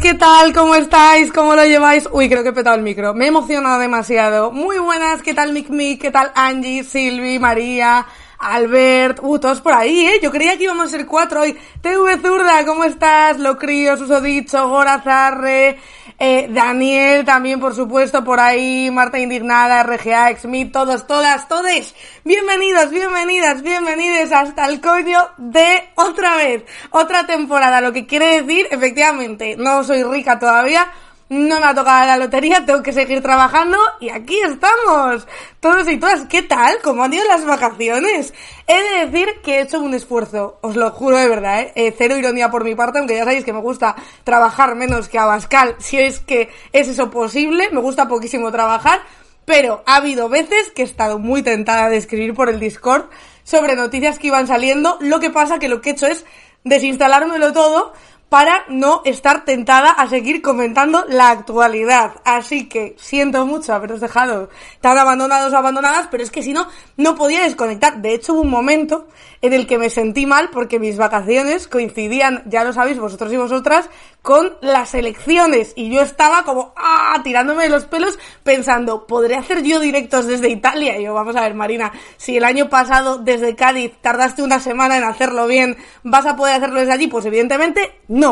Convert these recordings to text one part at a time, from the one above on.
¿qué tal? ¿Cómo estáis? ¿Cómo lo lleváis? Uy, creo que he petado el micro, me he emocionado demasiado. Muy buenas, ¿qué tal Mick Mick? ¿Qué tal Angie, Silvi, María, Albert? Uh, todos por ahí, ¿eh? Yo creía que íbamos a ser cuatro hoy. TV Zurda, ¿cómo estás? Lo críos, dicho, Gorazarre, eh, Daniel también, por supuesto, por ahí, Marta Indignada, RGA, Exmit, todos, todas, todes. Bienvenidos, bienvenidas, bienvenidos hasta el coño de otra vez, otra temporada, lo que quiere decir, efectivamente, no soy rica todavía, no me ha tocado la lotería, tengo que seguir trabajando y aquí estamos. Todos y todas, ¿qué tal? ¿Cómo han ido las vacaciones? He de decir que he hecho un esfuerzo, os lo juro de verdad, ¿eh? ¿eh? cero ironía por mi parte, aunque ya sabéis que me gusta trabajar menos que Abascal, si es que es eso posible, me gusta poquísimo trabajar, pero ha habido veces que he estado muy tentada de escribir por el Discord sobre noticias que iban saliendo, lo que pasa que lo que he hecho es desinstalármelo todo para no estar tentada a seguir comentando la actualidad. Así que siento mucho haberos dejado tan abandonados o abandonadas, pero es que si no, no podía desconectar. De hecho, hubo un momento en el que me sentí mal porque mis vacaciones coincidían, ya lo sabéis vosotros y vosotras, con las elecciones y yo estaba como ah tirándome de los pelos pensando podré hacer yo directos desde Italia y yo vamos a ver Marina si el año pasado desde Cádiz tardaste una semana en hacerlo bien vas a poder hacerlo desde allí pues evidentemente no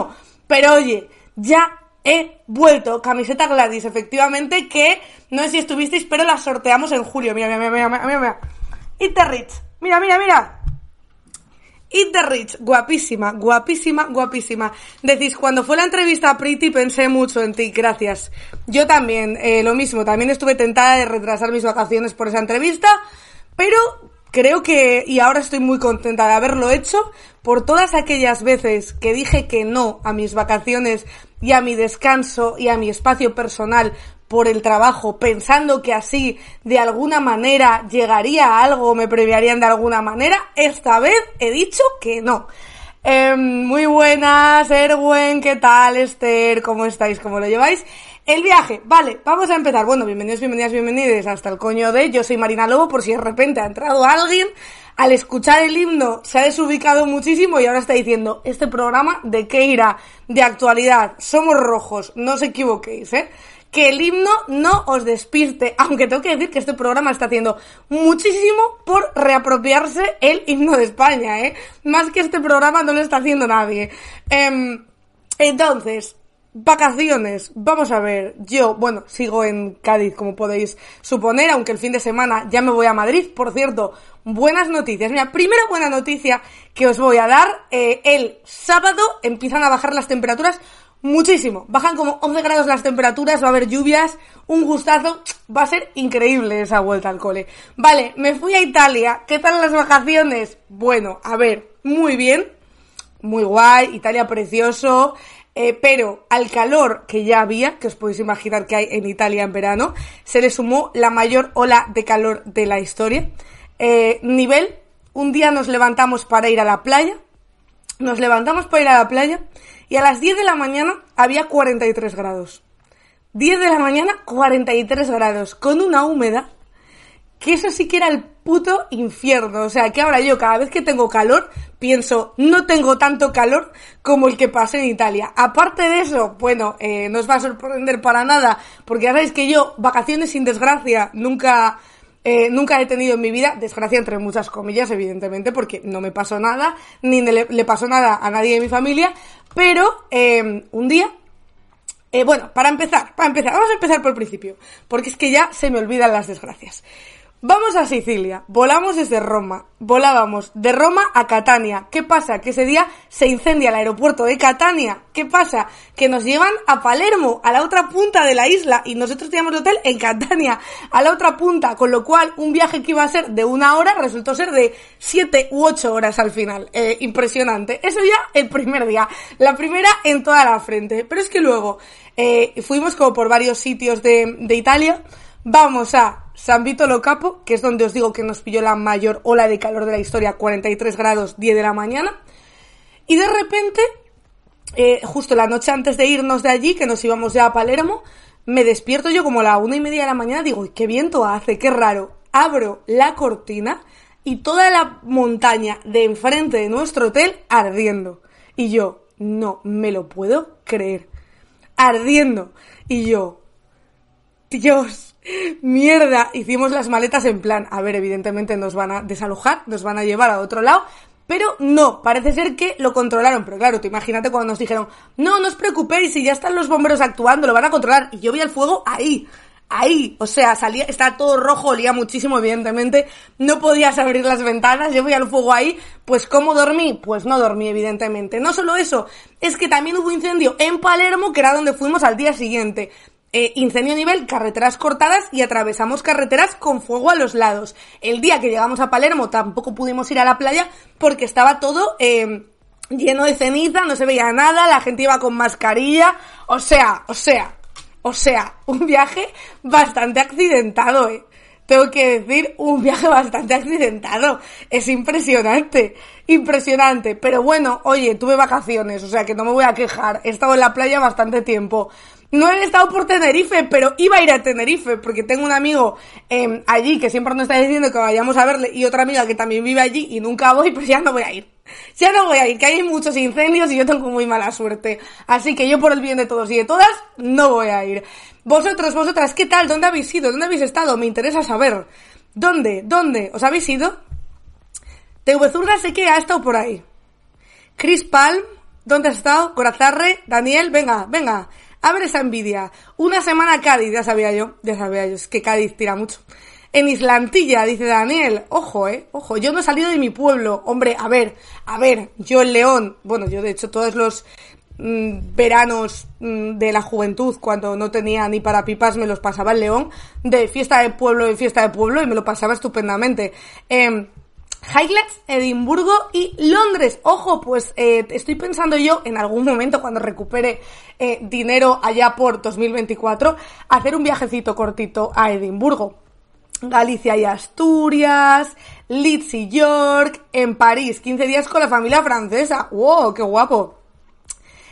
pero oye ya he vuelto. Camiseta Gladys efectivamente que no sé si estuvisteis pero la sorteamos en julio. Mira mira mira mira mira mira. Rich. Mira mira mira. Eat the Rich, guapísima, guapísima, guapísima. Decís, cuando fue la entrevista a Pretty pensé mucho en ti, gracias. Yo también, eh, lo mismo, también estuve tentada de retrasar mis vacaciones por esa entrevista, pero creo que, y ahora estoy muy contenta de haberlo hecho, por todas aquellas veces que dije que no a mis vacaciones y a mi descanso y a mi espacio personal por el trabajo, pensando que así de alguna manera llegaría a algo, me premiarían de alguna manera, esta vez he dicho que no. Em, muy buenas, Erwin, ¿qué tal, Esther? ¿Cómo estáis? ¿Cómo lo lleváis? El viaje, vale, vamos a empezar. Bueno, bienvenidos, bienvenidas, bienvenidos hasta el coño de Yo soy Marina Lobo, por si de repente ha entrado alguien, al escuchar el himno se ha desubicado muchísimo y ahora está diciendo, este programa de qué irá, de actualidad, somos rojos, no os equivoquéis, ¿eh? que el himno no os despiste, aunque tengo que decir que este programa está haciendo muchísimo por reapropiarse el himno de España, ¿eh? Más que este programa no lo está haciendo nadie. Em, entonces, Vacaciones, vamos a ver, yo, bueno, sigo en Cádiz como podéis suponer, aunque el fin de semana ya me voy a Madrid, por cierto, buenas noticias. Mira, primera buena noticia que os voy a dar, eh, el sábado empiezan a bajar las temperaturas muchísimo. Bajan como 11 grados las temperaturas, va a haber lluvias, un gustazo, va a ser increíble esa vuelta al cole. Vale, me fui a Italia, ¿qué tal las vacaciones? Bueno, a ver, muy bien, muy guay, Italia precioso, eh, pero al calor que ya había, que os podéis imaginar que hay en Italia en verano, se le sumó la mayor ola de calor de la historia. Eh, nivel, un día nos levantamos para ir a la playa, nos levantamos para ir a la playa y a las 10 de la mañana había 43 grados. 10 de la mañana, 43 grados, con una humedad que eso sí que era el puto infierno. O sea, que ahora yo cada vez que tengo calor, pienso, no tengo tanto calor como el que pasé en Italia. Aparte de eso, bueno, eh, no os va a sorprender para nada, porque ya sabéis que yo, vacaciones sin desgracia, nunca eh, nunca he tenido en mi vida, desgracia entre muchas comillas, evidentemente, porque no me pasó nada, ni le, pasó nada a nadie de mi familia, pero eh, un día, eh, bueno, para empezar, para empezar, vamos a empezar por el principio, porque es que ya se me olvidan las desgracias. Vamos a Sicilia, volamos desde Roma, volábamos de Roma a Catania. ¿Qué pasa? Que ese día se incendia el aeropuerto de Catania. ¿Qué pasa? Que nos llevan a Palermo, a la otra punta de la isla, y nosotros teníamos el hotel en Catania, a la otra punta, con lo cual un viaje que iba a ser de una hora resultó ser de siete u ocho horas al final. Eh, impresionante. Eso ya el primer día, la primera en toda la frente. Pero es que luego eh, fuimos como por varios sitios de, de Italia. Vamos a San Vito Lo Capo, que es donde os digo que nos pilló la mayor ola de calor de la historia, 43 grados 10 de la mañana. Y de repente, eh, justo la noche antes de irnos de allí, que nos íbamos ya a Palermo, me despierto yo como a la una y media de la mañana, digo, qué viento hace, qué raro. Abro la cortina y toda la montaña de enfrente de nuestro hotel ardiendo. Y yo, no me lo puedo creer. Ardiendo. Y yo, Dios, mierda. Hicimos las maletas en plan, a ver, evidentemente nos van a desalojar, nos van a llevar a otro lado. Pero no, parece ser que lo controlaron. Pero claro, te imagínate cuando nos dijeron, no, no os preocupéis, si ya están los bomberos actuando, lo van a controlar. Y yo vi el fuego ahí, ahí. O sea, salía, estaba todo rojo, olía muchísimo, evidentemente. No podías abrir las ventanas, yo veía el fuego ahí. Pues, ¿cómo dormí? Pues no dormí, evidentemente. No solo eso, es que también hubo incendio en Palermo, que era donde fuimos al día siguiente. Eh, incendio a nivel, carreteras cortadas y atravesamos carreteras con fuego a los lados. El día que llegamos a Palermo tampoco pudimos ir a la playa porque estaba todo eh, lleno de ceniza, no se veía nada, la gente iba con mascarilla. O sea, o sea, o sea, un viaje bastante accidentado, eh. Tengo que decir, un viaje bastante accidentado. Es impresionante, impresionante. Pero bueno, oye, tuve vacaciones, o sea que no me voy a quejar. He estado en la playa bastante tiempo. No he estado por Tenerife, pero iba a ir a Tenerife porque tengo un amigo em, allí que siempre nos está diciendo que vayamos a verle y otra amiga que también vive allí y nunca voy, pues ya no voy a ir. Ya no voy a ir, que hay muchos incendios y yo tengo muy mala suerte. Así que yo por el bien de todos y de todas, no voy a ir. Vosotros, vosotras, ¿qué tal? ¿Dónde habéis ido? ¿Dónde habéis estado? Me interesa saber. ¿Dónde? ¿Dónde? ¿Os habéis ido? TV Zurda sé que ha estado por ahí. Chris Palm, ¿dónde has estado? Corazarre, Daniel, venga, venga. Abre esa envidia. Una semana Cádiz, ya sabía yo, ya sabía yo, es que Cádiz tira mucho. En Islantilla, dice Daniel, ojo, eh, ojo, yo no he salido de mi pueblo. Hombre, a ver, a ver, yo en León, bueno, yo de hecho todos los mm, veranos mm, de la juventud, cuando no tenía ni para pipas, me los pasaba en León, de fiesta de pueblo en fiesta de pueblo, y me lo pasaba estupendamente. Eh, Highlights, Edimburgo y Londres. Ojo, pues eh, estoy pensando yo en algún momento cuando recupere eh, dinero allá por 2024 hacer un viajecito cortito a Edimburgo. Galicia y Asturias, Leeds y York, en París, 15 días con la familia francesa. ¡Wow! ¡Qué guapo!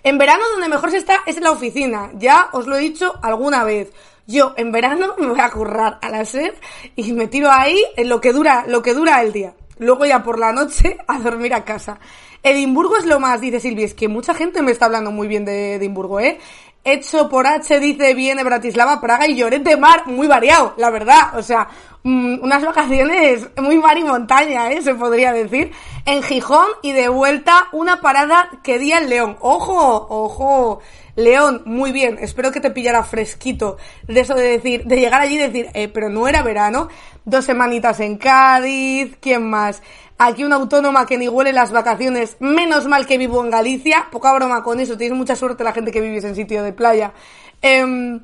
En verano donde mejor se está es en la oficina, ya os lo he dicho alguna vez. Yo en verano me voy a currar a la sed y me tiro ahí en lo que dura, lo que dura el día luego ya por la noche a dormir a casa. Edimburgo es lo más, dice Silvia, es que mucha gente me está hablando muy bien de Edimburgo, ¿eh? Hecho por H dice viene Bratislava, Praga y Lloret de Mar, muy variado, la verdad, o sea, mm, unas vacaciones muy mar y montaña, ¿eh? Se podría decir. En Gijón y de vuelta una parada que día en León. ¡Ojo! ¡Ojo! León, muy bien, espero que te pillara fresquito de eso de decir, de llegar allí y decir, eh, pero no era verano, dos semanitas en Cádiz, ¿quién más? Aquí una autónoma que ni huele las vacaciones, menos mal que vivo en Galicia, poca broma con eso, tienes mucha suerte la gente que vives en sitio de playa. Eh,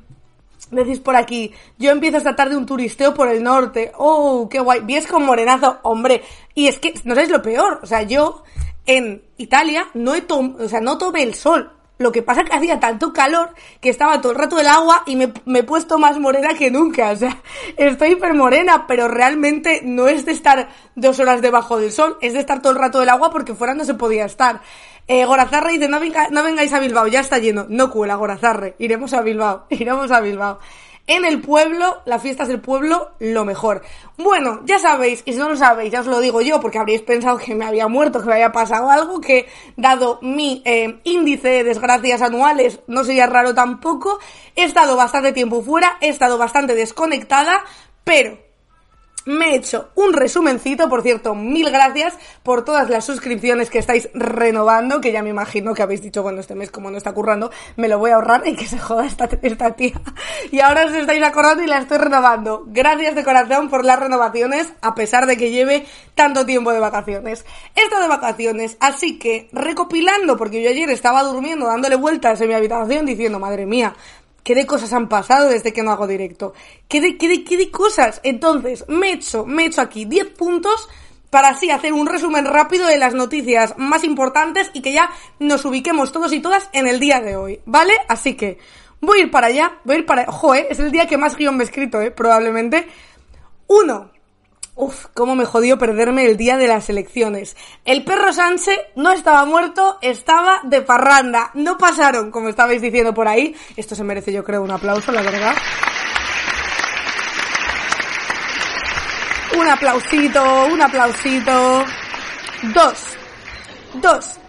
Decís por aquí, yo empiezo esta tarde un turisteo por el norte. Oh, qué guay. Vies con morenazo, hombre. Y es que, no sabes lo peor. O sea, yo en Italia no he tom o sea, no tomé el sol. Lo que pasa es que hacía tanto calor que estaba todo el rato el agua y me, he puesto más morena que nunca. O sea, estoy hiper morena, pero realmente no es de estar dos horas debajo del sol, es de estar todo el rato del agua porque fuera no se podía estar. Eh, Gorazarre dice, no, venga, no vengáis a Bilbao, ya está lleno. No cuela, Gorazarre. Iremos a Bilbao, iremos a Bilbao en el pueblo, las fiestas del pueblo, lo mejor. Bueno, ya sabéis, y si no lo sabéis, ya os lo digo yo, porque habríais pensado que me había muerto, que me había pasado algo, que dado mi eh, índice de desgracias anuales, no sería raro tampoco, he estado bastante tiempo fuera, he estado bastante desconectada, pero me he hecho un resumencito, por cierto, mil gracias por todas las suscripciones que estáis renovando, que ya me imagino que habéis dicho, bueno, este mes como no está currando, me lo voy a ahorrar y que se joda esta, tía. Y ahora os estáis acordando y la estoy renovando. Gracias de corazón por las renovaciones, a pesar de que lleve tanto tiempo de vacaciones. Esto de vacaciones, así que recopilando, porque yo ayer estaba durmiendo dándole vueltas en mi habitación diciendo, madre mía, ¿Qué de cosas han pasado desde que no hago directo? ¿Qué de, qué de, qué de cosas? Entonces, me he hecho, me he hecho aquí 10 puntos para así hacer un resumen rápido de las noticias más importantes y que ya nos ubiquemos todos y todas en el día de hoy, ¿vale? Así que voy a ir para allá, voy a ir para... Ojo, ¿eh? Es el día que más guion me he escrito, ¿eh? Probablemente. Uno, Uf, cómo me jodió perderme el día de las elecciones. El perro Sánchez no estaba muerto, estaba de parranda. No pasaron, como estabais diciendo por ahí. Esto se merece, yo creo, un aplauso, la verdad. Un aplausito, un aplausito. Dos. Dos.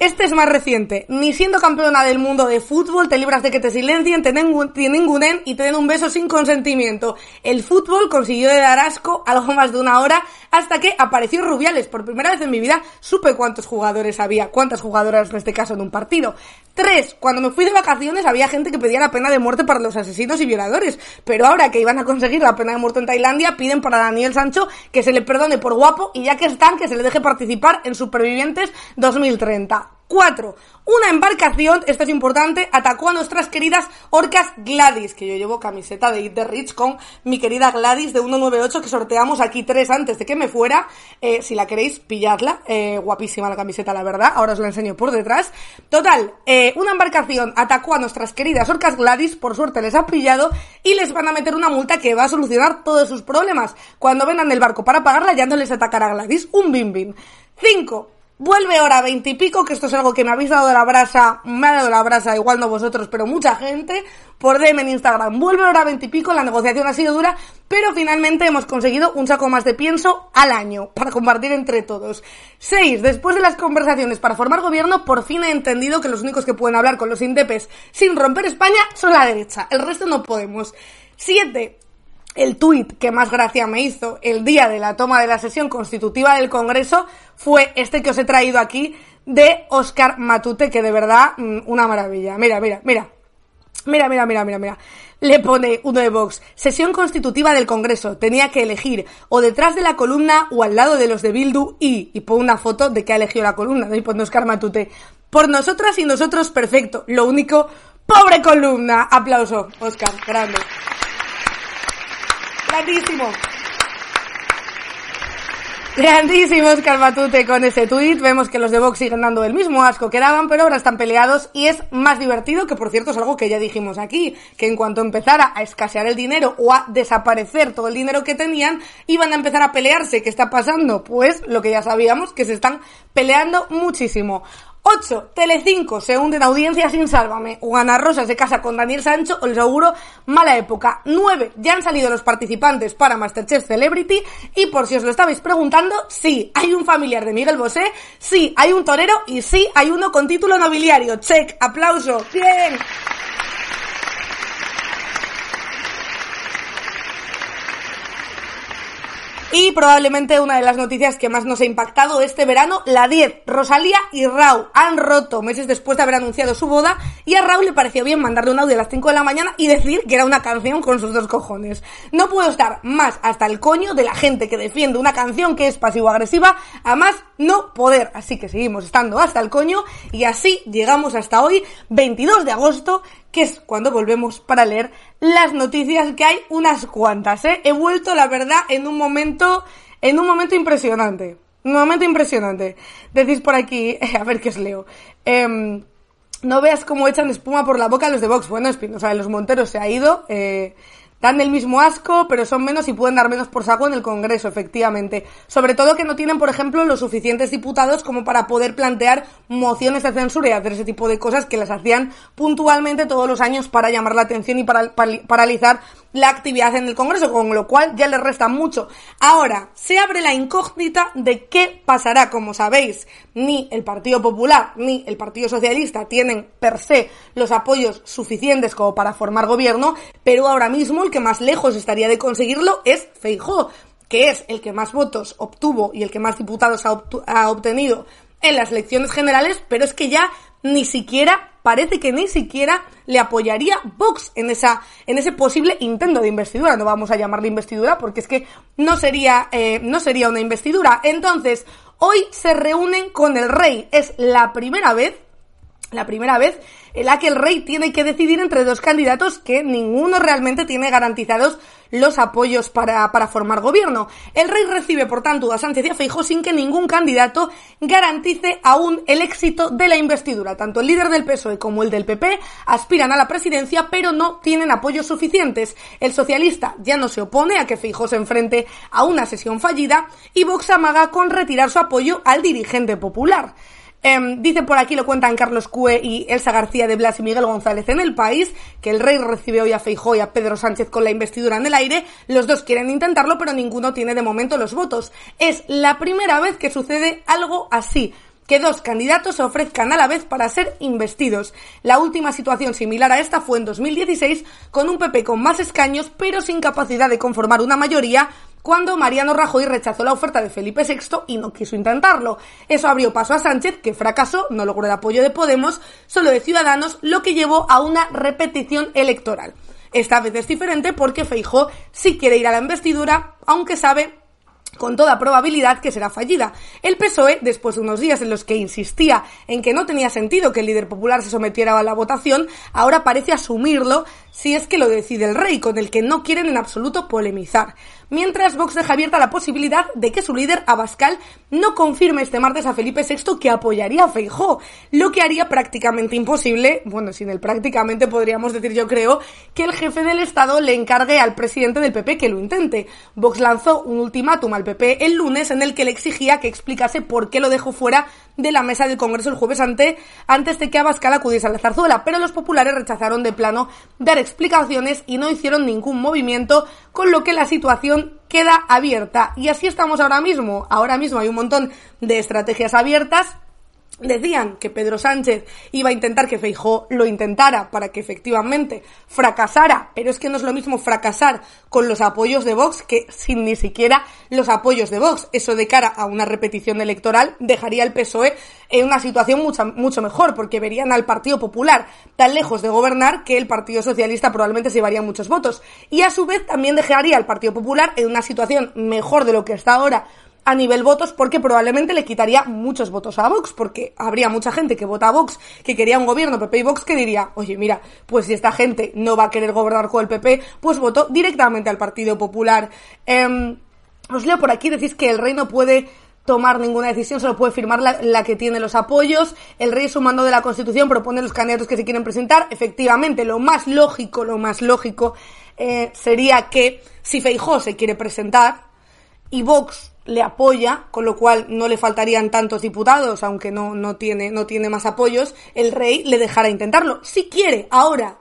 Este es más reciente. Ni siendo campeona del mundo de fútbol te libras de que te silencien, te ningunen y te den un beso sin consentimiento. El fútbol consiguió de dar asco algo más de una hora hasta que apareció Rubiales. Por primera vez en mi vida supe cuántos jugadores había, cuántas jugadoras en este caso en un partido. Tres, cuando me fui de vacaciones había gente que pedía la pena de muerte para los asesinos y violadores. Pero ahora que iban a conseguir la pena de muerte en Tailandia, piden para Daniel Sancho que se le perdone por guapo y ya que están, que se le deje participar en Supervivientes 2030. 4. Una embarcación, esto es importante, atacó a nuestras queridas orcas Gladys, que yo llevo camiseta de Eat the Rich con mi querida Gladys de 198 que sorteamos aquí tres antes de que me fuera. Eh, si la queréis, pilladla. Eh, guapísima la camiseta, la verdad. Ahora os la enseño por detrás. Total, eh, una embarcación atacó a nuestras queridas orcas Gladys, por suerte les ha pillado y les van a meter una multa que va a solucionar todos sus problemas. Cuando vengan el barco para pagarla ya no les atacará Gladys. Un bim bim. 5. Vuelve hora veintipico, que esto es algo que me habéis dado la brasa, me ha dado la brasa, igual no vosotros, pero mucha gente, por DM en Instagram. Vuelve hora veintipico, la negociación ha sido dura, pero finalmente hemos conseguido un saco más de pienso al año, para compartir entre todos. Seis, después de las conversaciones para formar gobierno, por fin he entendido que los únicos que pueden hablar con los indepes sin romper España son la derecha, el resto no podemos. Siete, el tuit que más gracia me hizo el día de la toma de la sesión constitutiva del Congreso fue este que os he traído aquí de Oscar Matute, que de verdad, mm, una maravilla. Mira, mira, mira. Mira, mira, mira, mira, mira. Le pone uno de Vox. Sesión constitutiva del Congreso. Tenía que elegir o detrás de la columna o al lado de los de Bildu y... Y pone una foto de que ha elegido la columna. Y pone Oscar Matute. Por nosotras y nosotros, perfecto. Lo único, pobre columna. Aplauso, Oscar. Grande. Grandísimo. Grandísimo Oscar Matute con ese tuit. Vemos que los de Vox siguen dando el mismo asco que daban, pero ahora están peleados y es más divertido, que por cierto es algo que ya dijimos aquí, que en cuanto empezara a escasear el dinero o a desaparecer todo el dinero que tenían, iban a empezar a pelearse. ¿Qué está pasando? Pues lo que ya sabíamos, que se están peleando muchísimo. 8. Telecinco se hunde en audiencia sin Sálvame. Juana Rosa se casa con Daniel Sancho, os aseguro, mala época. 9. Ya han salido los participantes para Masterchef Celebrity. Y por si os lo estabais preguntando, sí, hay un familiar de Miguel Bosé, sí, hay un torero y sí, hay uno con título nobiliario. Check, aplauso. Bien. Y probablemente una de las noticias que más nos ha impactado este verano, la 10. Rosalía y Raúl han roto meses después de haber anunciado su boda y a Raúl le pareció bien mandarle un audio a las 5 de la mañana y decir que era una canción con sus dos cojones. No puedo estar más hasta el coño de la gente que defiende una canción que es pasivo-agresiva a más no poder. Así que seguimos estando hasta el coño y así llegamos hasta hoy, 22 de agosto, que es cuando volvemos para leer las noticias que hay unas cuantas, ¿eh? He vuelto, la verdad, en un momento, en un momento impresionante. Un momento impresionante. Decís por aquí, a ver qué os leo. Em, no veas cómo echan espuma por la boca los de Vox. Bueno, Espinosa de los Monteros se ha ido. Eh, dan el mismo asco, pero son menos y pueden dar menos por saco en el Congreso, efectivamente. Sobre todo que no tienen, por ejemplo, los suficientes diputados como para poder plantear mociones de censura y hacer ese tipo de cosas que las hacían puntualmente todos los años para llamar la atención y para paralizar la actividad en el Congreso, con lo cual ya les resta mucho. Ahora, se abre la incógnita de qué pasará. Como sabéis, ni el Partido Popular ni el Partido Socialista tienen per se los apoyos suficientes como para formar gobierno, pero ahora mismo el que más lejos estaría de conseguirlo es Feijó, que es el que más votos obtuvo y el que más diputados ha, ha obtenido en las elecciones generales, pero es que ya ni siquiera parece que ni siquiera le apoyaría Vox en esa en ese posible intento de investidura. No vamos a llamarle investidura porque es que no sería eh, no sería una investidura. Entonces hoy se reúnen con el rey. Es la primera vez la primera vez en la que el rey tiene que decidir entre dos candidatos que ninguno realmente tiene garantizados los apoyos para, para formar gobierno. El rey recibe, por tanto, a Sánchez y a Feijóo sin que ningún candidato garantice aún el éxito de la investidura. Tanto el líder del PSOE como el del PP aspiran a la presidencia, pero no tienen apoyos suficientes. El socialista ya no se opone a que Feijóo se enfrente a una sesión fallida y Vox amaga con retirar su apoyo al dirigente popular. Eh, dice por aquí, lo cuentan Carlos Cue y Elsa García de Blas y Miguel González en El País, que el rey recibe hoy a Feijó y a Pedro Sánchez con la investidura en el aire. Los dos quieren intentarlo, pero ninguno tiene de momento los votos. Es la primera vez que sucede algo así. que dos candidatos se ofrezcan a la vez para ser investidos. La última situación similar a esta fue en 2016 con un PP con más escaños pero sin capacidad de conformar una mayoría cuando Mariano Rajoy rechazó la oferta de Felipe VI y no quiso intentarlo. Eso abrió paso a Sánchez, que fracasó, no logró el apoyo de Podemos, solo de Ciudadanos, lo que llevó a una repetición electoral. Esta vez es diferente porque Feijó sí quiere ir a la investidura, aunque sabe con toda probabilidad que será fallida. El PSOE, después de unos días en los que insistía en que no tenía sentido que el líder popular se sometiera a la votación, ahora parece asumirlo si es que lo decide el rey, con el que no quieren en absoluto polemizar mientras Vox deja abierta la posibilidad de que su líder, Abascal, no confirme este martes a Felipe VI que apoyaría a Feijó, lo que haría prácticamente imposible, bueno, sin el prácticamente podríamos decir yo creo, que el jefe del Estado le encargue al presidente del PP que lo intente. Vox lanzó un ultimátum al PP el lunes en el que le exigía que explicase por qué lo dejó fuera de la mesa del Congreso el jueves ante, antes de que Abascal acudiese a la zarzuela, pero los populares rechazaron de plano dar explicaciones y no hicieron ningún movimiento, con lo que la situación queda abierta. Y así estamos ahora mismo. Ahora mismo hay un montón de estrategias abiertas Decían que Pedro Sánchez iba a intentar que Feijó lo intentara para que efectivamente fracasara, pero es que no es lo mismo fracasar con los apoyos de Vox que sin ni siquiera los apoyos de Vox. Eso de cara a una repetición electoral dejaría al PSOE en una situación mucho, mucho mejor, porque verían al Partido Popular tan lejos de gobernar que el Partido Socialista probablemente se llevaría muchos votos. Y a su vez también dejaría al Partido Popular en una situación mejor de lo que está ahora a nivel votos porque probablemente le quitaría muchos votos a Vox, porque habría mucha gente que vota a Vox, que quería un gobierno PP y Vox que diría, oye, mira, pues si esta gente no va a querer gobernar con el PP, pues voto directamente al Partido Popular. Eh, os leo por aquí, decís que el rey no puede tomar ninguna decisión, solo puede firmar la, que tiene los apoyos. El rey, sumando de la Constitución, propone los candidatos que se quieren presentar. Efectivamente, lo más lógico, lo más lógico eh, sería que si Feijó se quiere presentar y Vox le apoya, con lo cual no le faltarían tantos diputados, aunque no, no, tiene, no tiene más apoyos, el rey le dejará intentarlo. Si quiere, ahora,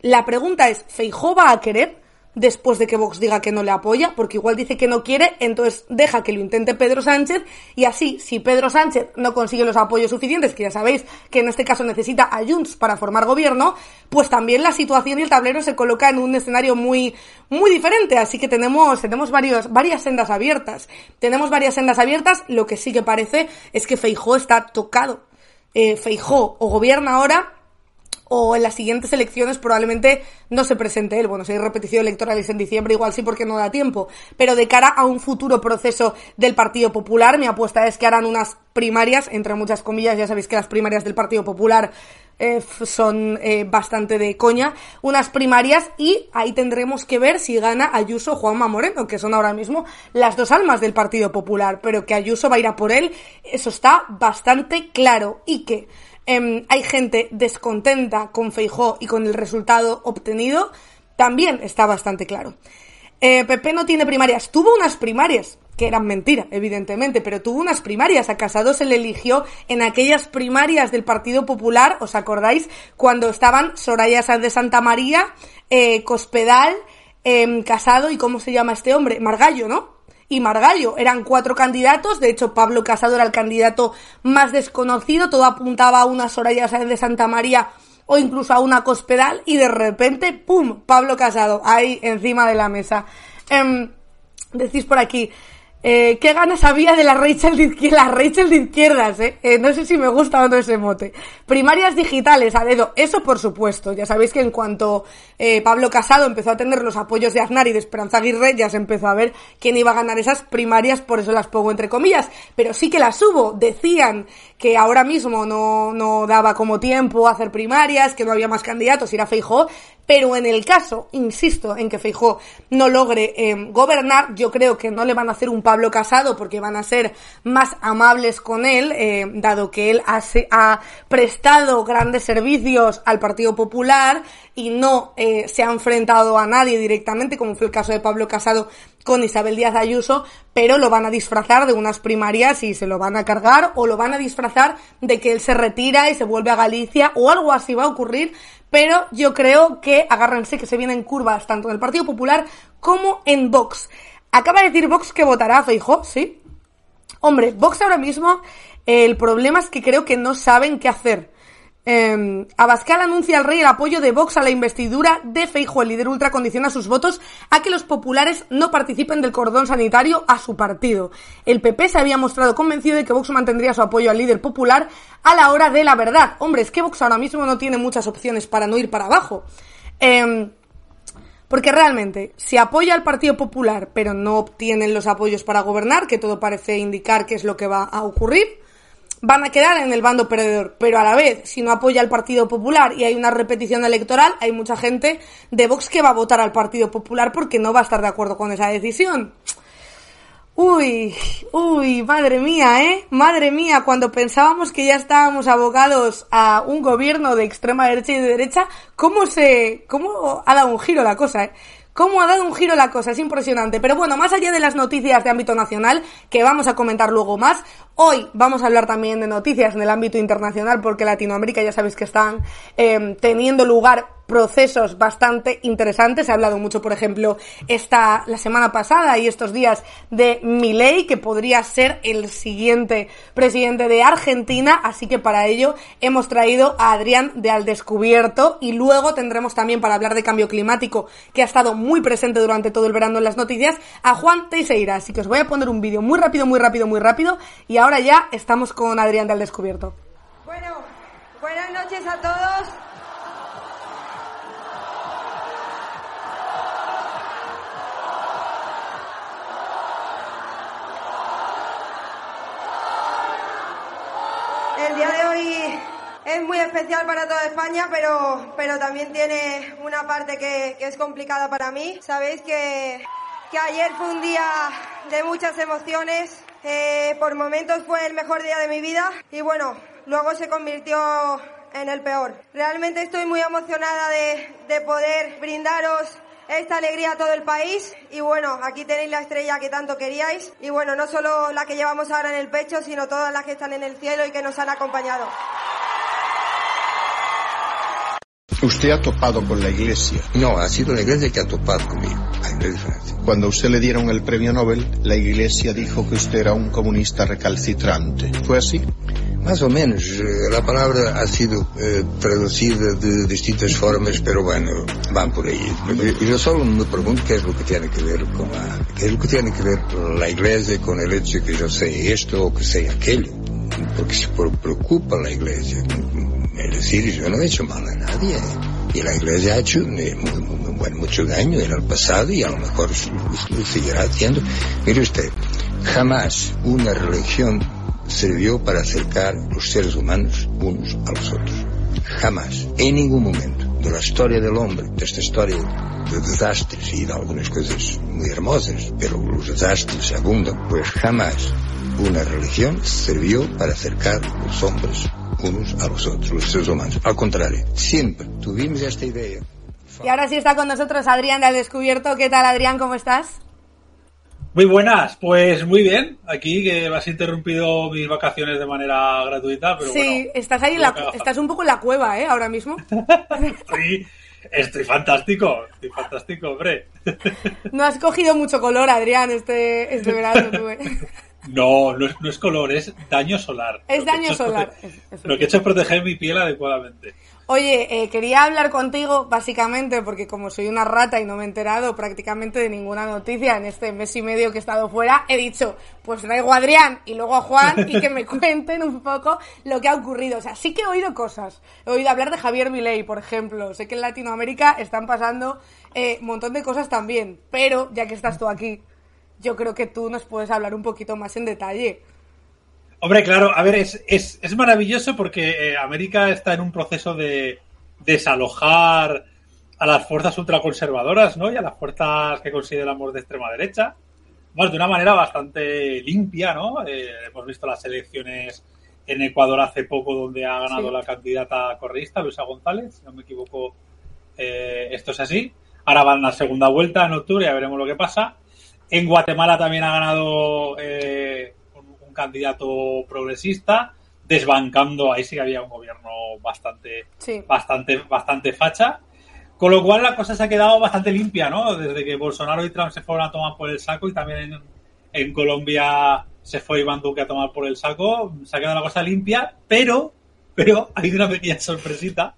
la pregunta es, ¿Feijó va a querer? Después de que Vox diga que no le apoya, porque igual dice que no quiere, entonces deja que lo intente Pedro Sánchez y así, si Pedro Sánchez no consigue los apoyos suficientes, que ya sabéis que en este caso necesita a Junts para formar gobierno, pues también la situación y el tablero se coloca en un escenario muy, muy diferente, así que tenemos, tenemos varios, varias sendas abiertas. Tenemos varias sendas abiertas, lo que sí que parece es que Feijó está tocado. Eh, Feijó o gobierna ahora o en las siguientes elecciones probablemente no se presente él. Bueno, si hay repetición electorales en diciembre, igual sí porque no da tiempo. Pero de cara a un futuro proceso del Partido Popular, mi apuesta es que harán unas primarias, entre muchas comillas, ya sabéis que las primarias del Partido Popular eh, son eh, bastante de coña, unas primarias y ahí tendremos que ver si gana Ayuso o Juanma Moreno, que son ahora mismo las dos almas del Partido Popular, pero que Ayuso va a ir a por él, eso está bastante claro y que Em, hay gente descontenta con Feijó y con el resultado obtenido, también está bastante claro. Eh, Pepe no tiene primarias, tuvo unas primarias, que eran mentira, evidentemente, pero tuvo unas primarias. A Casado se le eligió en aquellas primarias del Partido Popular, ¿os acordáis? Cuando estaban Soraya de Santa María, eh, Cospedal, em, Casado y ¿cómo se llama este hombre? Margallo, ¿no? Y Margallo. Eran cuatro candidatos, de hecho Pablo Casado era el candidato más desconocido, todo apuntaba a una Soraya de Santa María o incluso a una Cospedal y de repente, ¡pum!, Pablo Casado ahí encima de la mesa. Em, decís por aquí, eh, ¿Qué ganas había de la Rachel de, izquierdas? Eh? eh? no sé si me gusta o no ese mote. Primarias digitales, a dedo. Eso por supuesto. Ya sabéis que en cuanto eh, Pablo Casado empezó a tener los apoyos de Aznar y de Esperanza Aguirre, ya se empezó a ver quién iba a ganar esas primarias, por eso las pongo entre comillas. Pero sí que las hubo. Decían que ahora mismo no, no daba como tiempo a hacer primarias, que no había más candidatos, ir a Feijó, pero en el caso, insisto, en que Feijó no logre eh, gobernar, yo creo que no le van a hacer un Pablo Casado porque van a ser más amables con él, eh, dado que él ha, ha, prestado grandes servicios al Partido Popular y no eh, se ha enfrentado a nadie directamente, como fue el caso de Pablo Casado con Isabel Díaz Ayuso, pero lo van a disfrazar de unas primarias y se lo van a cargar, o lo van a disfrazar de que él se retira y se vuelve a Galicia, o algo así va a ocurrir, pero yo creo que agárrense que se vienen curvas tanto en el Partido Popular como en Vox. Acaba de decir Vox que votará a ¿sí? Hombre, Vox ahora mismo El problema es que creo que no saben qué hacer. Eh, Abascal anuncia al rey el apoyo de Vox a la investidura de Feijo. El líder ultra condiciona sus votos a que los populares no participen del cordón sanitario a su partido. El PP se había mostrado convencido de que Vox mantendría su apoyo al líder popular a la hora de la verdad. Hombre, es que Vox ahora mismo no tiene muchas opciones para no ir para abajo. Eh, porque realmente, si apoya al Partido Popular, pero no obtienen los apoyos para gobernar, que todo parece indicar que es lo que va a ocurrir, van a quedar en el bando perdedor. Pero a la vez, si no apoya al Partido Popular y hay una repetición electoral, hay mucha gente de Vox que va a votar al Partido Popular porque no va a estar de acuerdo con esa decisión. Uy, uy, madre mía, ¿eh? Madre mía, cuando pensábamos que ya estábamos abogados a un gobierno de extrema derecha y de derecha, ¿cómo se, cómo ha dado un giro la cosa, eh? Cómo ha dado un giro la cosa, es impresionante. Pero bueno, más allá de las noticias de ámbito nacional, que vamos a comentar luego más, hoy vamos a hablar también de noticias en el ámbito internacional, porque Latinoamérica ya sabéis que están eh, teniendo lugar procesos bastante interesantes. Se ha hablado mucho, por ejemplo, esta la semana pasada y estos días de Milei, que podría ser el siguiente presidente de Argentina. Así que para ello hemos traído a Adrián de Al Descubierto y luego tendremos también para hablar de cambio climático, que ha estado muy presente durante todo el verano en las noticias, a Juan Teixeira. Así que os voy a poner un vídeo muy rápido, muy rápido, muy rápido. Y ahora ya estamos con Adrián de Al Descubierto. Bueno, buenas noches a todos. Es muy especial para toda España, pero, pero también tiene una parte que, es complicada para mí. Sabéis que, que ayer fue un día de muchas emociones. Eh, por momentos fue el mejor día de mi vida y bueno, luego se convirtió en el peor. Realmente estoy muy emocionada de, de poder brindaros esta alegría a todo el país y bueno, aquí tenéis la estrella que tanto queríais y bueno, no solo la que llevamos ahora en el pecho, sino todas las que están en el cielo y que nos han acompañado. ¿Usted ha topado con la iglesia? No, ha sido la iglesia que ha topado conmigo. Hay una diferencia. Cuando a usted le dieron el premio Nobel, la iglesia dijo que usted era un comunista recalcitrante. ¿Fue así? Más o menos. eh, La palabra ha sido eh, traducida de distintas formas, pero bueno, van por ahí. Yo- Yo solo me pregunto qué es lo que tiene que ver con la, qué es lo que tiene que ver la iglesia con el hecho de que yo sé esto o que sé aquello. Porque se pre- preocupa la iglesia. Es decir, yo no he hecho mal a nadie. Y la iglesia ha hecho eh, bueno, mucho daño en el pasado y a lo mejor lo seguirá haciendo. Mire usted, jamás una religión sirvió para acercar los seres humanos unos a los otros. Jamás, en ningún momento de la historia del hombre, de esta historia de desastres y de algunas cosas muy hermosas, pero los desastres abundan, pues jamás una religión sirvió para acercar los hombres unos a los otros, los seres humanos. Al contrario, siempre tuvimos esta idea. Y ahora sí está con nosotros Adrián de Al Descubierto. ¿Qué tal, Adrián? ¿Cómo estás? Muy buenas, pues muy bien. Aquí que has interrumpido mis vacaciones de manera gratuita, pero sí, bueno. estás ahí, en la, estás un poco en la cueva, ¿eh? Ahora mismo. Estoy, estoy fantástico, estoy fantástico, hombre. No has cogido mucho color, Adrián, este, este verano. tú, ¿eh? No, no es, no es color, es daño solar. Es Lo que he daño solar, es- Lo que he hecho es proteger mi piel adecuadamente. Oye, eh, quería hablar contigo básicamente porque como soy una rata y no me he enterado prácticamente de ninguna noticia en este mes y medio que he estado fuera, he dicho, pues traigo a Adrián y luego a Juan y que me cuenten un poco lo que ha ocurrido. O sea, sí que he oído cosas. He oído hablar de Javier Milei, por ejemplo. Sé que en Latinoamérica están pasando eh, un montón de cosas también. Pero, ya que estás tú aquí, yo creo que tú nos puedes hablar un poquito más en detalle. Hombre, claro, a ver, es, es, es maravilloso porque eh, América está en un proceso de desalojar a las fuerzas ultraconservadoras, ¿no? Y a las fuerzas que consideramos de extrema derecha. Bueno, de una manera bastante limpia, ¿no? Eh, hemos visto las elecciones en Ecuador hace poco donde ha ganado Sí. la candidata correísta, Luisa González, si no me equivoco, eh, esto es así. Ahora van la segunda vuelta en octubre, ya veremos lo que pasa. En Guatemala también ha ganado eh, un, un candidato progresista, desbancando, ahí sí que había un gobierno bastante, Sí. bastante, bastante facha. Con lo cual la cosa se ha quedado bastante limpia, ¿no? Desde que Bolsonaro y Trump se fueron a tomar por el saco y también en, en Colombia se fue Iván Duque a tomar por el saco, se ha quedado la cosa limpia, pero, pero hay una pequeña sorpresita,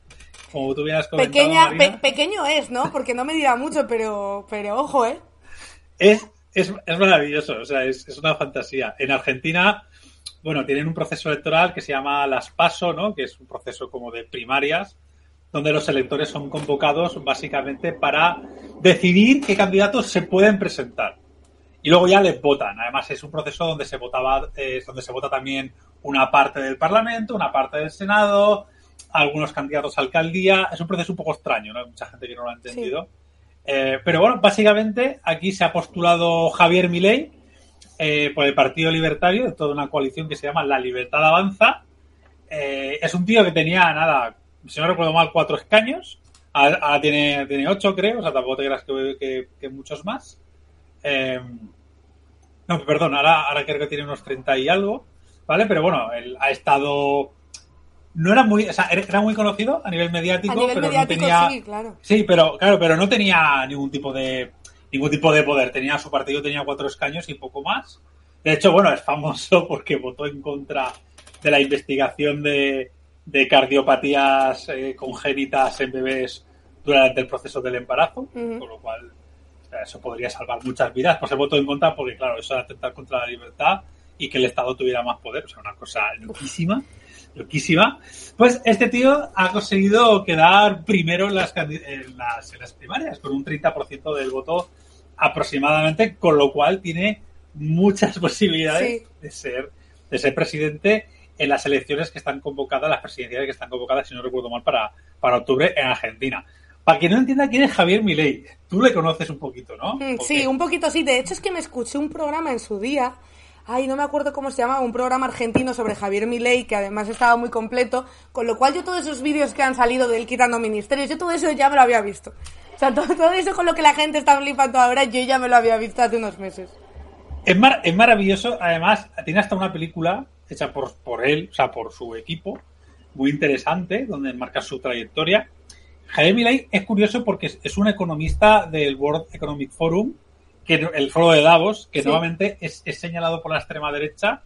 como tú hubieras comentado. Pequeña, Marina. pe- pequeño es, ¿no? Porque no me dirá mucho, pero, pero ojo, ¿eh? es, es, es maravilloso, o sea, es, es una fantasía. En Argentina, bueno, tienen un proceso electoral que se llama las PASO, ¿no? Que es un proceso como de primarias, donde los electores son convocados básicamente para decidir qué candidatos se pueden presentar. Y luego ya les votan. Además, es un proceso donde se votaba, eh, donde se vota también una parte del Parlamento, una parte del Senado, algunos candidatos a alcaldía. Es un proceso un poco extraño, ¿no? Hay mucha gente que no lo ha entendido. Eh, pero bueno, básicamente aquí se ha postulado Javier Milei eh, por el Partido Libertario, de toda una coalición que se llama La Libertad Avanza. Eh, es un tío que tenía, nada, si no recuerdo mal, cuatro escaños. Ahora, ahora tiene, tiene ocho, creo, o sea, tampoco te creas que, que- que muchos más. No, perdón, ahora, ahora creo que tiene unos 30 y algo, ¿vale? Pero bueno, él ha estado... No era muy, o sea, era muy conocido a nivel mediático, A nivel pero mediático, no tenía... sí, claro. Sí, pero claro, pero no tenía ningún tipo de ningún tipo de poder. Tenía su partido tenía cuatro escaños y poco más. De hecho, bueno, es famoso porque votó en contra de la investigación de, de cardiopatías eh, congénitas en bebés durante el proceso del embarazo, con lo cual eso podría salvar muchas vidas. Pues se votó en contra porque, claro, eso era atentar contra la libertad y que el Estado tuviera más poder. O sea, una cosa loquísima loquísima. Pues este tío ha conseguido quedar primero en las, candi- en las, en las primarias, con un 30% del voto aproximadamente, con lo cual tiene muchas posibilidades Sí. de ser de ser presidente en las elecciones que están convocadas, las presidenciales que están convocadas, si no recuerdo mal, para, para octubre en Argentina. Para quien no entienda quién es Javier Milei, tú le conoces un poquito, ¿no? Mm, ¿O Sí, un poquito sí. De hecho, es que me escuché un programa en su día. Ay, no me acuerdo cómo se llamaba, un programa argentino sobre Javier Milei, que además estaba muy completo, con lo cual yo todos esos vídeos que han salido de él quitando ministerios, yo todo eso ya me lo había visto. O sea, todo, eso con lo que la gente está flipando ahora, yo ya me lo había visto hace unos meses. Es, mar- es maravilloso, además, tiene hasta una película hecha por, por él, o sea, por su equipo, muy interesante, donde marca su trayectoria. Javier Milei es curioso porque es un economista del World Economic Forum, que el foro de Davos, que Sí. nuevamente es, es señalado por la extrema derecha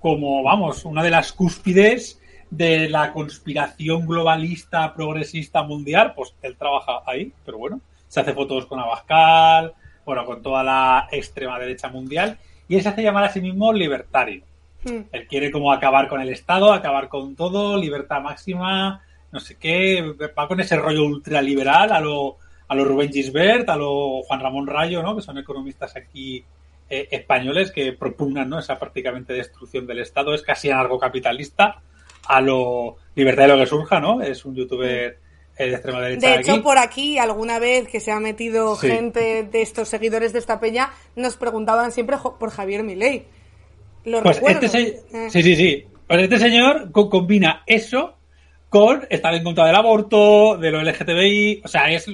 como, vamos, una de las cúspides de la conspiración globalista, progresista mundial, pues él trabaja ahí, pero bueno, se hace fotos con Abascal, bueno, con toda la extrema derecha mundial, y él se hace llamar a sí mismo libertario. Mm. Él quiere como acabar con el Estado, acabar con todo, libertad máxima, no sé qué, va con ese rollo ultraliberal a lo, a lo Rubén Gisbert, a lo Juan Ramón Rayo, ¿no? que son economistas aquí eh, españoles que propugnan ¿no? esa prácticamente destrucción del Estado, es casi anarcocapitalista, a lo libertad de lo que surja, ¿no? Es un youtuber eh, de extrema derecha De hecho, aquí. por aquí, alguna vez que se ha metido Sí. gente de estos seguidores de esta peña, nos preguntaban siempre por Javier Milei. Lo Pues recuerdo. este Eh. sí, sí, sí. Pues este señor co- combina eso con estar en contra del aborto, de lo LGTBI, o sea, es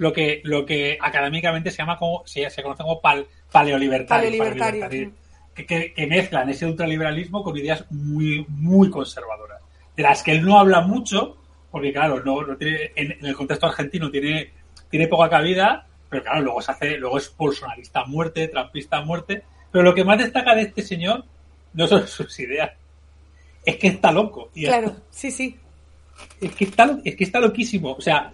lo que lo que académicamente se llama como se, se conoce como pal, paleolibertario, Paleolibertario, paleolibertario, que, que- que mezclan ese ultraliberalismo con ideas muy muy conservadoras, de las que él no habla mucho, porque claro, no, no tiene, en, en el contexto argentino tiene tiene poca cabida, pero claro, luego se hace, luego es bolsonarista a muerte, trampista a muerte, pero lo que más destaca de este señor no son sus ideas, es que está loco. Claro, sí, sí. es que está, es que está loquísimo. O sea,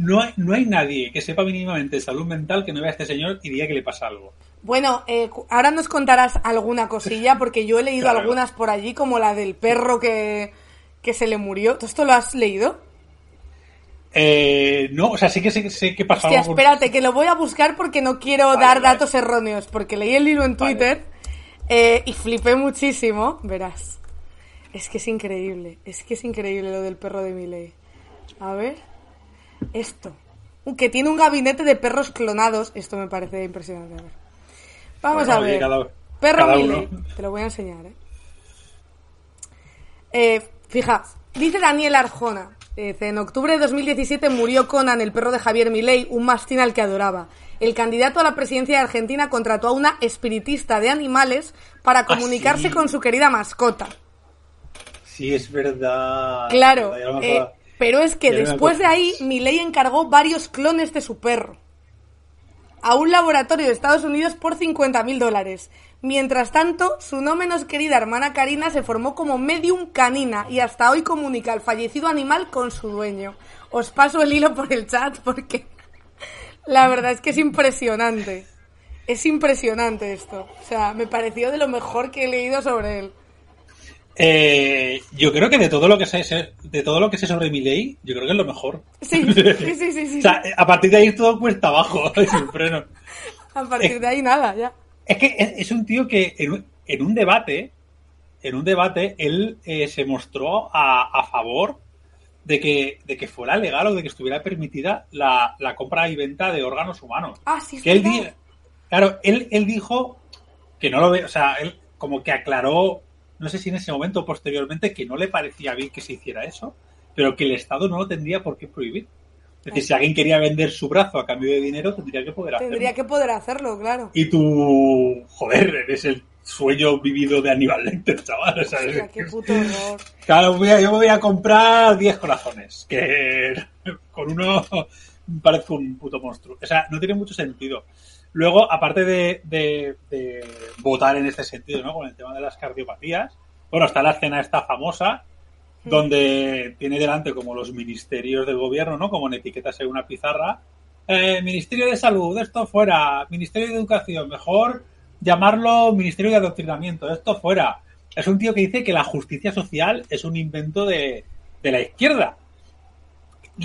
no hay, no hay nadie que sepa mínimamente de salud mental que no vea a este señor y diga que le pasa algo. Bueno, eh, ahora nos contarás alguna cosilla, porque yo he leído Claro. algunas por allí, como la del perro que, que se le murió. ¿Tú esto lo has leído? Eh, no, o sea, sí que sé, sé que pasa Hostia, espérate, que lo voy a buscar porque no quiero Vale, dar vale. datos erróneos, porque leí el hilo en Vale. Twitter eh, y flipé muchísimo. Verás. Es que es increíble, es que es increíble lo del perro de Miley. A ver. Esto. Que tiene un gabinete de perros clonados. Esto me parece impresionante. A ver. Vamos Bueno, a ver. cada- Perro cada. Te lo voy a enseñar, ¿eh? Eh, fija, dice Daniel Arjona. En octubre de 2017 murió Conan, el perro de Javier Milei, un mastín al que adoraba. El candidato a la presidencia de Argentina contrató a una espiritista de animales para comunicarse sí. con su querida mascota. Sí, es verdad. Claro, eh. Pero es que después de ahí Milei encargó varios clones de su perro. a un laboratorio de Estados Unidos por 50.000 dólares. Mientras tanto, su no menos querida hermana Karina se formó como medium canina y hasta hoy comunica al fallecido animal con su dueño. Os paso el hilo por el chat porque la verdad es que es impresionante. Es impresionante esto. O sea, me pareció de lo mejor que he leído sobre él. Eh, yo creo que de todo lo que sé, de todo lo que sé sobre mi ley, yo creo que es lo mejor. Sí, sí, sí, sí. sí. o sea, a partir de ahí todo cuesta abajo, sin freno. A partir de ahí nada, ya. Es que es, un tío que en, un debate, en un debate, él eh, se mostró a, favor de que, de que fuera legal o de que estuviera permitida la, compra y venta de órganos humanos. Ah, sí, que él Claro, él, él dijo que no lo ve, o sea, él como que aclaró, no sé si en ese momento o posteriormente, que no le parecía bien que se hiciera eso, pero que el Estado no lo tendría por qué prohibir. Es decir, si alguien quería vender su brazo a cambio de dinero, tendría que poder hacerlo. Tendría que poder hacerlo, claro. Y tú, joder, eres el sueño vivido de Aníbal Lecter, chaval. Hostia, qué puto horror. Claro, yo me voy a comprar 10 corazones, que con uno parece un puto monstruo. O sea, no tiene mucho sentido. Luego, aparte de, de, de votar en este sentido, ¿no? Con el tema de las cardiopatías, bueno, está la escena esta famosa donde tiene delante como los ministerios del gobierno, ¿no? Como en etiquetas en una pizarra. Eh, Ministerio de Salud, esto fuera. Ministerio de Educación, mejor llamarlo Ministerio de Adoctrinamiento, esto fuera. Es un tío que dice que la justicia social es un invento de, de la izquierda.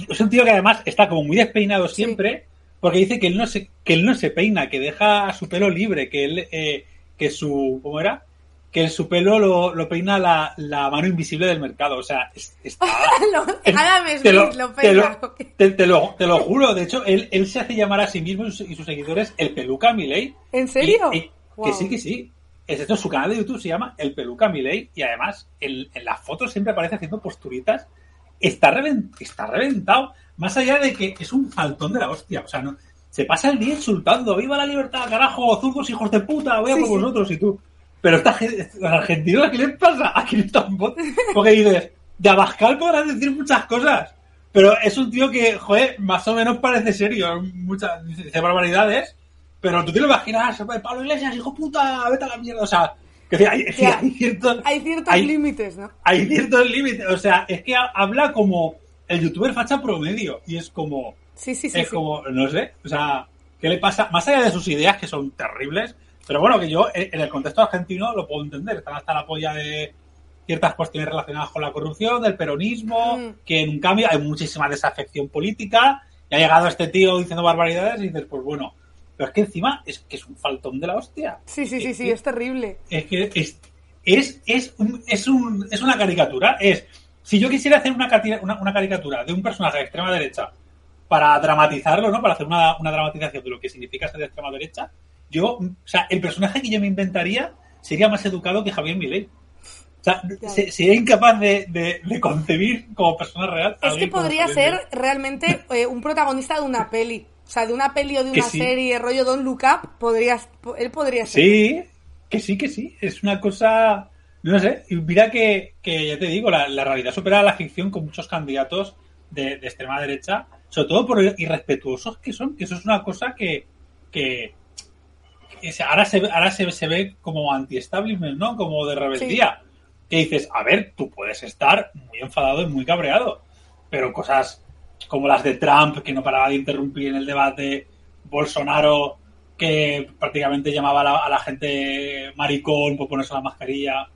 Es un tío que además está como muy despeinado siempre, porque dice que él no se, que él no se peina, que deja su pelo libre, que él, eh, que su, ¿cómo era? que su pelo lo, lo peina la, la, mano invisible del mercado. O sea, está. te, lo, lo, te, lo, te, lo, te, lo, juro. De hecho, él, él se hace llamar a sí mismo y sus, seguidores el Peluca Miley. ¿En serio? Que sí, que sí. Es esto, su canal de YouTube se llama El Peluca Miley y además en, en las fotos siempre aparece haciendo posturitas. Está, revent, está reventado. Más allá de que es un faltón de la hostia. O sea, no, se pasa el día insultando. ¡Viva la libertad, carajo! ¡Zurdos, hijos de puta! Voy a por vosotros y tú. Pero esta los argentinos, ¿qué les pasa? Aquí están Porque dices, de Abascal podrás decir muchas cosas, pero es un tío que, joder, más o menos parece serio. Muchas, dice barbaridades, pero tú te lo imaginas, Pablo Iglesias, hijo puta, vete a la mierda. O sea, que hay, hay, ciertos, hay ciertos límites, ¿no? Hay ciertos límites. O sea, es que habla como el youtuber facha promedio y es como. Sí, sí, sí. Es como, no sé, o sea, ¿qué le pasa? Más allá de sus ideas que son terribles, pero bueno, que yo eh, en el contexto argentino lo puedo entender. Están hasta la polla de ciertas cuestiones relacionadas con la corrupción, del peronismo, mm. que en un cambio hay muchísima desafección política. Y ha llegado este tío diciendo barbaridades y dices, pues bueno. Pero es que encima es que es un faltón de la hostia. Sí, sí, sí, sí, es terrible. Es que es, es, es, es, un, es una caricatura. Es, si yo quisiera hacer una, una, una, caricatura de un personaje de extrema derecha para dramatizarlo, ¿no? Para hacer una, una dramatización de lo que significa ser de extrema derecha, yo, o sea, el personaje que yo me inventaría sería más educado que Javier Milei. O sea, sería incapaz de, concebir como persona real. Es que podría ser realmente eh, un protagonista de una peli. O sea, de una peli o de una serie, rollo Don Look Up, podrías, él podría ser. Sí, que sí, que sí. Es una cosa. No sé. Mira que, que ya te digo, la, realidad supera la ficción con muchos candidatos de, extrema derecha, sobre todo por irrespetuosos que son, que eso es una cosa que, que, ahora se, ahora se, ve como anti-establishment, ¿no? Como de rebeldía. Que dices, a ver, tú puedes estar muy enfadado y muy cabreado, pero cosas como las de Trump, que no paraba de interrumpir en el debate, Bolsonaro, que prácticamente llamaba a la, gente maricón por ponerse la mascarilla,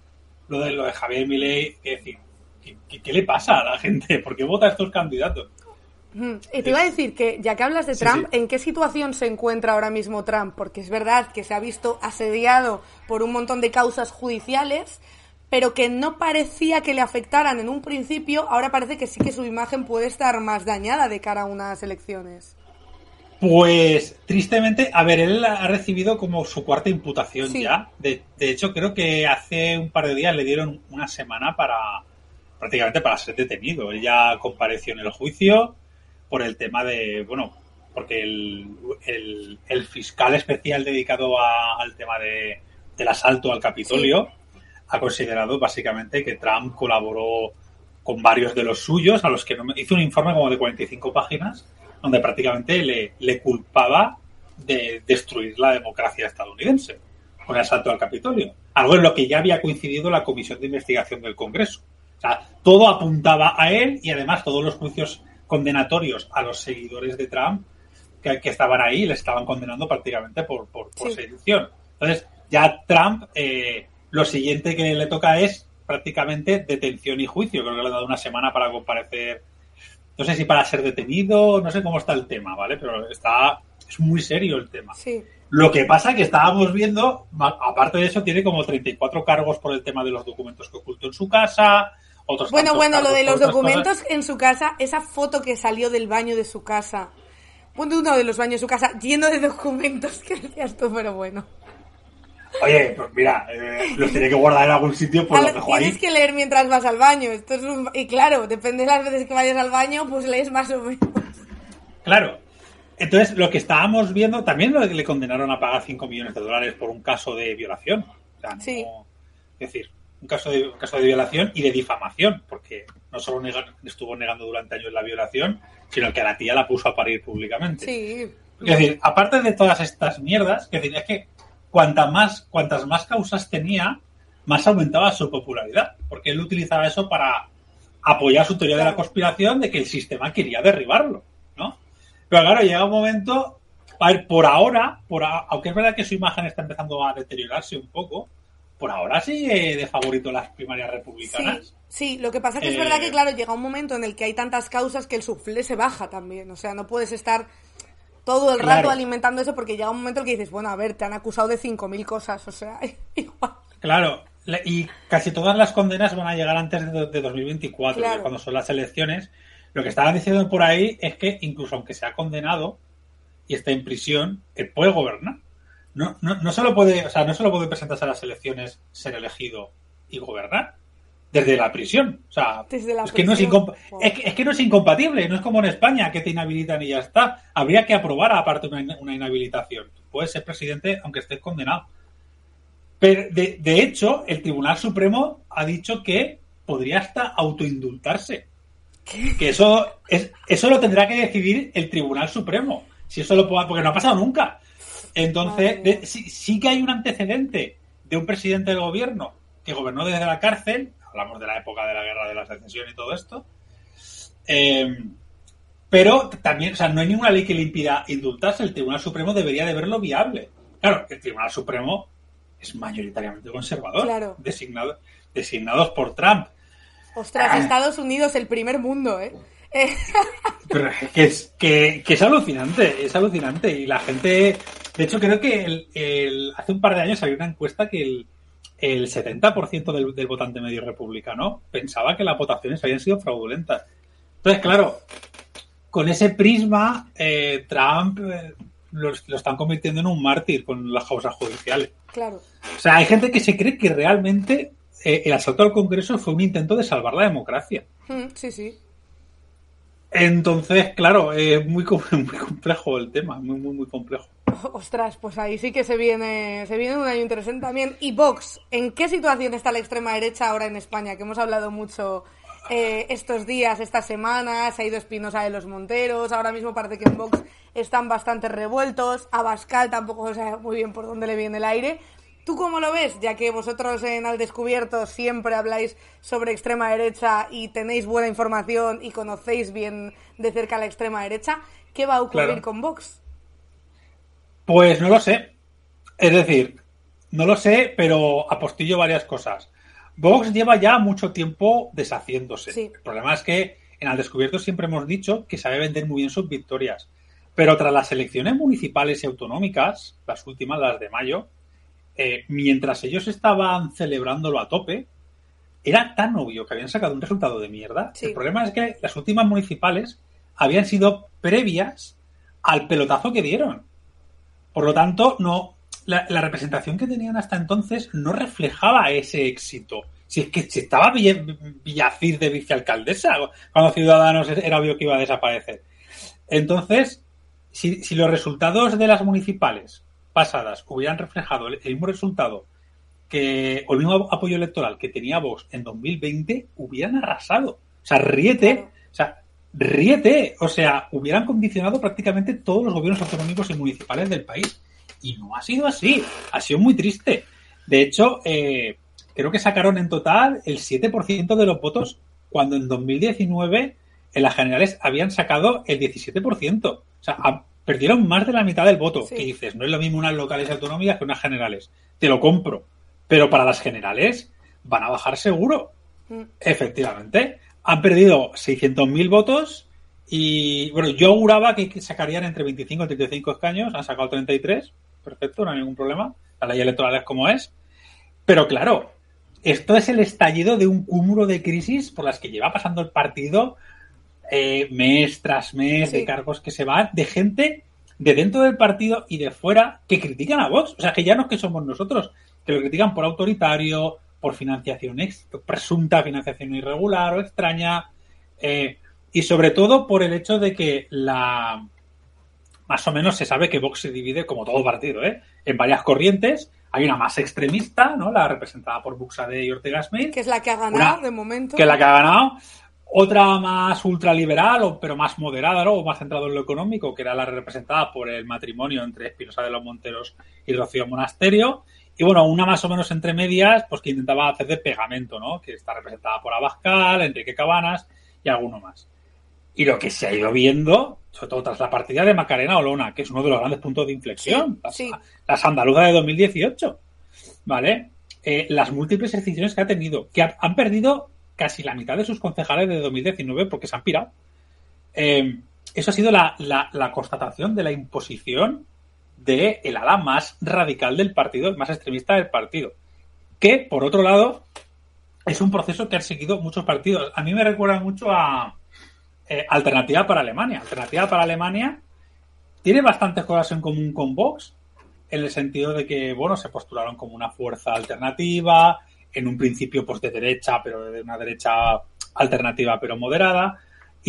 lo de, lo de Javier Milei, que decir, ¿qué, qué, le pasa a la gente? ¿Por qué vota a estos candidatos? Y te iba a decir que, ya que hablas de Trump, ¿en qué situación se encuentra ahora mismo Trump? Porque es verdad que se ha visto asediado por un montón de causas judiciales, pero que no parecía que le afectaran en un principio, ahora parece que sí que su imagen puede estar más dañada de cara a unas elecciones. Pues tristemente, a ver, él ha recibido como su cuarta imputación ya. De, de, hecho, creo que hace un par de días le dieron una semana para prácticamente para ser detenido. Él ya compareció en el juicio por el tema de, bueno, porque el, el, fiscal especial dedicado al tema de, del asalto al Capitolio ha considerado básicamente que Trump colaboró con varios de los suyos, a los que no, hizo un informe como de 45 páginas, donde prácticamente le, le culpaba de destruir la democracia estadounidense con el asalto al Capitolio. Algo en lo que ya había coincidido la Comisión de Investigación del Congreso. O sea, todo apuntaba a él y además todos los juicios condenatorios a los seguidores de Trump que, estaban ahí le estaban condenando prácticamente por, por, sedición. Entonces, ya Trump, eh, lo siguiente que le toca es prácticamente detención y juicio. Creo que le ha dado una semana para comparecer. No sé si para ser detenido, no sé cómo está el tema, ¿vale? Pero está, es muy serio el tema. Sí. Lo que pasa que estábamos viendo, aparte de eso, tiene como 34 cargos por el tema de los documentos que ocultó en su casa. Otros bueno, bueno, lo de los documentos en su casa, esa foto que salió del baño de su casa, uno de los baños de su casa lleno de documentos que decías tú, pero bueno. Oye, pues mira, eh, los tiene que guardar en algún sitio, pues lo dejo Tienes que leer mientras vas al baño. Esto es Y claro, depende de las veces que vayas al baño, pues lees más o menos. Claro. Entonces, lo que estábamos viendo, también lo que le condenaron a pagar 5 millones de dólares por un caso de violación. sí. Es decir, un caso, de, un caso de violación y de difamación, porque no solo estuvo negando durante años la violación, sino que a la tía la puso a parir públicamente. Sí. Es decir, aparte de todas estas mierdas, que es que más, cuantas más causas tenía, más aumentaba su popularidad, porque él utilizaba eso para apoyar su teoría de la conspiración de que el sistema quería derribarlo, ¿no? Pero claro, llega un momento, a ver, por ahora, por aunque es verdad que su imagen está empezando a deteriorarse un poco, por ahora sigue de favorito las primarias republicanas. Sí, lo que pasa que es verdad que, eh, claro, llega un momento en el que hay tantas causas que el suflé se baja también. O sea, no puedes estar todo el rato alimentando eso porque llega un momento en el que dices, bueno, a ver, te han acusado de 5.000 cosas, o sea, igual. Claro, y casi todas las condenas van a llegar antes de, 2024, cuando son las elecciones. Lo que estaban diciendo por ahí es que incluso aunque sea condenado y esté en prisión, él puede gobernar. No, no, no solo puede, o sea, no solo puede presentarse a las elecciones, ser elegido y gobernar, desde la prisión. O sea, es, Que no es, es, que, no es incompatible, no es como en España que te inhabilitan y ya está. Habría que aprobar aparte una, una inhabilitación. Puedes ser presidente aunque estés condenado. Pero de, de, hecho, el Tribunal Supremo ha dicho que podría hasta autoindultarse. Que eso, es, eso lo tendrá que decidir el Tribunal Supremo. Si eso lo puede, porque no ha pasado nunca. Entonces, sí que hay un antecedente de un presidente del gobierno que gobernó desde la cárcel hablamos de la época de la guerra de la secesión y todo esto. Eh, pero también, o sea, no hay ninguna ley que le impida indultarse. El Tribunal Supremo debería de verlo viable. Claro, el Tribunal Supremo es mayoritariamente conservador, designado, designados por Trump. Ostras, Estados Unidos, el primer mundo, ¿eh? Pero que es, que, es alucinante, es alucinante. Y la gente, de hecho, creo que hace un par de años había una encuesta que el, el 70% del, del, votante medio republicano pensaba que las votaciones habían sido fraudulentas. Entonces, claro, con ese prisma, eh, Trump eh, lo, están convirtiendo en un mártir con las causas judiciales. Claro. O sea, hay gente que se cree que realmente eh, el asalto al Congreso fue un intento de salvar la democracia. Mm, sí, sí. Entonces, claro, es muy, muy complejo el tema, muy, muy, muy complejo. Ostras, pues ahí sí que se viene, se viene un año interesante también. Y Vox, ¿en qué situación está la extrema derecha ahora en España? Que hemos hablado mucho eh, estos días, estas semanas, ha ido Espinosa de los Monteros, ahora mismo parece que en Vox están bastante revueltos, Abascal tampoco sabe muy bien por dónde le viene el aire. ¿Tú cómo lo ves? Ya que vosotros en Al Descubierto siempre habláis sobre extrema derecha y tenéis buena información y conocéis bien de cerca la extrema derecha, ¿qué va a ocurrir con Vox? Pues no lo sé. Es decir, no lo sé, pero apostillo varias cosas. Vox lleva ya mucho tiempo deshaciéndose. El problema es que en Al Descubierto siempre hemos dicho que sabe vender muy bien sus victorias. Pero tras las elecciones municipales y autonómicas, las últimas, las de mayo, eh, mientras ellos estaban celebrándolo a tope, era tan obvio que habían sacado un resultado de mierda. El problema es que las últimas municipales habían sido previas al pelotazo que dieron. Por lo tanto, no, la, representación que tenían hasta entonces no reflejaba ese éxito. Si es que si estaba Villacir de vicealcaldesa, cuando Ciudadanos era obvio que iba a desaparecer. Entonces, si, los resultados de las municipales pasadas hubieran reflejado el, mismo resultado que, o el mismo apoyo electoral que tenía Vox en 2020, hubieran arrasado. O sea, sea, ríete. O sea, hubieran condicionado prácticamente todos los gobiernos autonómicos y municipales del país. Y no ha sido así. Ha sido muy triste. De hecho, eh, creo que sacaron en total el 7% de los votos cuando en 2019 en las generales habían sacado el 17%. O sea, perdieron más de la mitad del voto. Que dices, no es lo mismo unas locales autonómicas que unas generales. Te lo compro. Pero para las generales van a bajar seguro. Mm. Efectivamente. Han perdido 600.000 votos y, bueno, yo auguraba que sacarían entre 25 y 35 escaños. Han sacado 33. Perfecto, no hay ningún problema. La ley electoral es como es. Pero claro, esto es el estallido de un cúmulo de crisis por las que lleva pasando el partido eh, mes tras mes, de cargos que se van, de gente de dentro del partido y de fuera que critican a Vox. O sea, que ya no es que somos nosotros, que lo critican por autoritario, por financiación presunta financiación irregular o extraña, eh, y sobre todo por el hecho de que la más o menos se sabe que Vox se divide, como todo partido, ¿eh? en varias corrientes. Hay una más extremista, ¿no? La representada por Buxade y Ortega Smith. Que es la que ha ganado de momento. Que es la que ha ganado. Otra más ultraliberal, o, pero más moderada, ¿no? O más centrado en lo económico, que era la representada por el matrimonio entre Espinosa de los Monteros y Rocío Monasterio. Y bueno, una más o menos entre medias, pues que intentaba hacer de pegamento, ¿no? Que está representada por Abascal, Enrique Cabanas y alguno más. Y lo que se ha ido viendo, sobre todo tras la partida de Macarena Olona, que es uno de los grandes puntos de inflexión, las, andaluzas de 2018, ¿vale? Eh, las múltiples decisiones que ha tenido, que han perdido casi la mitad de sus concejales de 2019 porque se han pirado. Eh, eso ha sido la, constatación de la imposición del el ala más radical del partido, más extremista del partido. Que, por otro lado, es un proceso que han seguido muchos partidos. A mí me recuerda mucho a, eh, alternativa para Alemania. Alternativa para Alemania tiene bastantes cosas en común con Vox, en el sentido de que, bueno, se postularon como una fuerza alternativa, en un principio pues de derecha, pero de una derecha alternativa pero moderada,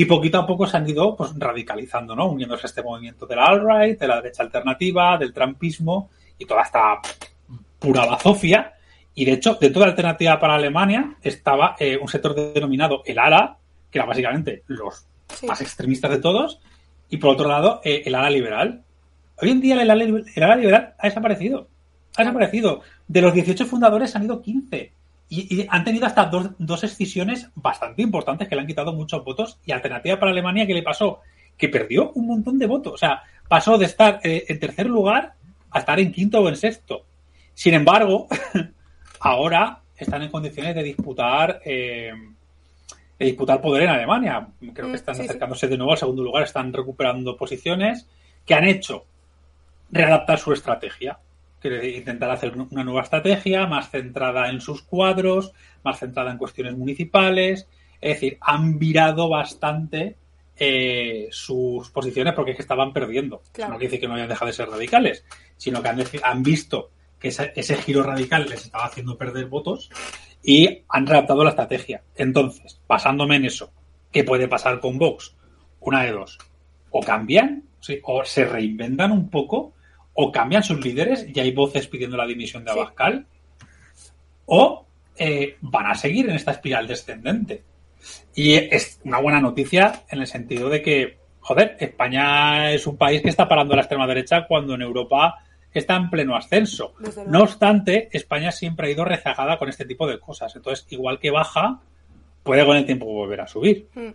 y poquito a poco se han ido pues radicalizando, ¿no? Uniéndose a este movimiento de la alt-right, de la derecha alternativa, del trampismo y toda esta pura bazofia. Y de hecho, de toda alternativa para Alemania estaba eh, un sector denominado el ALA, que era básicamente los más extremistas de todos, y por otro lado, eh, el ala liberal. Hoy en día el ala, liberal ha desaparecido. Ha desaparecido. De los 18 fundadores han ido 15. Y, han tenido hasta dos, dos excisiones bastante importantes que le han quitado muchos votos. Y Alternativa para Alemania, ¿qué le pasó? Que perdió un montón de votos. O sea, pasó de estar eh, en tercer lugar a estar en quinto o en sexto. Sin embargo, ahora están en condiciones de disputar eh, disputar poder en Alemania. Creo que mm, están acercándose de nuevo al segundo lugar, están recuperando posiciones que han hecho readaptar su estrategia. Intentar hacer una nueva estrategia más centrada en sus cuadros, más centrada en cuestiones municipales. Es decir, han virado bastante eh, sus posiciones porque es que estaban perdiendo. No quiere decir que no hayan dejado de ser radicales, sino que han, han visto que ese, giro radical les estaba haciendo perder votos y han readaptado la estrategia. Entonces, basándome en eso, ¿qué puede pasar con Vox? Una de dos. O cambian, o se reinventan un poco, o cambian sus líderes, y hay voces pidiendo la dimisión de Abascal, o eh, van a seguir en esta espiral descendente. Y es una buena noticia en el sentido de que, joder, España es un país que está parando a la extrema derecha cuando en Europa está en pleno ascenso. No obstante, España siempre ha ido rezagada con este tipo de cosas. Entonces, igual que baja, puede con el tiempo volver a subir. Hmm.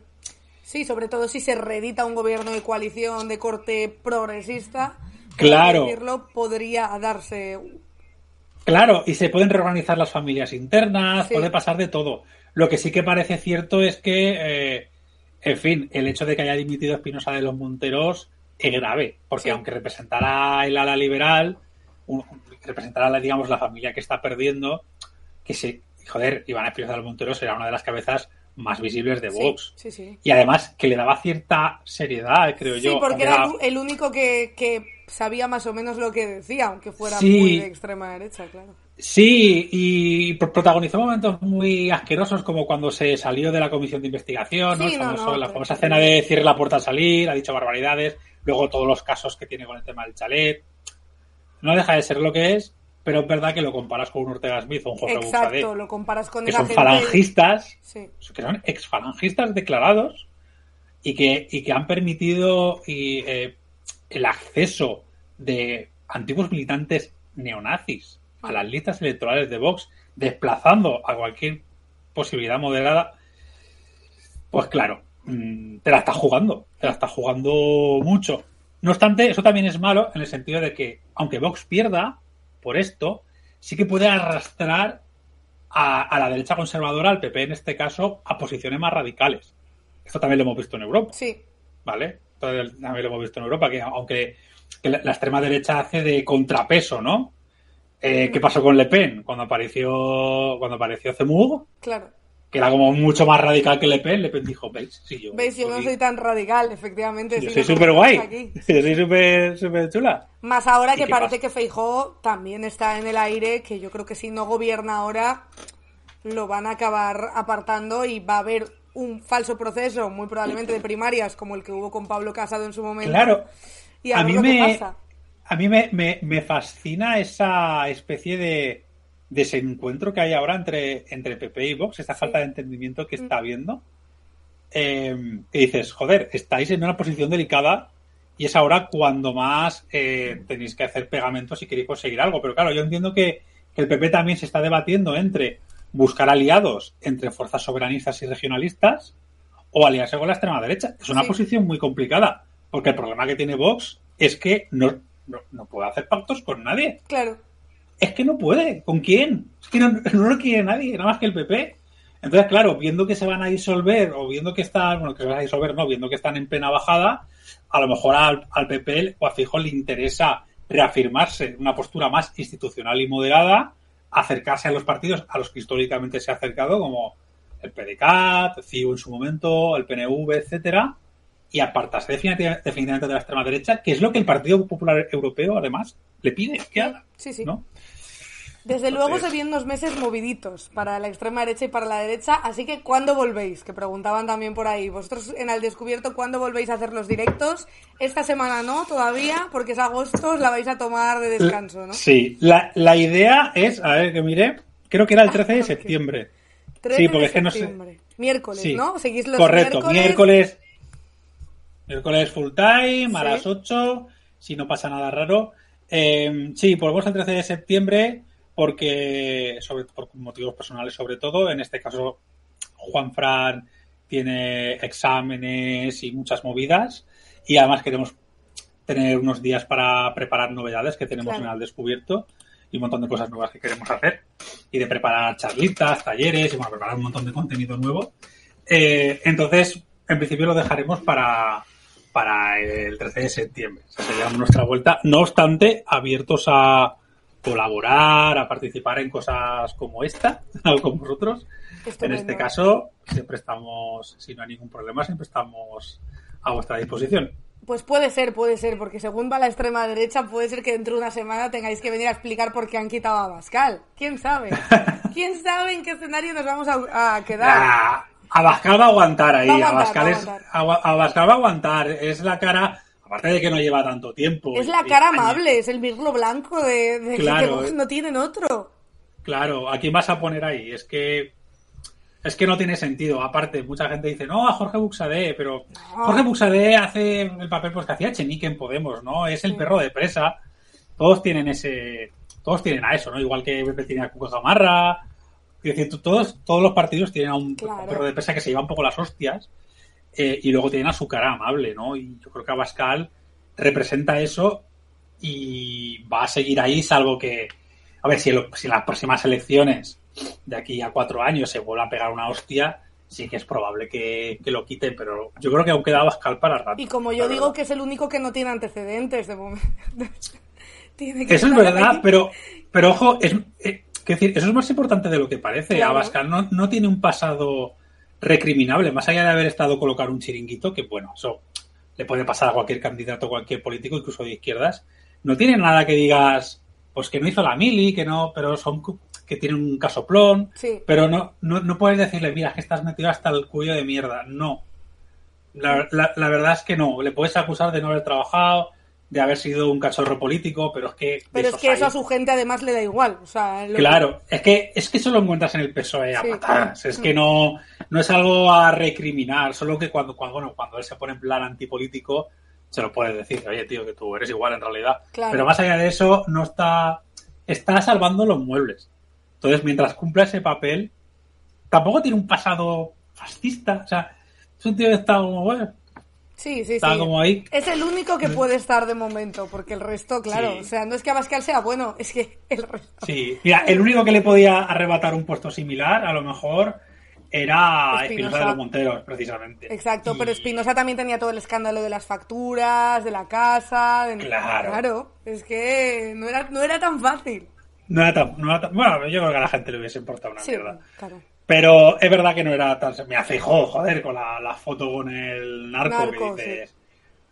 Sí, sobre todo si se reedita un gobierno de coalición de corte progresista. Claro. Decirlo, podría darse. Claro, y se pueden reorganizar las familias internas, puede pasar de todo. Lo que sí que parece cierto es que, eh, en fin, el hecho de que haya dimitido Espinosa de los Monteros es grave, porque aunque representará el ala liberal, representará, digamos, la familia que está perdiendo, que se, joder, Iván Espinosa los Monteros era una de las cabezas más visibles de Vox. y además que le daba cierta seriedad, creo yo. Sí, porque era el único que, que, sabía más o menos lo que decía, aunque fuera muy de extrema derecha, claro. Sí, y protagonizó momentos muy asquerosos como cuando se salió de la comisión de investigación, ¿no? la famosa escena de cierre la puerta al salir, ha dicho barbaridades, luego todos los casos que tiene con el tema del chalet. No deja de ser lo que es, pero es verdad que lo comparas con un Ortega Smith o un Jorge Exacto, lo comparas con que son falangistas, que son exfalangistas declarados y que, y que han permitido y, eh, el acceso de antiguos militantes neonazis a las listas electorales de Vox, desplazando a cualquier posibilidad moderada, pues claro, mm, te la estás jugando, te la estás jugando mucho. No obstante, eso también es malo en el sentido de que, aunque Vox pierda por esto, sí que puede arrastrar a, a la derecha conservadora, al PP en este caso, a posiciones más radicales. Esto también lo hemos visto en Europa. Sí. ¿Vale? Esto también lo hemos visto en Europa, que aunque que la, la extrema derecha hace de contrapeso, ¿no? Eh, ¿Qué pasó con Le Pen? Cuando apareció, cuando apareció Zemmour, Claro. que era como mucho más radical que Le Pen, Le Pen dijo, ¿veis? Sí, yo, ¿Veis? Yo no soy- tan radical, efectivamente. yo soy súper guay. Yo soy súper súper chula. Más ahora ¿Y que parece pasa? que Feijó también está en el aire, que yo creo que si no gobierna ahora, lo van a acabar apartando y va a haber un falso proceso, muy probablemente de primarias, como el que hubo con Pablo Casado en su momento. Claro. Y a, mí me, pasa. a mí me, me- me fascina esa especie de desencuentro que hay ahora entre, entre PP y Vox, esta falta de entendimiento que Mm. está habiendo. Eh, que dices, joder, estáis en una posición delicada y es ahora cuando más eh, tenéis que hacer pegamentos si queréis conseguir algo. Pero claro, yo entiendo que, que el PP también se está debatiendo entre buscar aliados entre fuerzas soberanistas y regionalistas o aliarse con la extrema derecha. Es una Sí. posición muy complicada, porque el problema que tiene Vox es que no, no, no puede hacer pactos con nadie. Claro. Es que no puede. ¿Con quién? Es que no, no lo quiere nadie, nada más que el PP. Entonces, claro, viendo que se van a disolver o viendo que están, bueno, que se van a disolver, no, viendo que están en plena bajada, a lo mejor al, al PP o a Fijo le interesa reafirmarse una postura más institucional y moderada, acercarse a los partidos a los que históricamente se ha acercado, como el PDCAT, CIU en su momento, el PNV, etcétera, y apartarse definitiva- definitivamente de la extrema derecha, que es lo que el Partido Popular Europeo, además, le pide que haga. Sí, sí. ¿no? Desde luego se vienen unos meses moviditos para la extrema derecha y para la derecha, así que ¿cuándo volvéis? Que preguntaban también por ahí. Vosotros en Al Descubierto, ¿cuándo volvéis a hacer los directos? Esta semana no, todavía, porque es agosto, os la vais a tomar de descanso, ¿no? Sí, la, la idea es, a ver que mire, creo que era el 13 de septiembre. 13 sí, porque de es que no sé- septiembre. Miércoles, Sí. ¿no? Seguís los Correcto, miércoles. miércoles. Miércoles full time, a Sí. las 8, si no pasa nada raro. Eh, sí, volvemos el 13 de septiembre porque, sobre, por motivos personales sobre todo, en este caso Juan Fran tiene exámenes y muchas movidas y además queremos tener unos días para preparar novedades que tenemos Claro. en Al Descubierto y un montón de cosas nuevas que queremos hacer y de preparar charlitas, talleres y bueno, preparar un montón de contenido nuevo. Eh, entonces, en principio lo dejaremos para, para el 13 de septiembre. O sea, sería nuestra vuelta. No obstante, abiertos a colaborar, a participar en cosas como esta, con vosotros. En este caso, siempre estamos, si no hay ningún problema, siempre estamos a vuestra disposición. Pues puede ser, puede ser, porque según va la extrema derecha, puede ser que dentro de una semana tengáis que venir a explicar por qué han quitado a Bascal. ¿Quién sabe? ¿Quién sabe en qué escenario nos vamos a, a quedar? Ah, Abascal va a aguantar ahí. Va a aguantar, Abascal, va a es, aguantar. Aba- Abascal va a aguantar. Es la cara, aparte de que no lleva tanto tiempo. Es la cara amable, es el mirlo blanco de, de Claro, que eh. no tienen otro. Claro, ¿a quién vas a poner ahí? Es que es que no tiene sentido. Aparte, mucha gente dice, no, a Jorge Buxadé, pero No. Jorge Buxadé hace el papel pues, que hacía Chenique en Podemos, ¿no? Es el Sí. perro de presa. Todos tienen ese... Todos tienen a eso, ¿no? Igual que Pepe tiene a Cuca Gamarra. Es decir, todos, todos los partidos tienen a un Claro. perro de presa que se lleva un poco las hostias eh, y luego tienen a su cara amable, ¿no? Y yo creo que Abascal representa eso y va a seguir ahí, salvo que, a ver, si, en si las próximas elecciones de aquí a cuatro años se vuelve a pegar una hostia, sí que es probable que, que lo quiten, pero yo creo que aún queda Abascal para rato. Y como yo digo verdad. que es el único que no tiene antecedentes de momento. Tiene que Eso es verdad, ahí. pero, pero ojo, es, eh, decir, eso es más importante de lo que parece. Claro. Abascal no, no tiene un pasado recriminable, más allá de haber estado colocar un chiringuito, que bueno, eso le puede pasar a cualquier candidato, cualquier político, incluso de izquierdas. No tiene nada que digas, pues que no hizo la mili, que no, pero son que tienen un casoplón, Sí. pero no, no, no puedes decirle, mira, que estás metido hasta el cuello de mierda. No. La, la- la verdad es que no. Le puedes acusar de no haber trabajado, de haber sido un cachorro político, pero es que... Pero es que eso a su gente además le da igual. O sea, claro, es que es que eso lo encuentras en el PSOE a patadas. Es que no, no es algo a recriminar, solo que cuando, cuando, bueno, cuando él se pone en plan antipolítico, se lo puedes decir, oye tío, que tú eres igual en realidad. Pero más allá de eso, no está, está salvando los muebles. Entonces, mientras cumpla ese papel, tampoco tiene un pasado fascista. O sea, es un tío que está como, bueno, Sí, sí, sí. como ahí. Es el único que puede estar de momento, porque el resto, claro, o sea, no es que Abascal sea bueno, es que el resto. Sí, mira, el único que le podía arrebatar un puesto similar, a lo mejor, era Espinosa de los Monteros, precisamente. Exacto, pero Espinosa también tenía todo el escándalo de las facturas, de la casa. De... Claro. Claro, es que no era, no era tan fácil. No era tan, no era tan... Bueno, yo creo que a la gente le hubiese importado una sí, mierda. Claro. Pero es verdad que no era tan. Me afejó, joder, con la, la, foto con el narco, que dices.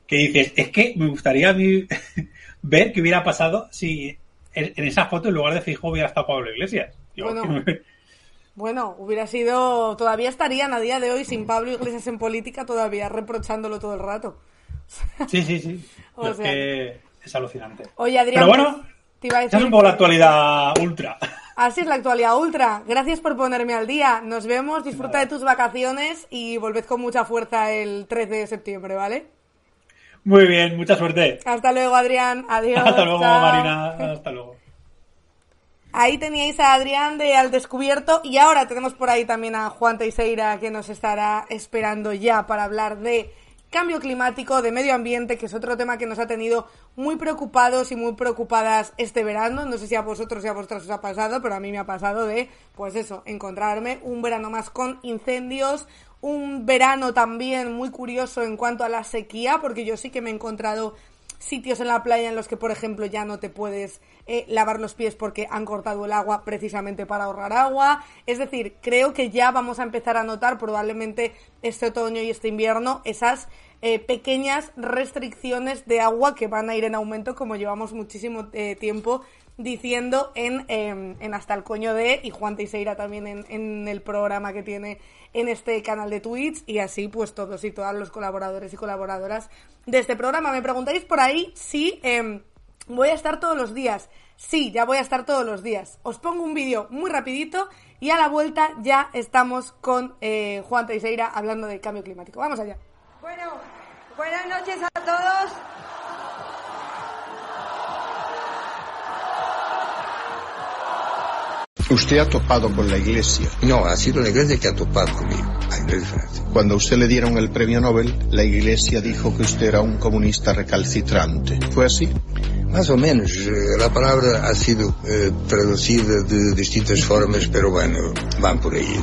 Que dices, es que me gustaría a mí ver qué hubiera pasado si en esa foto en lugar de Fijo hubiera estado Pablo Iglesias. bueno, bueno, hubiera sido. Todavía estarían a día de hoy sin Pablo Iglesias en política, todavía reprochándolo todo el rato. sí, sí, sí. es que es alucinante. Oye, Adrián. Pero bueno, te iba a decir... es un poco la actualidad ultra. Así es la actualidad ultra. Gracias por ponerme al día. Nos vemos, disfruta de tus vacaciones y volved con mucha fuerza el 13 de septiembre, ¿vale? Muy bien, mucha suerte. Hasta luego, Adrián. Adiós. Hasta luego, Marina. Hasta luego. Ahí teníais a Adrián de Al Descubierto y ahora tenemos por ahí también a Juan Teixeira que nos estará esperando ya para hablar de cambio climático, de medio ambiente, que es otro tema que nos ha tenido muy preocupados y muy preocupadas este verano. No sé si a vosotros y a vosotras os ha pasado, pero a mí me ha pasado de, pues eso, encontrarme un verano más con incendios, un verano también muy curioso en cuanto a la sequía, porque yo sí que me he encontrado sitios en la playa en los que, por ejemplo, ya no te puedes eh, lavar los pies porque han cortado el agua precisamente para ahorrar agua. Es decir, creo que ya vamos a empezar a notar probablemente este otoño y este invierno esas eh, pequeñas restricciones de agua que van a ir en aumento como llevamos muchísimo eh, tiempo diciendo en, em, en Hasta el Coño de y Juan Teixeira también en, en, el programa que tiene en este canal de Twitch y así pues todos y todas los colaboradores y colaboradoras de este programa. Me preguntáis por ahí si eh, voy a estar todos los días. Sí, ya voy a estar todos los días. Os pongo un vídeo muy rapidito y a la vuelta ya estamos con eh, Juan Teixeira hablando del cambio climático. Vamos allá. Bueno, buenas noches a todos. Usted ha topado con la iglesia. No, ha sido la iglesia que ha topado conmigo. Cuando a usted le dieron el premio Nobel, la iglesia dijo que usted era un comunista recalcitrante. ¿Fue así? Más o menos. Eh, la palabra ha sido eh, traducida de distintas formas, pero bueno, van por ahí.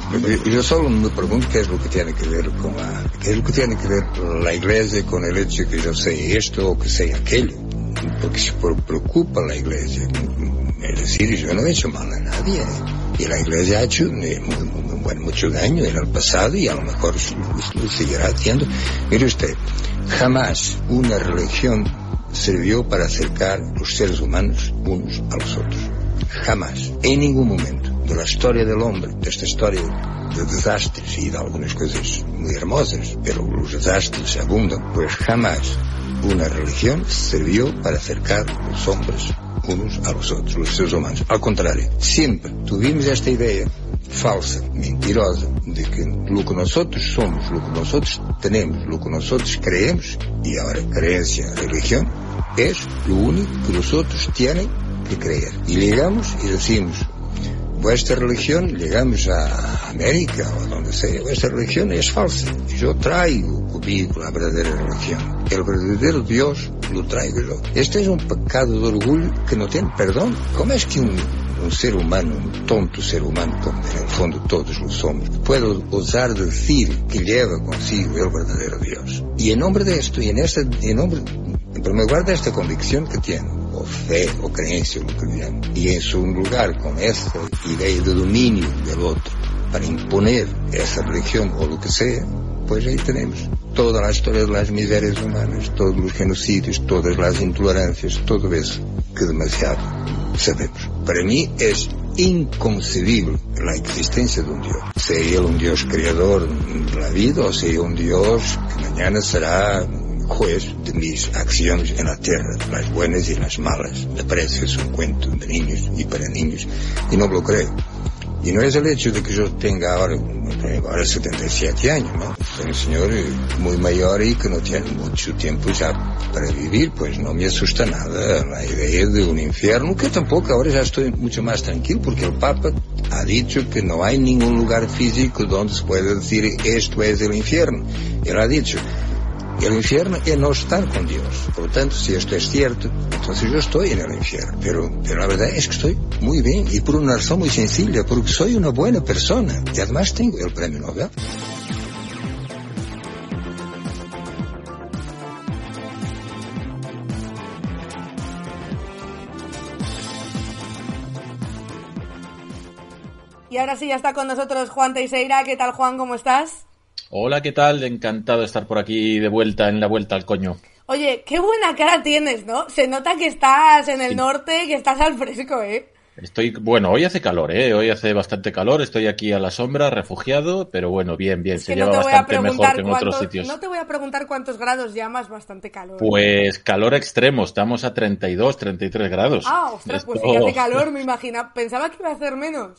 Yo solo me pregunto qué es lo que tiene que ver con la, qué es lo que tiene que ver la iglesia con el hecho de que yo sé esto o que sé aquello. Porque se preocupa la iglesia es decir, yo no he hecho mal a nadie. Y la iglesia ha hecho bueno, mucho daño en el pasado y a lo mejor lo, seguirá haciendo. Mire usted, jamás una religión sirvió para acercar los seres humanos unos a los otros. Jamás. En ningún momento de la historia del hombre, de esta historia de desastres y de algunas cosas muy hermosas, pero los desastres abundan, pues jamás una religión sirvió para acercar los hombres unos a los otros, los seres humanos. Al contrario, siempre tuvimos esta idea falsa, mentirosa, de que lo que nosotros somos, lo que nosotros tenemos, lo que nosotros creemos, y ahora creencia, religión, es lo único que los otros tienen que creer. Y llegamos y decimos, vuestra religión, llegamos a América o donde sea, vuestra religión es falsa. Yo traigo conmigo la verdadera religión. El verdadero Dios lo traigo yo. Este es un pecado de orgullo que no tiene perdón. ¿Cómo es que un, un ser humano, un tonto ser humano, como en el fondo todos lo somos, puede osar decir que lleva consigo el verdadero Dios? Y en nombre de esto, y en este, en nombre, en primer lugar de esta convicción que tiene, o fe, o creencia, lo que llaman, y en su lugar con esta idea de dominio del otro, para imponer esa religión o lo que sea, pues ahí tenemos toda la historia de las miserias humanas, todos los genocidios, todas las intolerancias, todo eso que demasiado sabemos. Para mí es inconcebible la existencia de un Dios. Sea él un Dios creador de la vida o sea un Dios que mañana será juez de mis acciones en la tierra, las buenas y las malas. Me parece es un cuento de niños y para niños, y no lo creo. Y no es el hecho de que yo tenga ahora, ahora 77 años, ¿no? Soy un señor muy mayor y que no tiene mucho tiempo ya para vivir, pues no me asusta nada la idea de un infierno, que tampoco ahora ya estoy mucho más tranquilo porque el Papa ha dicho que no hay ningún lugar físico donde se pueda decir esto es el infierno. Él ha dicho, el infierno es no estar con Dios. Por lo tanto, si esto es cierto, entonces yo estoy en el infierno. Pero, pero la verdad es que estoy muy bien y por una razón muy sencilla, porque soy una buena persona y además tengo el premio Nobel. Y ahora sí ya está con nosotros Juan Teixeira. ¿Qué tal, Juan? ¿Cómo estás? Hola, ¿qué tal? Encantado de estar por aquí de vuelta, en la vuelta al coño. Oye, qué buena cara tienes, ¿no? Se nota que estás en el Sí. norte, que estás al fresco, ¿eh? Estoy, bueno, hoy hace calor, ¿eh? Hoy hace bastante calor, estoy aquí a la sombra, refugiado, pero bueno, bien, bien, Es se no lleva bastante mejor que en otros sitios. no te voy a preguntar cuántos grados llamas, bastante calor. Pues calor extremo, estamos a 32, 33 grados. ah, ostras, pues sí Esto- que hace calor, me imagina. Pensaba que iba a hacer menos.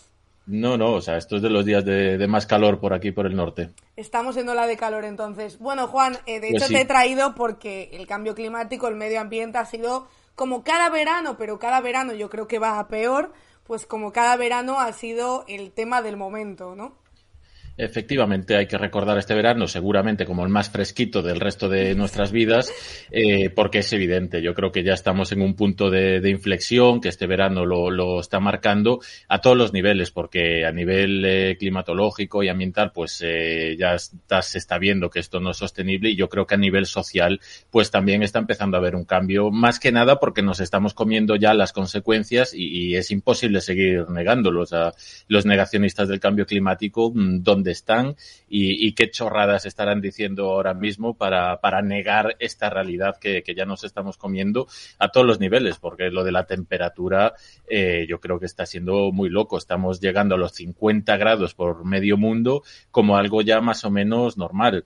No, no, o sea, esto es de los días de, de más calor por aquí, por el norte. Estamos en ola de calor entonces. Bueno, Juan, eh, de Pues hecho sí. te he traído porque el cambio climático, el medio ambiente ha sido como cada verano, pero cada verano yo creo que va a peor, pues como cada verano ha sido el tema del momento, ¿no? Efectivamente, hay que recordar este verano seguramente como el más fresquito del resto de nuestras vidas, eh, porque es evidente. Yo creo que ya estamos en un punto de, inflexión, que este verano lo, lo está marcando a todos los niveles, porque a nivel eh, climatológico y ambiental, pues eh, ya se está viendo que esto no es sostenible y yo creo que a nivel social, pues también está empezando a haber un cambio, más que nada porque nos estamos comiendo ya las consecuencias y, es imposible seguir negándolo. O sea, los negacionistas del cambio climático, mm, están y, y qué chorradas estarán diciendo ahora mismo para, para negar esta realidad que, que ya nos estamos comiendo a todos los niveles, porque lo de la temperatura eh, yo creo que está siendo muy loco. Estamos llegando a los 50 grados por medio mundo como algo ya más o menos normal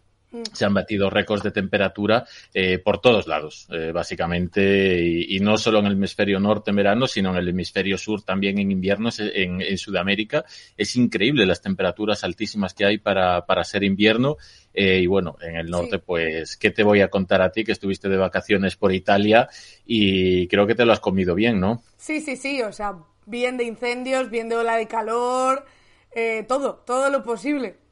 se han batido récords de temperatura eh, por todos lados, eh, básicamente, y, y, no solo en el hemisferio norte en verano, sino en el hemisferio sur también en invierno, en, en Sudamérica. Es increíble las temperaturas altísimas que hay para, para ser invierno. Eh, y bueno, en el norte, sí. pues, ¿qué te voy a contar a ti que estuviste de vacaciones por Italia y creo que te lo has comido bien, ¿no? Sí, sí, sí, o sea, bien de incendios, bien de ola de calor, todo, todo lo posible.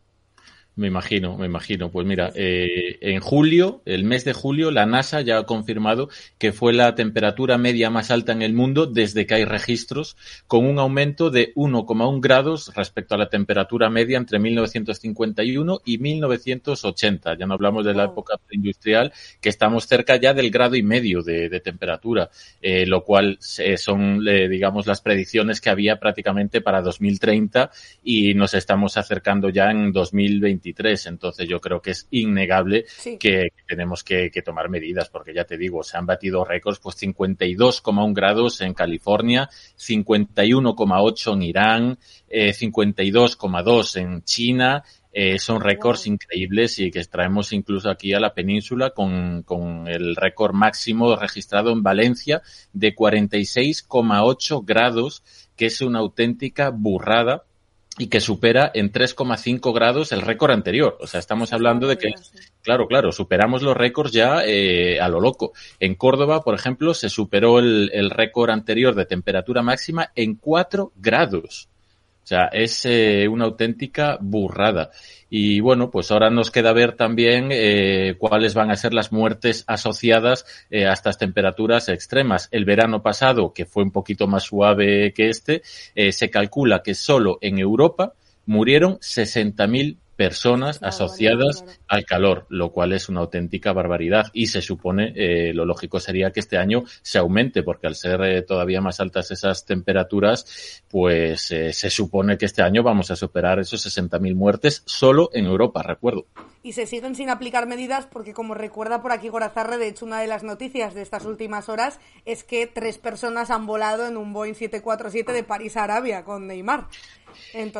Me imagino, me imagino. Pues mira, eh, en julio, el mes de julio, la NASA ya ha confirmado que fue la temperatura media más alta en el mundo desde que hay registros, con un aumento de 1,1 grados respecto a la temperatura media entre 1951 y 1980. Ya no hablamos de la época industrial, que estamos cerca ya del grado y medio de, de temperatura, eh, lo cual eh, son, eh, digamos, las predicciones que había prácticamente para 2030 y nos estamos acercando ya en 2023. Entonces yo creo que es innegable Sí. que tenemos que, que tomar medidas, porque ya te digo, se han batido récords, pues 52,1 grados en California, 51,8 en Irán, eh, 52,2 en China. Eh, son récords increíbles y que traemos incluso aquí a la península con, con el récord máximo registrado en Valencia de 46,8 grados, que es una auténtica burrada y que supera en 3,5 grados el récord anterior. O sea, estamos hablando de que, claro, claro, superamos los récords ya eh, a lo loco. En Córdoba, por ejemplo, se superó el, el récord anterior de temperatura máxima en 4 grados. O sea, es eh, una auténtica burrada. Y bueno, pues ahora nos queda ver también eh, cuáles van a ser las muertes asociadas eh, a estas temperaturas extremas. El verano pasado, que fue un poquito más suave que este, eh, se calcula que solo en Europa murieron 60.000 personas Claro, asociadas claro. al calor, lo cual es una auténtica barbaridad. Y se supone, eh, lo lógico sería que este año se aumente, porque al ser eh, todavía más altas esas temperaturas, pues eh, se supone que este año vamos a superar esos 60.000 muertes solo en Europa, recuerdo. Y se siguen sin aplicar medidas porque, como recuerda por aquí Gorazarre, de hecho, una de las noticias de estas últimas horas es que tres personas han volado en un Boeing 747 de París a Arabia con Neymar.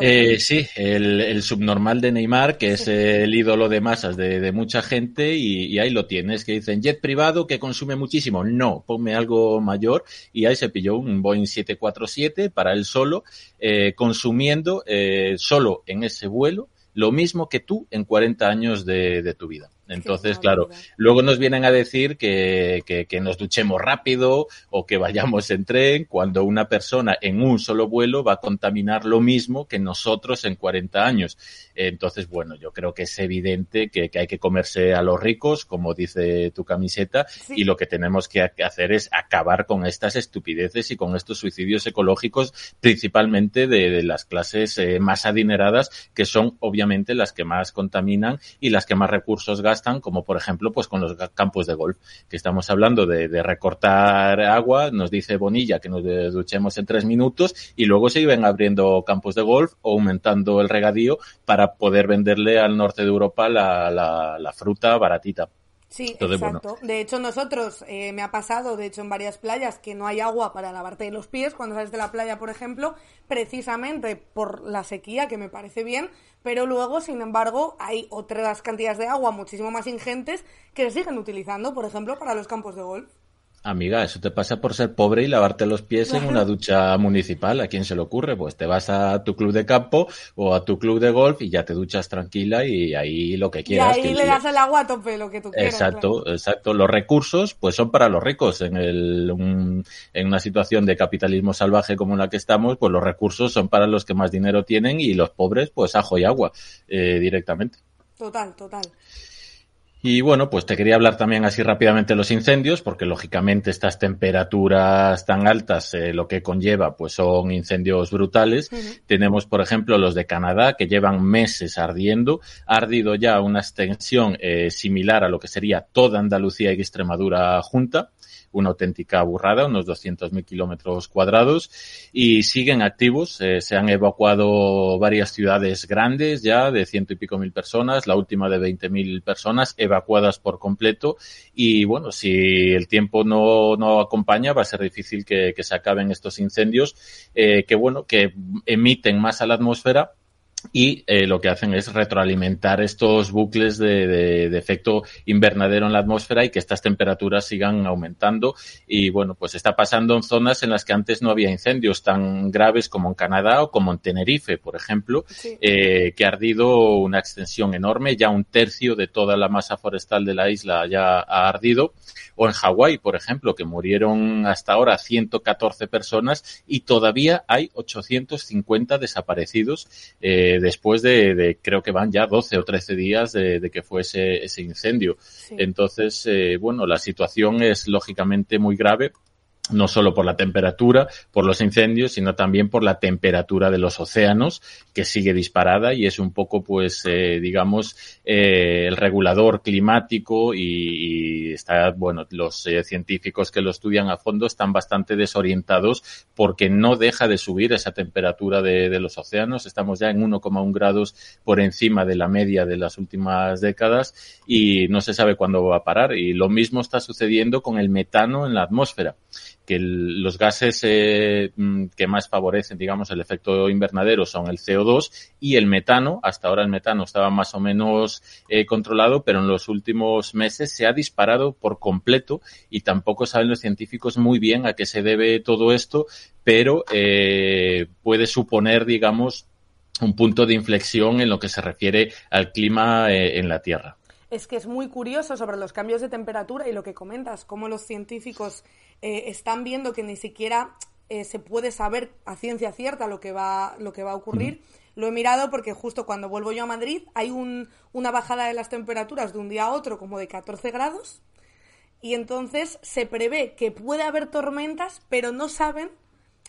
Eh, sí, el, subnormal de Neymar, que es el ídolo de masas de, mucha gente, y, ahí lo tienes, que dicen jet privado que consume muchísimo. No, ponme algo mayor, y ahí se pilló un Boeing 747 para él solo, eh, consumiendo eh, solo en ese vuelo lo mismo que tú en 40 años de tu vida. Entonces, claro, luego nos vienen a decir que, que, nos duchemos rápido o que vayamos en tren cuando una persona en un solo vuelo va a contaminar lo mismo que nosotros en 40 años. Entonces, bueno, yo creo que es evidente que, hay que comerse a los ricos, como dice tu camiseta, y lo que tenemos que hacer es acabar con estas estupideces y con estos suicidios ecológicos, principalmente de, las clases eh, más adineradas, que son obviamente las que más contaminan y las que más recursos gastan, como por ejemplo, pues con los campos de golf, que estamos hablando de, recortar agua, nos dice Bonilla que nos duchemos en tres minutos y luego se iban abriendo campos de golf o aumentando el regadío para poder venderle al norte de Europa la, la, fruta baratita. Sí, exacto. De hecho, nosotros, eh, me ha pasado, de hecho, en varias playas que no hay agua para lavarte los pies cuando sales de la playa, por ejemplo, precisamente por la sequía, que me parece bien, pero luego, sin embargo, hay otras cantidades de agua muchísimo más ingentes que se siguen utilizando, por ejemplo, para los campos de golf. Amiga, eso te pasa por ser pobre y lavarte los pies en una ducha municipal. ¿A quién se le ocurre? Pues te vas a tu club de campo o a tu club de golf y ya te duchas tranquila y ahí lo que quieras. Y ahí le das el agua a tope, lo que tú quieras. Exacto, exacto. Los recursos, pues son para los ricos. En, el, en una situación de capitalismo salvaje como la que estamos, pues los recursos son para los que más dinero tienen y los pobres, pues ajo y agua eh, directamente. Total, total. Y bueno, pues te quería hablar también así rápidamente de los incendios, porque lógicamente estas temperaturas tan altas eh, lo que conlleva pues son incendios brutales. Tenemos, por ejemplo, los de Canadá que llevan meses ardiendo. Ha ardido ya una extensión eh, similar a lo que sería toda Andalucía y Extremadura junta una auténtica burrada, unos 200.000 kilómetros cuadrados, y siguen activos. Eh, se han evacuado varias ciudades grandes ya de ciento y pico mil personas, la última de 20.000 personas evacuadas por completo. Y bueno, si el tiempo no, no acompaña, va a ser difícil que, que se acaben estos incendios, eh, que bueno, que emiten más a la atmósfera y eh, lo que hacen es retroalimentar estos bucles de, de, efecto invernadero en la atmósfera y que estas temperaturas sigan aumentando. Y bueno, pues está pasando en zonas en las que antes no había incendios tan graves como en Canadá o como en Tenerife, por ejemplo, eh, que ha ardido una extensión enorme, ya un tercio de toda la masa forestal de la isla ya ha ardido o en Hawái, por ejemplo, que murieron hasta ahora 114 personas y todavía hay 850 desaparecidos eh, después de, creo que van ya 12 o 13 días de, que fue ese, incendio. Entonces, eh, bueno, la situación es lógicamente muy grave no solo por la temperatura, por los incendios, sino también por la temperatura de los océanos, que sigue disparada y es un poco, pues, eh, digamos, eh, el regulador climático y, está, bueno, los eh, científicos que lo estudian a fondo están bastante desorientados porque no deja de subir esa temperatura de, de los océanos. Estamos ya en 1,1 grados por encima de la media de las últimas décadas y no se sabe cuándo va a parar. Y lo mismo está sucediendo con el metano en la atmósfera que los gases eh, mm, que más favorecen, digamos, el efecto invernadero son el CO2 y el metano. Hasta ahora el metano estaba más o menos eh, controlado, pero en los últimos meses se ha disparado por completo y tampoco saben los científicos muy bien a qué se debe todo esto, pero eh, puede suponer, digamos, un punto de inflexión en lo que se refiere al clima en la Tierra es que es muy curioso sobre los cambios de temperatura y lo que comentas, cómo los científicos eh, están viendo que ni siquiera eh, se puede saber a ciencia cierta lo que va, lo que va a ocurrir. Lo he mirado porque justo cuando vuelvo yo a Madrid hay un, una bajada de las temperaturas de un día a otro como de 14 grados y entonces se prevé que puede haber tormentas, pero no saben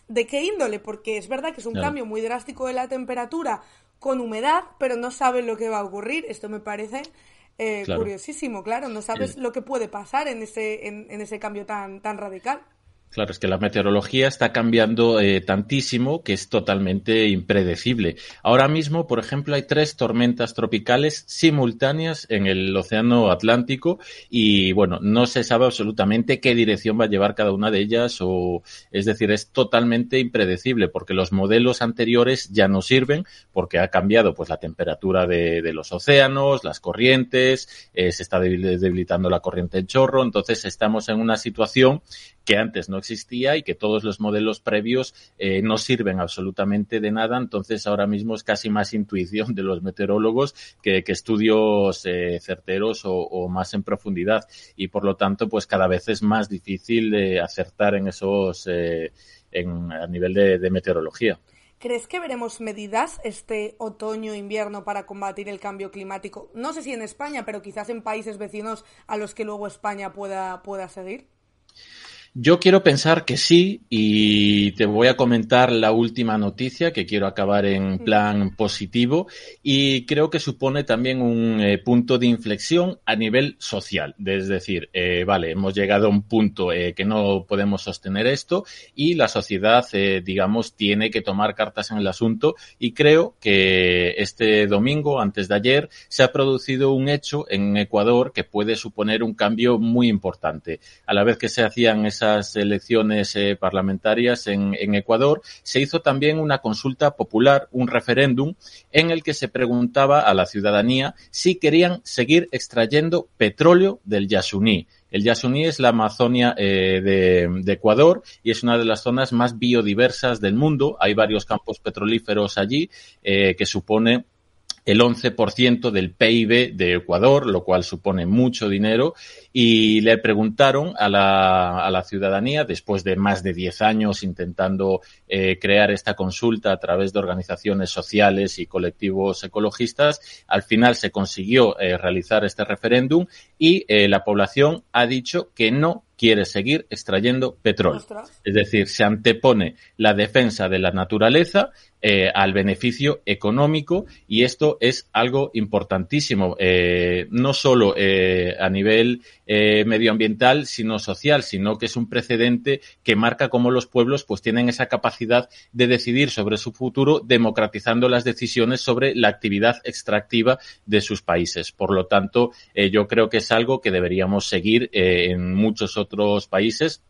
de qué índole, porque es verdad que es un cambio muy drástico de la temperatura con humedad, pero no saben lo que va a ocurrir. Esto me parece eh, curiosísimo, claro, no sabes lo que puede pasar en ese, en, ese cambio tan, tan radical. Claro, es que la meteorología está cambiando eh, tantísimo que es totalmente impredecible. Ahora mismo, por ejemplo, hay tres tormentas tropicales simultáneas en el Océano Atlántico y, bueno, no se sabe absolutamente qué dirección va a llevar cada una de ellas o, es decir, es totalmente impredecible porque los modelos anteriores ya no sirven porque ha cambiado, pues, la temperatura de, los océanos, las corrientes, eh, se está debilitando la corriente en chorro, entonces estamos en una situación que antes no existía y que todos los modelos previos eh, no sirven absolutamente de nada. Entonces, ahora mismo es casi más intuición de los meteorólogos que, estudios eh, certeros o, más en profundidad. Y por lo tanto, pues cada vez es más difícil de acertar en esos, eh, en, a nivel de, de meteorología. ¿Crees que veremos medidas este otoño-invierno para combatir el cambio climático? No sé si en España, pero quizás en países vecinos a los que luego España pueda, pueda seguir. Yo quiero pensar que sí y te voy a comentar la última noticia que quiero acabar en plan positivo y creo que supone también un eh, punto de inflexión a nivel social. Es decir, eh, vale, hemos llegado a un punto eh, que no podemos sostener esto y la sociedad, eh, digamos, tiene que tomar cartas en el asunto y creo que este domingo, antes de ayer, se ha producido un hecho en Ecuador que puede suponer un cambio muy importante. A la vez que se hacían esas esas elecciones eh, parlamentarias en, en, Ecuador, se hizo también una consulta popular, un referéndum, en el que se preguntaba a la ciudadanía si querían seguir extrayendo petróleo del Yasuní. El Yasuní es la Amazonia eh, de, Ecuador y es una de las zonas más biodiversas del mundo. Hay varios campos petrolíferos allí eh, que supone el 11% del PIB de Ecuador, lo cual supone mucho dinero, y le preguntaron a la, a la ciudadanía, después de más de 10 años intentando eh, crear esta consulta a través de organizaciones sociales y colectivos ecologistas, al final se consiguió eh, realizar este referéndum y eh, la población ha dicho que no quiere seguir extrayendo petróleo. Es decir, se antepone la defensa de la naturaleza eh, al beneficio económico y esto es algo importantísimo, eh, no solo eh, a nivel medioambiental, sino social, sino que es un precedente que marca cómo los pueblos pues tienen esa capacidad de decidir sobre su futuro, democratizando las decisiones sobre la actividad extractiva de sus países. Por lo tanto, yo creo que es algo que deberíamos seguir en muchos otros países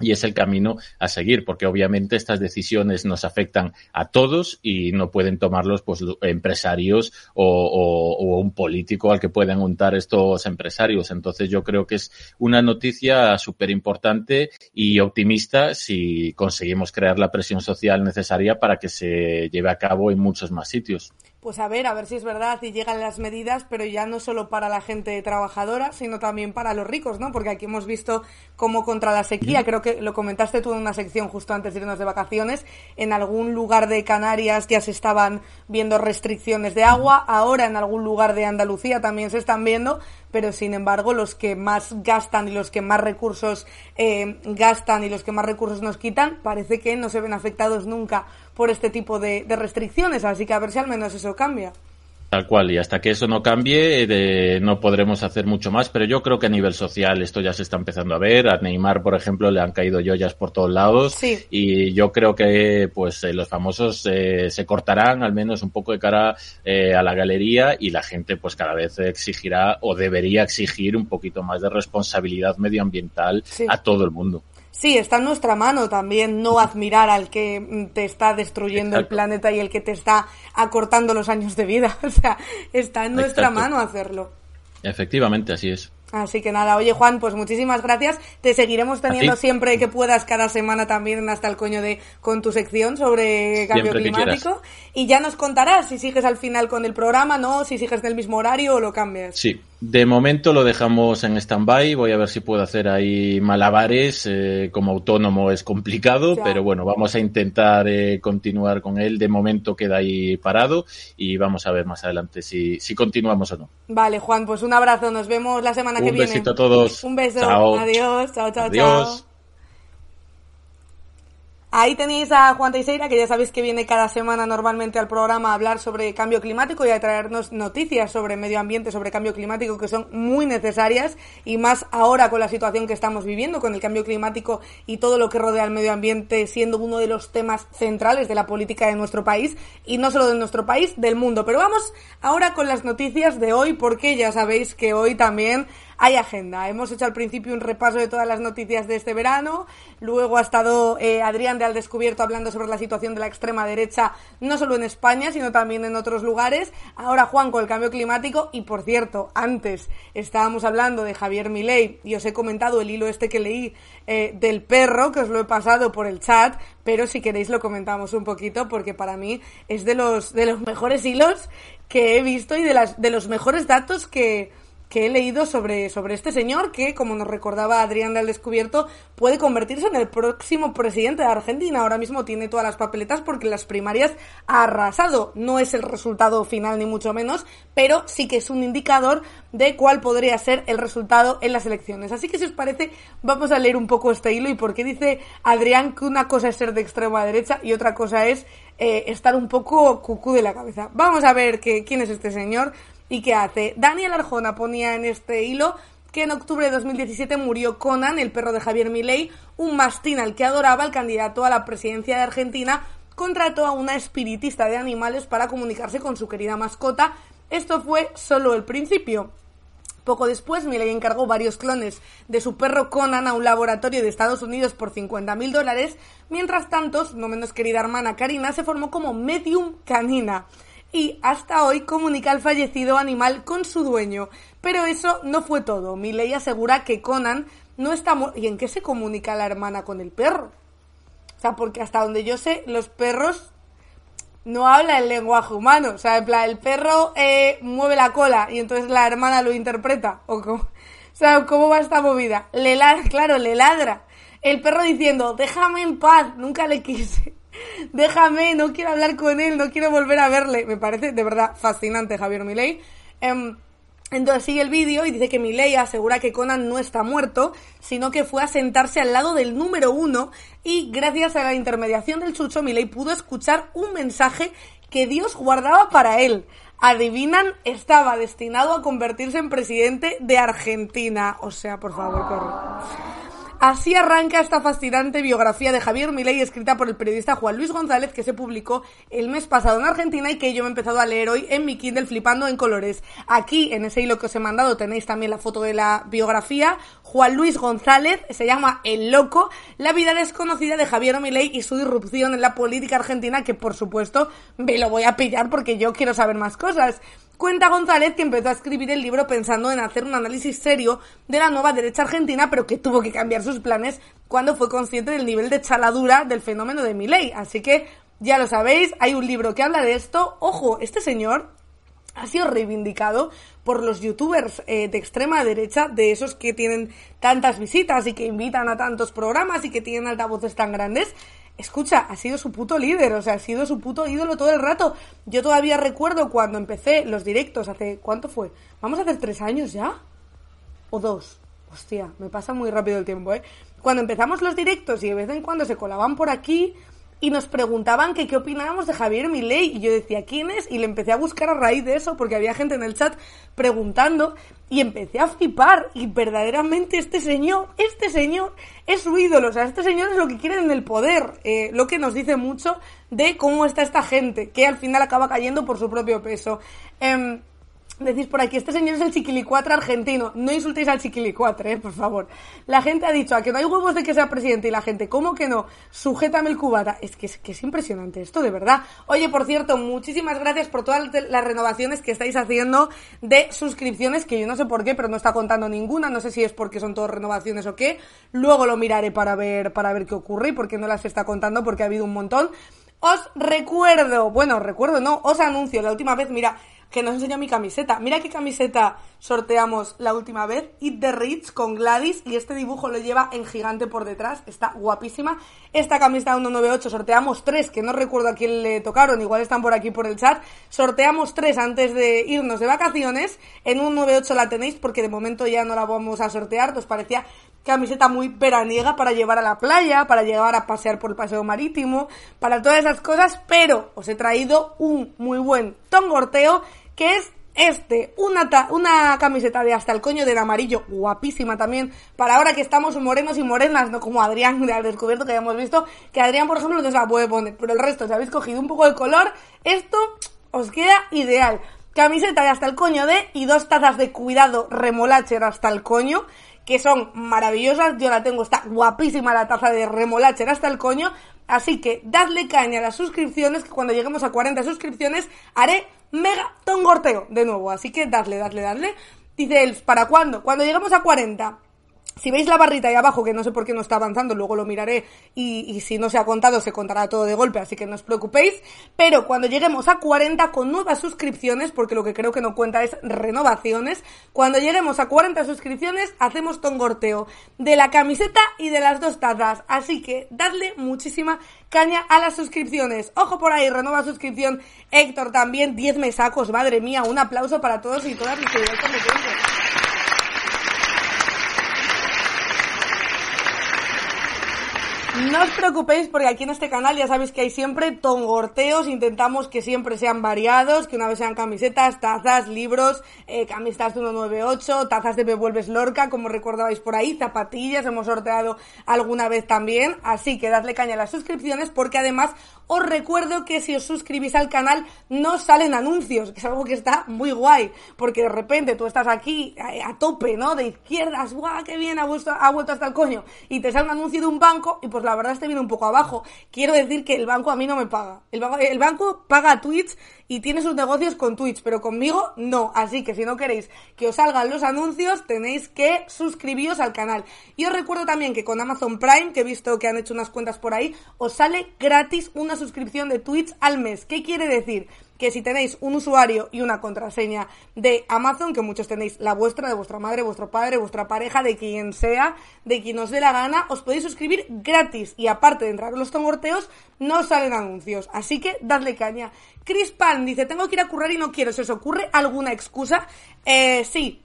y es el camino a seguir, porque obviamente estas decisiones nos afectan a todos y no pueden tomarlos pues empresarios o, un político al que pueden untar estos empresarios. Entonces yo creo que es una noticia súper importante y optimista si conseguimos crear la presión social necesaria para que se lleve a cabo en muchos más sitios pues a ver, a ver si es verdad y llegan las medidas, pero ya no solo para la gente trabajadora, sino también para los ricos, ¿no? Porque aquí hemos visto cómo contra la sequía, creo que lo comentaste tú en una sección justo antes de irnos de vacaciones, en algún lugar de Canarias ya se estaban viendo restricciones de agua, ahora en algún lugar de Andalucía también se están viendo, pero sin embargo los que más gastan y los que más recursos eh, gastan y los que más recursos nos quitan, parece que no se ven afectados nunca por este tipo de, de restricciones, así que a ver si al menos eso cambia. Tal cual, y hasta que eso no cambie, de, no podremos hacer mucho más, pero yo creo que a nivel social esto ya se está empezando a ver. A Neymar, por ejemplo, le han caído joyas por todos lados, sí. y yo creo que pues eh, los famosos eh, se cortarán al menos un poco de cara eh, a la galería y la gente pues cada vez exigirá o debería exigir un poquito más de responsabilidad medioambiental sí. a todo el mundo. Sí, está en nuestra mano también no admirar al que te está destruyendo Exacto. el planeta y el que te está acortando los años de vida. O sea, está en nuestra Exacto. mano hacerlo. Efectivamente, así es. Así que nada, oye Juan, pues muchísimas gracias. Te seguiremos teniendo siempre que puedas cada semana también hasta el coño de con tu sección sobre cambio siempre climático. Y ya nos contarás si sigues al final con el programa, ¿no? Si sigues en el mismo horario o lo cambias. Sí, de momento lo dejamos en stand-by. Voy a ver si puedo hacer ahí malabares. Eh, como autónomo es complicado, ya. pero bueno, vamos a intentar eh, continuar con él. De momento queda ahí parado y vamos a ver más adelante si, si continuamos o no. Vale, Juan, pues un abrazo. Nos vemos la semana un que viene. Un besito a todos. Un beso. Chao. Adiós. Chao, chao, Adiós. chao. Ahí tenéis a Juan Teixeira, que ya sabéis que viene cada semana normalmente al programa a hablar sobre cambio climático y a traernos noticias sobre medio ambiente, sobre cambio climático, que son muy necesarias y más ahora con la situación que estamos viviendo, con el cambio climático y todo lo que rodea al medio ambiente siendo uno de los temas centrales de la política de nuestro país y no solo de nuestro país, del mundo. Pero vamos ahora con las noticias de hoy, porque ya sabéis que hoy también hay agenda. Hemos hecho al principio un repaso de todas las noticias de este verano, luego ha estado eh, Adrián de Al Descubierto hablando sobre la situación de la extrema derecha, no solo en España, sino también en otros lugares. Ahora Juan con el cambio climático y por cierto, antes estábamos hablando de Javier Milei y os he comentado el hilo este que leí eh, del perro, que os lo he pasado por el chat, pero si queréis lo comentamos un poquito porque para mí es de los, de los mejores hilos que he visto y de, las, de los mejores datos que, que he leído sobre, sobre este señor que, como nos recordaba Adrián del Descubierto, puede convertirse en el próximo presidente de Argentina. Ahora mismo tiene todas las papeletas porque las primarias ha arrasado. No es el resultado final ni mucho menos, pero sí que es un indicador de cuál podría ser el resultado en las elecciones. Así que si os parece, vamos a leer un poco este hilo y por qué dice Adrián que una cosa es ser de extrema derecha y otra cosa es eh, estar un poco cucú de la cabeza. Vamos a ver que, quién es este señor. ¿Y qué hace? Daniel Arjona ponía en este hilo que en octubre de 2017 murió Conan, el perro de Javier Milei, un mastín al que adoraba el candidato a la presidencia de Argentina, contrató a una espiritista de animales para comunicarse con su querida mascota. Esto fue solo el principio. Poco después, Milei encargó varios clones de su perro Conan a un laboratorio de Estados Unidos por 50.000 dólares. Mientras tanto, su no menos querida hermana Karina se formó como medium canina y hasta hoy comunica al fallecido animal con su dueño. Pero eso no fue todo. Miley asegura que Conan no está ¿Y en qué se comunica la hermana con el perro? O sea, porque hasta donde yo sé, los perros no hablan el lenguaje humano. O sea, en plan, el perro eh, mueve la cola y entonces la hermana lo interpreta. ¿O cómo? Sea, ¿cómo va esta movida? Le ladra, claro, le ladra. El perro diciendo, déjame en paz, nunca le quise. Déjame, no quiero hablar con él, no quiero volver a verle. Me parece de verdad fascinante Javier Milei. Em, entonces sigue el vídeo y dice que Milei asegura que Conan no está muerto, sino que fue a sentarse al lado del número uno y gracias a la intermediación del chucho Milei pudo escuchar un mensaje que Dios guardaba para él. Adivinan, estaba destinado a convertirse en presidente de Argentina. O sea, por favor, corre. Así arranca esta fascinante biografía de Javier Milei escrita por el periodista Juan Luis González que se publicó el mes pasado en Argentina y que yo me he empezado a leer hoy en mi Kindle flipando en colores. Aquí en ese hilo que os he mandado tenéis también la foto de la biografía. Juan Luis González se llama El Loco, la vida desconocida de Javier Milei y su irrupción en la política argentina que por supuesto me lo voy a pillar porque yo quiero saber más cosas. Cuenta González que empezó a escribir el libro pensando en hacer un análisis serio de la nueva derecha argentina, pero que tuvo que cambiar sus planes cuando fue consciente del nivel de chaladura del fenómeno de Milei. Así que ya lo sabéis, hay un libro que habla de esto. Ojo, este señor ha sido reivindicado por los youtubers eh, de extrema derecha, de esos que tienen tantas visitas y que invitan a tantos programas y que tienen altavoces tan grandes, escucha, ha sido su puto líder, o sea, ha sido su puto ídolo todo el rato. Yo todavía recuerdo cuando empecé los directos, hace, ¿cuánto fue? ¿Vamos a hacer tres años ya? ¿O dos? Hostia, me pasa muy rápido el tiempo, ¿eh? Cuando empezamos los directos y de vez en cuando se colaban por aquí, y nos preguntaban que qué opinábamos de Javier Milei y yo decía quién es y le empecé a buscar a raíz de eso porque había gente en el chat preguntando y empecé a flipar y verdaderamente este señor, este señor es su ídolo, o sea, este señor es lo que quieren en el poder, eh, lo que nos dice mucho de cómo está esta gente que al final acaba cayendo por su propio peso. Em, Decís por aquí, este señor es el chiquilicuatre argentino. No insultéis al chiquilicuatre, eh, por favor. La gente ha dicho, a que no hay huevos de que sea presidente y la gente, ¿cómo que no? Sujétame el cubata. Es que, es que es impresionante esto, de verdad. Oye, por cierto, muchísimas gracias por todas las renovaciones que estáis haciendo de suscripciones, que yo no sé por qué, pero no está contando ninguna. No sé si es porque son todas renovaciones o qué. Luego lo miraré para ver, para ver qué ocurre y por qué no las está contando, porque ha habido un montón. Os recuerdo, bueno, recuerdo, no, os anuncio, la última vez, mira, que nos enseñó mi camiseta. Mira qué camiseta sorteamos la última vez. Eat the Rich con Gladys y este dibujo lo lleva en gigante por detrás. Está guapísima. Esta camiseta 198 sorteamos tres, que no recuerdo a quién le tocaron, igual están por aquí por el chat. Sorteamos tres antes de irnos de vacaciones. En 198 la tenéis porque de momento ya no la vamos a sortear. Nos parecía camiseta muy veraniega para llevar a la playa, para llevar a pasear por el paseo marítimo, para todas esas cosas, pero os he traído un muy buen tongorteo que es este, una, una camiseta de hasta el coño del amarillo, guapísima también, para ahora que estamos morenos y morenas, no como Adrián de al descubierto que ya hemos visto, que Adrián, por ejemplo, no se la puede poner, pero el resto, si habéis cogido un poco de color, esto os queda ideal. Camiseta de hasta el coño de y dos tazas de cuidado remolacher hasta el coño, que son maravillosas. Yo la tengo, está guapísima la taza de remolacher hasta el coño. Así que dadle caña a las suscripciones, que cuando lleguemos a 40 suscripciones haré mega tongorteo de nuevo. Así que dadle, dadle, dadle. Dice Elf, ¿para cuándo? Cuando lleguemos a 40. Si veis la barrita ahí abajo, que no sé por qué no está avanzando, luego lo miraré y, si no se ha contado, se contará todo de golpe, así que no os preocupéis. Pero cuando lleguemos a 40 con nuevas suscripciones, porque lo que creo que no cuenta es renovaciones, cuando lleguemos a 40 suscripciones, hacemos tongorteo de la camiseta y de las dos tazas. Así que dadle muchísima caña a las suscripciones. Ojo por ahí, renueva suscripción. Héctor también, 10 mesacos, madre mía, un aplauso para todos y todas los que No os preocupéis porque aquí en este canal ya sabéis que hay siempre tongorteos, intentamos que siempre sean variados, que una vez sean camisetas, tazas, libros, eh, camisetas de 198, tazas de Bevuelves Lorca, como recordabais por ahí, zapatillas, hemos sorteado alguna vez también, así que dadle caña a las suscripciones porque además os recuerdo que si os suscribís al canal no salen anuncios, que es algo que está muy guay, porque de repente tú estás aquí a, tope, ¿no? De izquierdas, guau, qué bien, ha vuelto, ha vuelto hasta el coño, y te sale un anuncio de un banco y pues la verdad este viene un poco abajo. Quiero decir que el banco a mí no me paga. El banco, el banco paga a Twitch y tiene sus negocios con Twitch, pero conmigo no. Así que si no queréis que os salgan los anuncios, tenéis que suscribiros al canal. Y os recuerdo también que con Amazon Prime, que he visto que han hecho unas cuentas por ahí, os sale gratis una suscripción de Twitch al mes. ¿Qué quiere decir? Que si tenéis un usuario y una contraseña de Amazon, que muchos tenéis la vuestra, de vuestra madre, vuestro padre, vuestra pareja, de quien sea, de quien os dé la gana, os podéis suscribir gratis y aparte de entrar en los tongorteos, no salen anuncios. Así que dadle caña. Chris Pan dice, tengo que ir a currar y no quiero. ¿Se os ocurre alguna excusa? Eh, sí.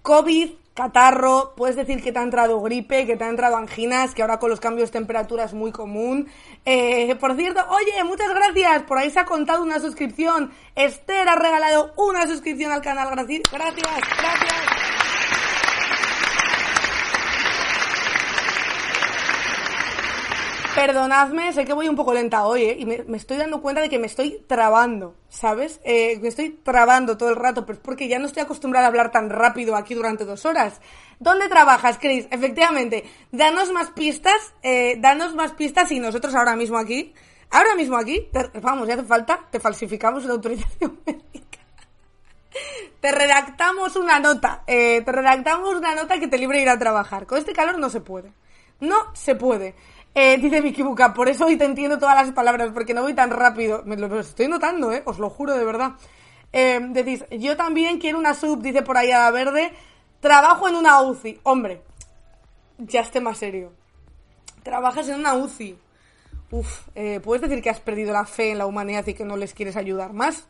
COVID, catarro, puedes decir que te ha entrado gripe, que te ha entrado anginas, que ahora con los cambios de temperatura es muy común. Eh, por cierto, oye, muchas gracias, por ahí se ha contado una suscripción. Esther ha regalado una suscripción al canal, gracias, gracias, gracias. Perdonadme, sé que voy un poco lenta hoy, ¿eh? Y me, estoy dando cuenta de que me estoy trabando, ¿sabes? Eh, me estoy trabando todo el rato, pero es porque ya no estoy acostumbrada a hablar tan rápido aquí durante dos horas. ¿Dónde trabajas, Chris? Efectivamente, danos más pistas, eh, danos más pistas y nosotros ahora mismo aquí, ahora mismo aquí, vamos, ya hace falta, te falsificamos la autorización médica. Te redactamos una nota, eh, te redactamos una nota que te libre ir a trabajar. Con este calor no se puede. No se puede. Eh, dice Vicky Buca, por eso hoy te entiendo todas las palabras, porque no voy tan rápido. Me lo, estoy notando, ¿eh? Os lo juro de verdad. Eh, decís, yo también quiero una sub, dice por ahí a la verde. Trabajo en una UCI. Hombre, ya esté más serio. Trabajas en una UCI. Uf, eh, ¿puedes decir que has perdido la fe en la humanidad y que no les quieres ayudar más?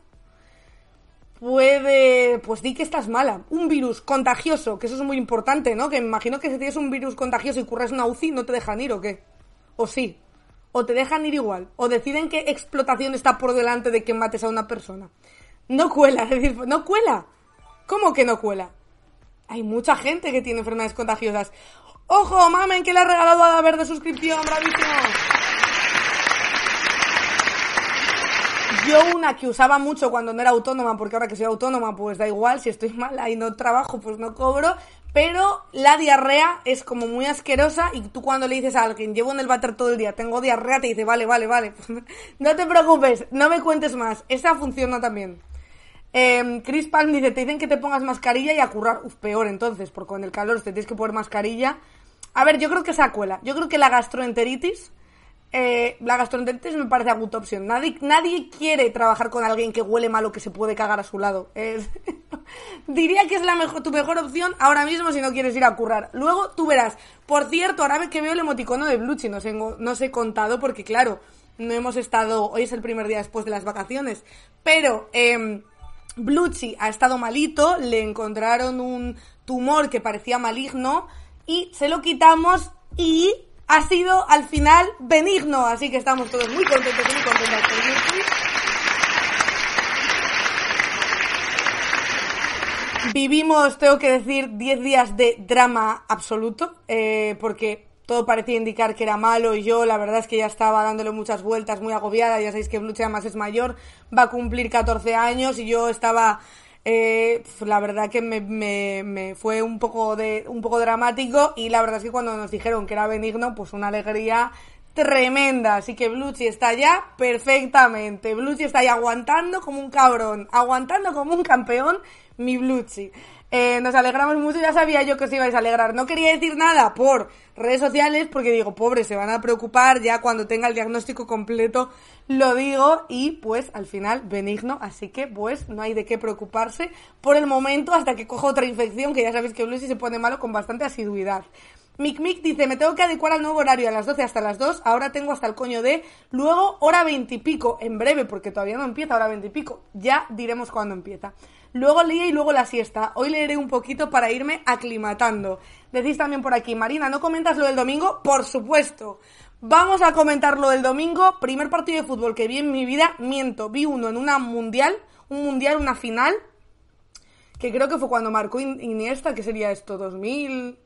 Puede, pues di que estás mala. Un virus contagioso, que eso es muy importante, ¿no? Que me imagino que si tienes un virus contagioso y curras una UCI, ¿no te dejan ir o qué? O sí. O te dejan ir igual. O deciden que explotación está por delante de que mates a una persona. No cuela, es decir, no cuela. ¿Cómo que no cuela? Hay mucha gente que tiene enfermedades contagiosas. ¡Ojo, mamen, que le ha regalado a la verde suscripción! ¡Bravísimo! Yo una que usaba mucho cuando no era autónoma, porque ahora que soy autónoma, pues da igual, si estoy mala y no trabajo, pues no cobro, pero la diarrea es como muy asquerosa y tú cuando le dices a alguien, llevo en el váter todo el día, tengo diarrea, te dice, vale, vale, vale, no te preocupes, no me cuentes más, esa funciona también. Eh, Chris Palm dice, te dicen que te pongas mascarilla y a currar, uf, peor entonces, porque con el calor te tienes que poner mascarilla. A ver, yo creo que esa cuela, yo creo que la gastroenteritis eh, la gastroenteritis me parece a good opción. Nadie, nadie quiere trabajar con alguien que huele mal que se puede cagar a su lado. diría que es la mejor, tu mejor opción ahora mismo si no quieres ir a currar. Luego tú verás. Por cierto, ahora que veo el emoticono de Bluchi, no, os he contado porque, claro, no hemos estado. Hoy es el primer día después de las vacaciones. Pero eh, ha estado malito, le encontraron un tumor que parecía maligno y se lo quitamos y ha sido al final benigno, así que estamos todos muy contentos, muy contentos por Bluetooth. Vivimos, tengo que decir, 10 días de drama absoluto, eh, porque todo parecía indicar que era malo y yo la verdad es que ya estaba dándole muchas vueltas, muy agobiada, ya sabéis que Bluche además es mayor, va a cumplir 14 años y yo estaba eh, la verdad que me, me, me, fue un poco de un poco dramático y la verdad es que cuando nos dijeron que era benigno, pues una alegría tremenda. Así que Bluchi está ya perfectamente. Bluchi está ya aguantando como un cabrón, aguantando como un campeón mi Bluchi. Eh, nos alegramos mucho, ya sabía yo que os ibais a alegrar. No quería decir nada por redes sociales porque digo, pobre, se van a preocupar ya cuando tenga el diagnóstico completo, lo digo y pues al final benigno, así que pues no hay de qué preocuparse por el momento hasta que coja otra infección, que ya sabéis que Bluchi se pone malo con bastante asiduidad. Mick Mick dice, me tengo que adecuar al nuevo horario a las 12 hasta las 2, ahora tengo hasta el coño de, luego hora 20 y pico, en breve, porque todavía no empieza hora 20 y pico, ya diremos cuándo empieza. Luego el día y luego la siesta, hoy leeré un poquito para irme aclimatando. Decís también por aquí, Marina, ¿no comentas lo del domingo? Por supuesto. Vamos a comentar lo del domingo, primer partido de fútbol que vi en mi vida, miento, vi uno en una mundial, un mundial, una final, que creo que fue cuando marcó Iniesta, que sería esto, 2000...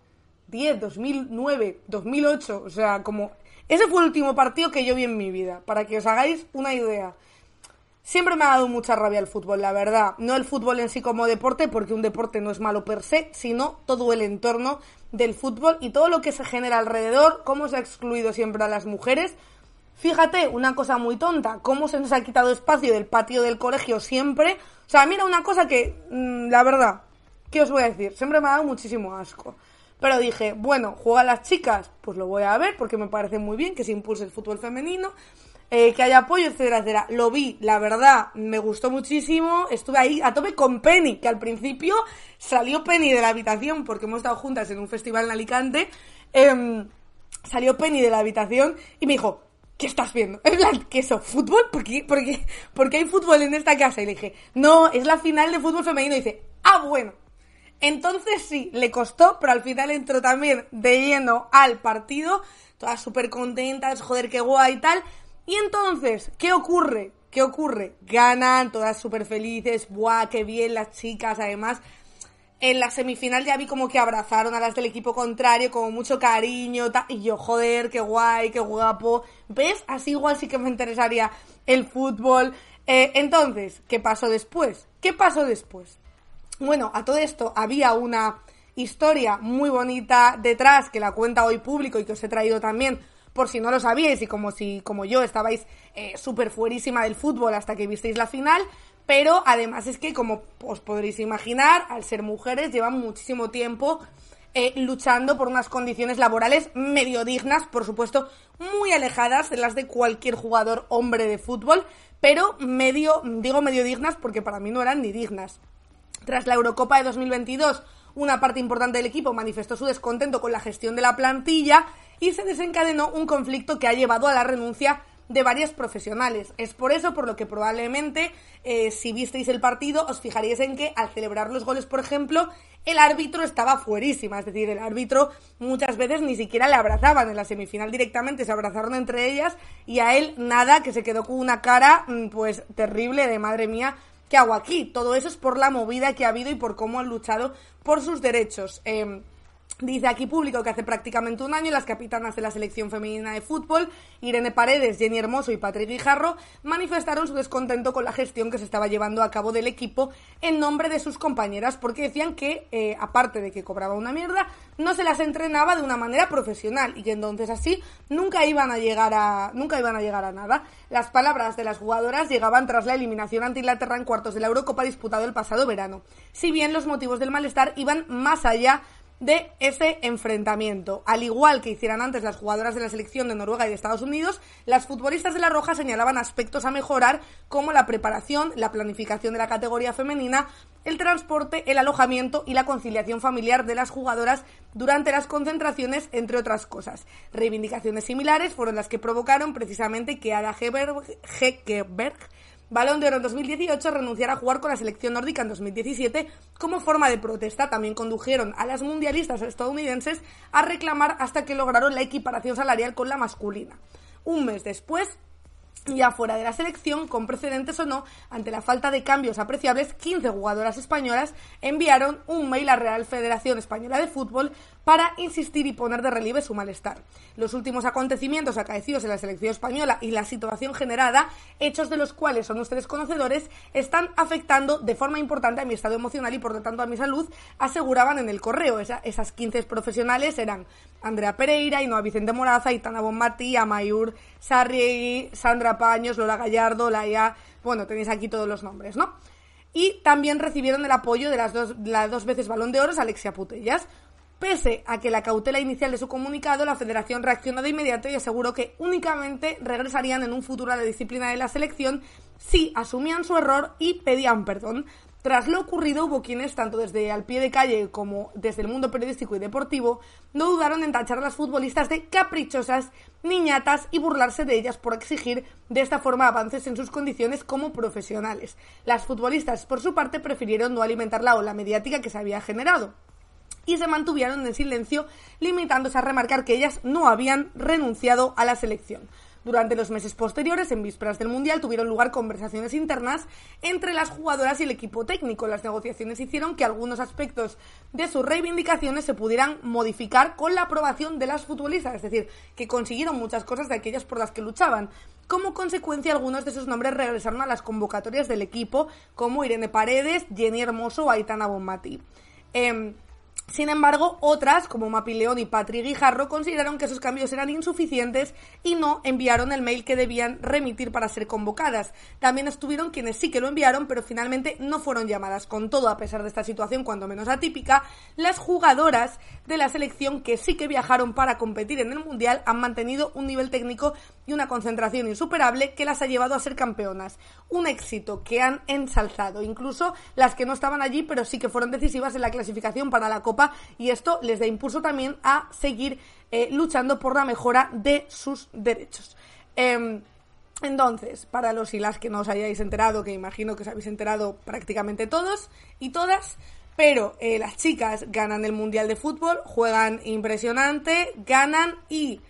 2010, 2009, 2008, o sea, como... Ese fue el último partido que yo vi en mi vida, para que os hagáis una idea. Siempre me ha dado mucha rabia el fútbol, la verdad. No el fútbol en sí como deporte, porque un deporte no es malo per se, sino todo el entorno del fútbol y todo lo que se genera alrededor, cómo se ha excluido siempre a las mujeres. Fíjate, una cosa muy tonta, cómo se nos ha quitado espacio del patio del colegio siempre. O sea, mira, una cosa que, mm, la verdad, ¿qué os voy a decir? Siempre me ha dado muchísimo asco. Pero dije, bueno, juegan las chicas, pues lo voy a ver porque me parece muy bien que se impulse el fútbol femenino, eh, que haya apoyo, etcétera, etcétera. Lo vi, la verdad, me gustó muchísimo. Estuve ahí a tope con Penny, que al principio salió Penny de la habitación porque hemos estado juntas en un festival en Alicante. Em, salió Penny de la habitación y me dijo, ¿qué estás viendo? Es la ¿qué eso? ¿Fútbol? ¿Por qué, por, ¿Por qué hay fútbol en esta casa? Y le dije, no, es la final de fútbol femenino. Y dice, ah, bueno. Entonces sí, le costó, pero al final entró también de lleno al partido, todas súper contentas, joder, qué guay y tal. Y entonces, ¿qué ocurre? ¿Qué ocurre? Ganan, todas súper felices, ¡buah, qué bien las chicas! Además, en la semifinal ya vi como que abrazaron a las del equipo contrario, como mucho cariño, y yo, joder, qué guay, qué guapo. ¿Ves? Así igual sí que me interesaría el fútbol. Eh, entonces, ¿qué pasó después? ¿Qué pasó después? Bueno, a todo esto había una historia muy bonita detrás que la cuenta hoy público y que os he traído también por si no lo sabíais y como si como yo estabais eh, súper fuerísima del fútbol hasta que visteis la final pero además es que como os podréis imaginar al ser mujeres llevan muchísimo tiempo eh, luchando por unas condiciones laborales medio dignas, por supuesto, muy alejadas de las de cualquier jugador hombre de fútbol, pero medio, digo medio dignas porque para mí no eran ni dignas. Tras la Eurocopa de 2022, una parte importante del equipo manifestó su descontento con la gestión de la plantilla y se desencadenó un conflicto que ha llevado a la renuncia de varios profesionales. Es por eso por lo que probablemente, eh, si visteis el partido, os fijaríais en que al celebrar los goles, por ejemplo, el árbitro estaba fuerísima. Es decir, el árbitro muchas veces ni siquiera le abrazaban. En la semifinal directamente se abrazaron entre ellas y a él nada, que se quedó con una cara mm, pues terrible de madre mía ¿qué hago aquí? Todo eso es por la movida que ha habido y por cómo han luchado por sus derechos. Eh, Dice aquí público que hace prácticamente un año las capitanas de la selección femenina de fútbol, Irene Paredes, Jenny Hermoso y Patrick Guijarro, manifestaron su descontento con la gestión que se estaba llevando a cabo del equipo en nombre de sus compañeras, porque decían que, eh, aparte de que cobraba una mierda, no se las entrenaba de una manera profesional y que entonces así nunca iban a llegar a, nunca iban a llegar a nada. Las palabras de las jugadoras llegaban tras la eliminación ante Inglaterra en cuartos de la Eurocopa disputado el pasado verano. Si bien los motivos del malestar iban más allá de ese enfrentamiento. Al igual que hicieran antes las jugadoras de la selección de Noruega y de Estados Unidos, las futbolistas de la Roja señalaban aspectos a mejorar como la preparación, la planificación de la categoría femenina, el transporte, el alojamiento y la conciliación familiar de las jugadoras durante las concentraciones, entre otras cosas. Reivindicaciones similares fueron las que provocaron precisamente que Ada Hegerberg Balón de Oro en 2018, renunciar a jugar con la selección nórdica en 2017 como forma de protesta. También condujeron a las mundialistas estadounidenses a reclamar hasta que lograron la equiparación salarial con la masculina. Un mes después, ya fuera de la selección, con precedentes o no, ante la falta de cambios apreciables, 15 jugadoras españolas enviaron un mail a Real Federación Española de Fútbol para insistir y poner de relieve su malestar. Los últimos acontecimientos acaecidos en la selección española y la situación generada, hechos de los cuales son ustedes conocedores, están afectando de forma importante a mi estado emocional y por lo tanto a mi salud, aseguraban en el correo. esas 15 profesionales eran Andrea Pereira, Inoa Vicente Moraza, Itana Bonmati, Amayur Sarri, Sandra Paños, Lola Gallardo, Laia... Bueno, tenéis aquí todos los nombres, ¿no? Y también recibieron el apoyo de las dos, dos veces balón de oro Alexia Putellas. Pese a que la cautela inicial de su comunicado, la federación reaccionó de inmediato y aseguró que únicamente regresarían en un futuro a la disciplina de la selección si asumían su error y pedían perdón. Tras lo ocurrido, hubo quienes, tanto desde al pie de calle como desde el mundo periodístico y deportivo, no dudaron en tachar a las futbolistas de caprichosas, niñatas y burlarse de ellas por exigir de esta forma avances en sus condiciones como profesionales. Las futbolistas, por su parte, prefirieron no alimentar la ola mediática que se había generado y se mantuvieron en silencio, limitándose a remarcar que ellas no habían renunciado a la selección. Durante los meses posteriores, en vísperas del Mundial, tuvieron lugar conversaciones internas entre las jugadoras y el equipo técnico. Las negociaciones hicieron que algunos aspectos de sus reivindicaciones se pudieran modificar con la aprobación de las futbolistas, es decir, que consiguieron muchas cosas de aquellas por las que luchaban. Como consecuencia, algunos de sus nombres regresaron a las convocatorias del equipo, como Irene Paredes, Jenny Hermoso o Aitana Bonmati. Em, sin embargo, otras, como Mapileón y Patrick Guijarro, consideraron que esos cambios eran insuficientes y no enviaron el mail que debían remitir para ser convocadas. También estuvieron quienes sí que lo enviaron, pero finalmente no fueron llamadas. Con todo, a pesar de esta situación cuando menos atípica, las jugadoras de la selección que sí que viajaron para competir en el Mundial han mantenido un nivel técnico y una concentración insuperable que las ha llevado a ser campeonas. Un éxito que han ensalzado, incluso las que no estaban allí, pero sí que fueron decisivas en la clasificación para la Copa y esto les da impulso también a seguir eh, luchando por la mejora de sus derechos. Em, entonces, para los y las que no os hayáis enterado, que imagino que os habéis enterado prácticamente todos y todas, pero eh, las chicas ganan el Mundial de Fútbol, juegan impresionante, ganan y...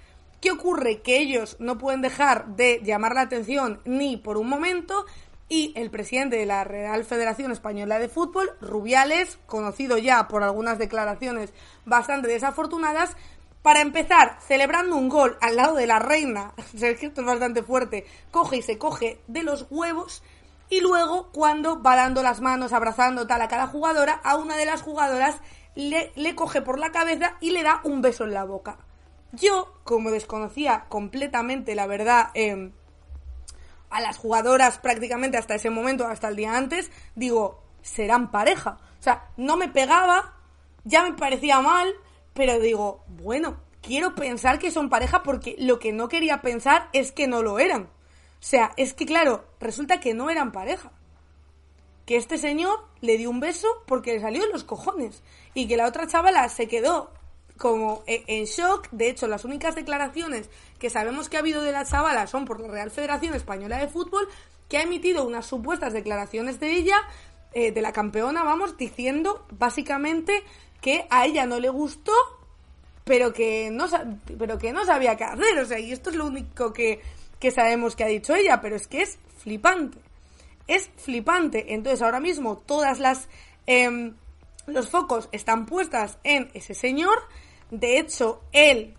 ¿Qué ocurre? Que ellos no pueden dejar de llamar la atención ni por un momento, y el presidente de la Real Federación Española de Fútbol, Rubiales, conocido ya por algunas declaraciones bastante desafortunadas, para empezar, celebrando un gol al lado de la reina, sé que esto es bastante fuerte, coge y se coge de los huevos, y luego cuando va dando las manos, abrazando tal a cada jugadora, a una de las jugadoras le, le coge por la cabeza y le da un beso en la boca. Yo, como desconocía completamente la verdad, eh, a las jugadoras prácticamente hasta ese momento, hasta el día antes, digo, serán pareja. O sea, no me pegaba, ya me parecía mal, pero digo, bueno, quiero pensar que son pareja porque lo que no quería pensar es que no lo eran. O sea, es que claro, resulta que no eran pareja. Que este señor le dio un beso porque le salió en los cojones. Y que la otra chavala se quedó como e, en shock. De hecho, las únicas declaraciones que sabemos que ha habido de la chavala son por la Real Federación Española de Fútbol, que ha emitido unas supuestas declaraciones de ella, eh, de la campeona, vamos, diciendo básicamente que a ella no le gustó, pero que no, pero que no sabía qué hacer. O sea, y esto es lo único que, que sabemos que ha dicho ella, pero es que es flipante. Es flipante. Entonces, ahora mismo todas las... Em, los focos están puestas en ese señor de hecho, él,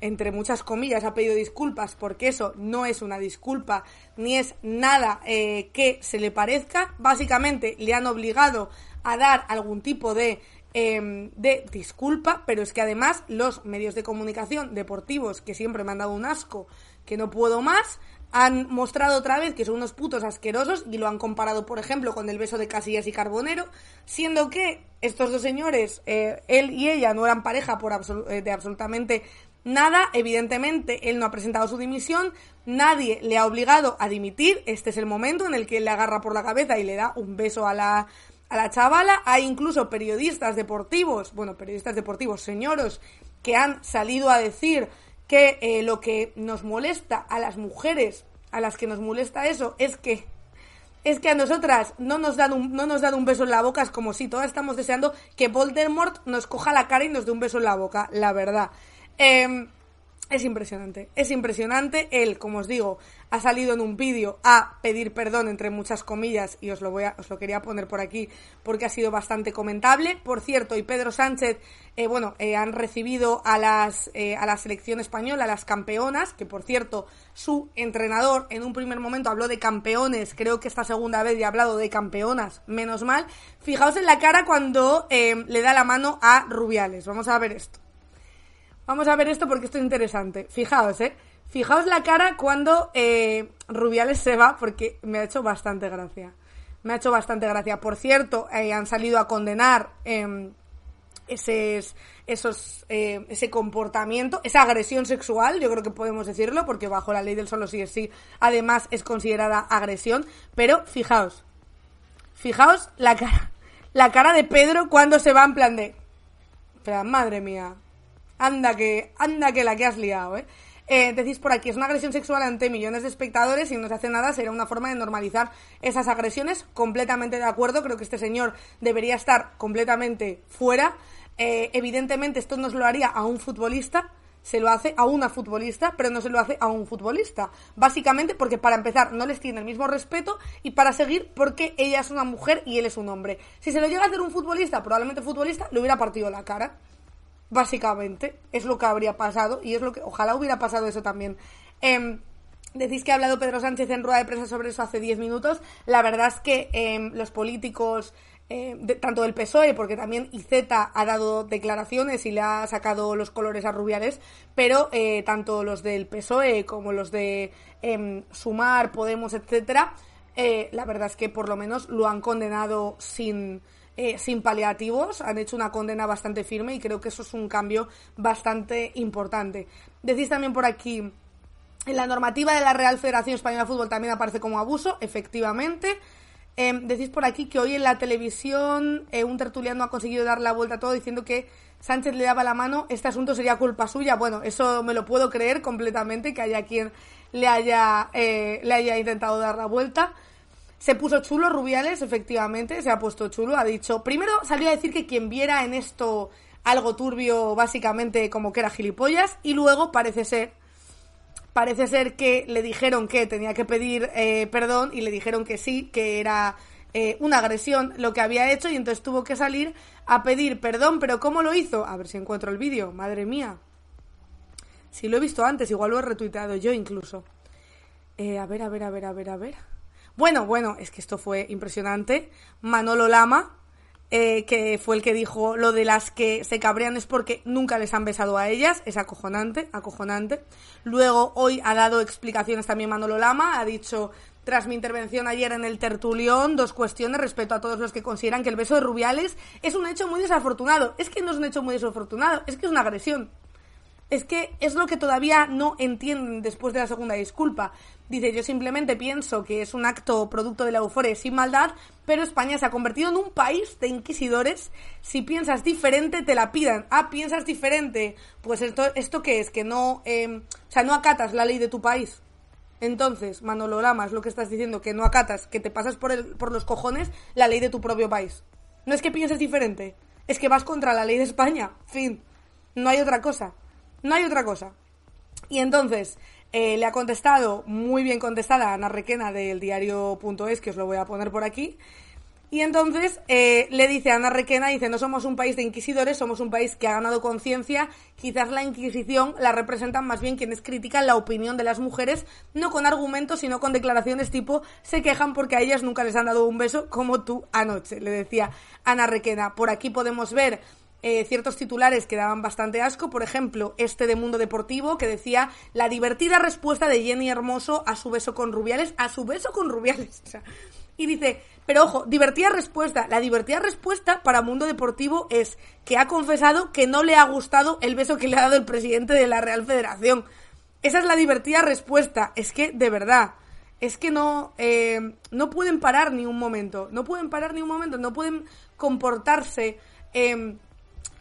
entre muchas comillas, ha pedido disculpas porque eso no es una disculpa ni es nada eh, que se le parezca. Básicamente le han obligado a dar algún tipo de, em, de disculpa, pero es que además los medios de comunicación deportivos, que siempre me han dado un asco, que no puedo más, han mostrado otra vez que son unos putos asquerosos y lo han comparado, por ejemplo, con el beso de Casillas y Carbonero, siendo que estos dos señores, eh, él y ella, no eran pareja por eh, de absolutamente nada. Evidentemente, él no ha presentado su dimisión, nadie le ha obligado a dimitir. Este es el momento en el que él le agarra por la cabeza y le da un beso a la, a la chavala. Hay incluso periodistas deportivos, bueno, periodistas deportivos, señoros, que han salido a decir que eh, lo que nos molesta a las mujeres, a las que nos molesta eso, es que es que a nosotras no nos dan un, no nos un beso en la boca, es como si todas estamos deseando que Voldemort nos coja la cara y nos dé un beso en la boca, la verdad. Eh, es impresionante, es impresionante. Él, como os digo, ha salido en un vídeo a pedir perdón entre muchas comillas y os lo voy a, os lo quería poner por aquí porque ha sido bastante comentable. Por cierto, y Pedro Sánchez, eh, bueno, eh, han recibido a las eh, a la selección española, a las campeonas, que por cierto su entrenador en un primer momento habló de campeones, creo que esta segunda vez ya ha hablado de campeonas, menos mal. Fijaos en la cara cuando le da la mano a Rubiales. Vamos a ver esto. Vamos a ver esto porque esto es interesante. Fijaos, ¿eh? Fijaos la cara cuando eh, Rubiales se va porque me ha hecho bastante gracia. Me ha hecho bastante gracia. Por cierto, eh, han salido a condenar eh, esos, eh, ese comportamiento, esa agresión sexual, yo creo que podemos decirlo, porque bajo la ley del solo sí es sí, además es considerada agresión. Pero fijaos, fijaos la cara, la cara de Pedro cuando se va en plan de... Pero, madre mía, Anda que, anda que la que has liado, ¿eh? ¿Eh? decís por aquí, es una agresión sexual ante millones de espectadores y no se hace nada, será una forma de normalizar esas agresiones. Completamente de acuerdo, creo que este señor debería estar completamente fuera. Eh, evidentemente esto no se lo haría a un futbolista, se lo hace a una futbolista, pero no se lo hace a un futbolista. Básicamente porque para empezar no les tiene el mismo respeto y para seguir porque ella es una mujer y él es un hombre. Si se lo llega a hacer un futbolista, probablemente futbolista, le hubiera partido la cara. Básicamente, es lo que habría pasado y es lo que ojalá hubiera pasado eso también. Eh, Decís que ha hablado Pedro Sánchez en rueda de prensa sobre eso hace 10 minutos. La verdad es que eh, los políticos, eh, tanto del PSOE, porque también IZ ha dado declaraciones y le ha sacado los colores a Rubiales, pero eh, tanto los del PSOE como los de em, Sumar, Podemos, etcétera, eh, la verdad es que por lo menos lo han condenado sin, eh, sin paliativos, han hecho una condena bastante firme y creo que eso es un cambio bastante importante. Decís también por aquí, en la normativa de la Real Federación Española de Fútbol también aparece como abuso, efectivamente. Eh, decís por aquí que hoy en la televisión eh, un tertuliano ha conseguido dar la vuelta a todo diciendo que Sánchez le daba la mano, este asunto sería culpa suya. Bueno, eso me lo puedo creer completamente, que haya quien le haya, eh, le haya intentado dar la vuelta. Se puso chulo Rubiales, efectivamente, se ha puesto chulo, ha dicho, primero salió a decir que quien viera en esto algo turbio, básicamente como que era gilipollas, y luego parece ser, parece ser que le dijeron que tenía que pedir eh, perdón y le dijeron que sí, que era eh, una agresión lo que había hecho y entonces tuvo que salir a pedir perdón, pero ¿cómo lo hizo? A ver si encuentro el vídeo, madre mía. Si lo he visto antes, igual lo he retuiteado yo incluso. Eh, a ver, a ver, a ver, a ver, a ver. Bueno, bueno, es que esto fue impresionante. Manolo Lama, eh, que fue el que dijo lo de las que se cabrean es porque nunca les han besado a ellas, es acojonante, acojonante. Luego hoy ha dado explicaciones también Manolo Lama, ha dicho tras mi intervención ayer en el tertulión, dos cuestiones respecto a todos los que consideran que el beso de Rubiales es un hecho muy desafortunado. Es que no es un hecho muy desafortunado, es que es una agresión. Es que es lo que todavía no entienden después de la segunda disculpa. Dice, yo simplemente pienso que es un acto producto de la euforia sin maldad, pero España se ha convertido en un país de inquisidores. Si piensas diferente, te la pidan. Ah, piensas diferente. Pues esto, ¿esto qué es? Que no, eh, o sea, no acatas la ley de tu país. Entonces, Manolo Lama, es lo que estás diciendo, que no acatas, que te pasas por, el, por los cojones la ley de tu propio país. No es que pienses diferente, es que vas contra la ley de España. Fin. No hay otra cosa. No hay otra cosa. Y entonces, eh, le ha contestado, muy bien contestada, Ana Requena del diario.es, que os lo voy a poner por aquí. Y entonces eh, le dice a Ana Requena, dice, no somos un país de inquisidores, somos un país que ha ganado conciencia. Quizás la Inquisición la representan más bien quienes critican la opinión de las mujeres, no con argumentos, sino con declaraciones tipo, se quejan porque a ellas nunca les han dado un beso como tú anoche, le decía Ana Requena. Por aquí podemos ver eh, ciertos titulares que daban bastante asco, por ejemplo, este de Mundo Deportivo que decía la divertida respuesta de Jenny Hermoso a su beso con Rubiales, a su beso con Rubiales. Y dice, pero ojo, divertida respuesta. La divertida respuesta para Mundo Deportivo es que ha confesado que no le ha gustado el beso que le ha dado el presidente de la Real Federación. Esa es la divertida respuesta. Es que, de verdad, es que no, eh, no pueden parar ni un momento. No pueden parar ni un momento. No pueden comportarse. Eh,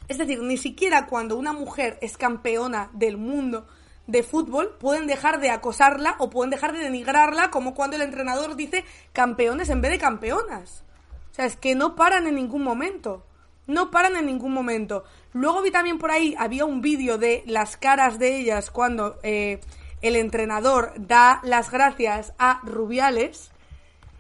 es decir, ni siquiera cuando una mujer es campeona del mundo de fútbol pueden dejar de acosarla o pueden dejar de denigrarla, como cuando el entrenador dice campeones en vez de campeonas. O sea, es que no paran en ningún momento. No paran en ningún momento. Luego vi también por ahí, había un vídeo de las caras de ellas cuando eh, el entrenador da las gracias a Rubiales.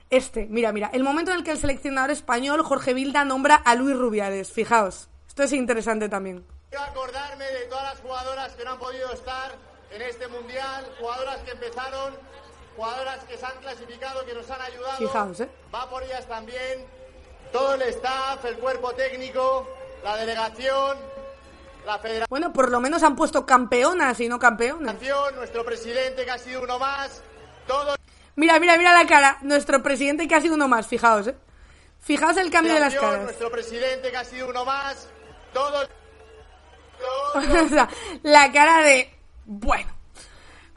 Este, mira, mira, el momento en el que el seleccionador español, Jorge Vilda, nombra a Luis Rubiales. Fijaos, esto es interesante también. Quiero acordarme de todas las jugadoras que no han podido estar en este mundial, jugadoras que empezaron, jugadoras que se han clasificado, que nos han ayudado. Fijaos, ¿eh? Va por ellas también todo el staff, el cuerpo técnico, la delegación, la federación, Bueno, por lo menos han puesto campeonas y no campeones. nuestro presidente que ha sido uno más, todos Mira, mira, mira la cara. Nuestro presidente que ha sido uno más, fijaos, ¿eh? Fijaos el cambio de las caras. nuestro presidente que ha sido uno más, todos o sea, la cara de... Bueno.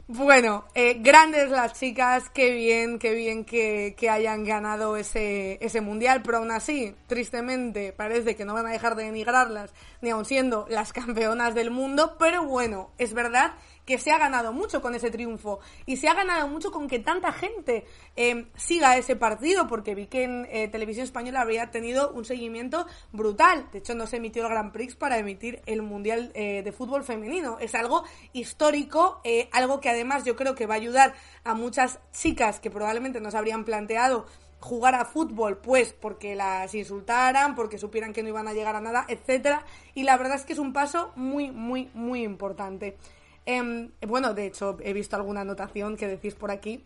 Bueno, eh, grandes las chicas, qué bien, qué bien que, que hayan ganado ese, ese mundial, pero aún así, tristemente, parece que no van a dejar de denigrarlas, ni aun siendo las campeonas del mundo, pero bueno, es verdad que se ha ganado mucho con ese triunfo y se ha ganado mucho con que tanta gente eh, siga ese partido, porque vi que en eh, televisión española había tenido un seguimiento brutal. De hecho, no se emitió el Grand Prix para emitir el Mundial eh, de Fútbol Femenino. Es algo histórico, eh, algo que además yo creo que va a ayudar a muchas chicas que probablemente no se habrían planteado jugar a fútbol, pues porque las insultaran, porque supieran que no iban a llegar a nada, etcétera. Y la verdad es que es un paso muy, muy, muy importante. Em, bueno, de hecho, he visto alguna anotación que decís por aquí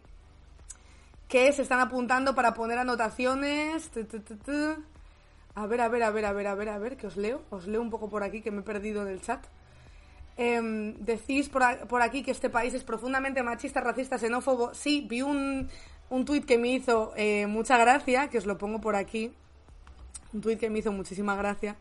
que se están apuntando para poner anotaciones. A ver, a ver, a ver, a ver, a ver, a ver, que os leo. Os leo un poco por aquí que me he perdido en el chat. Em, decís por, por aquí que este país es profundamente machista, racista, xenófobo. Sí, vi un, un tuit que me hizo eh, mucha gracia, que os lo pongo por aquí. Un tuit que me hizo muchísima gracia.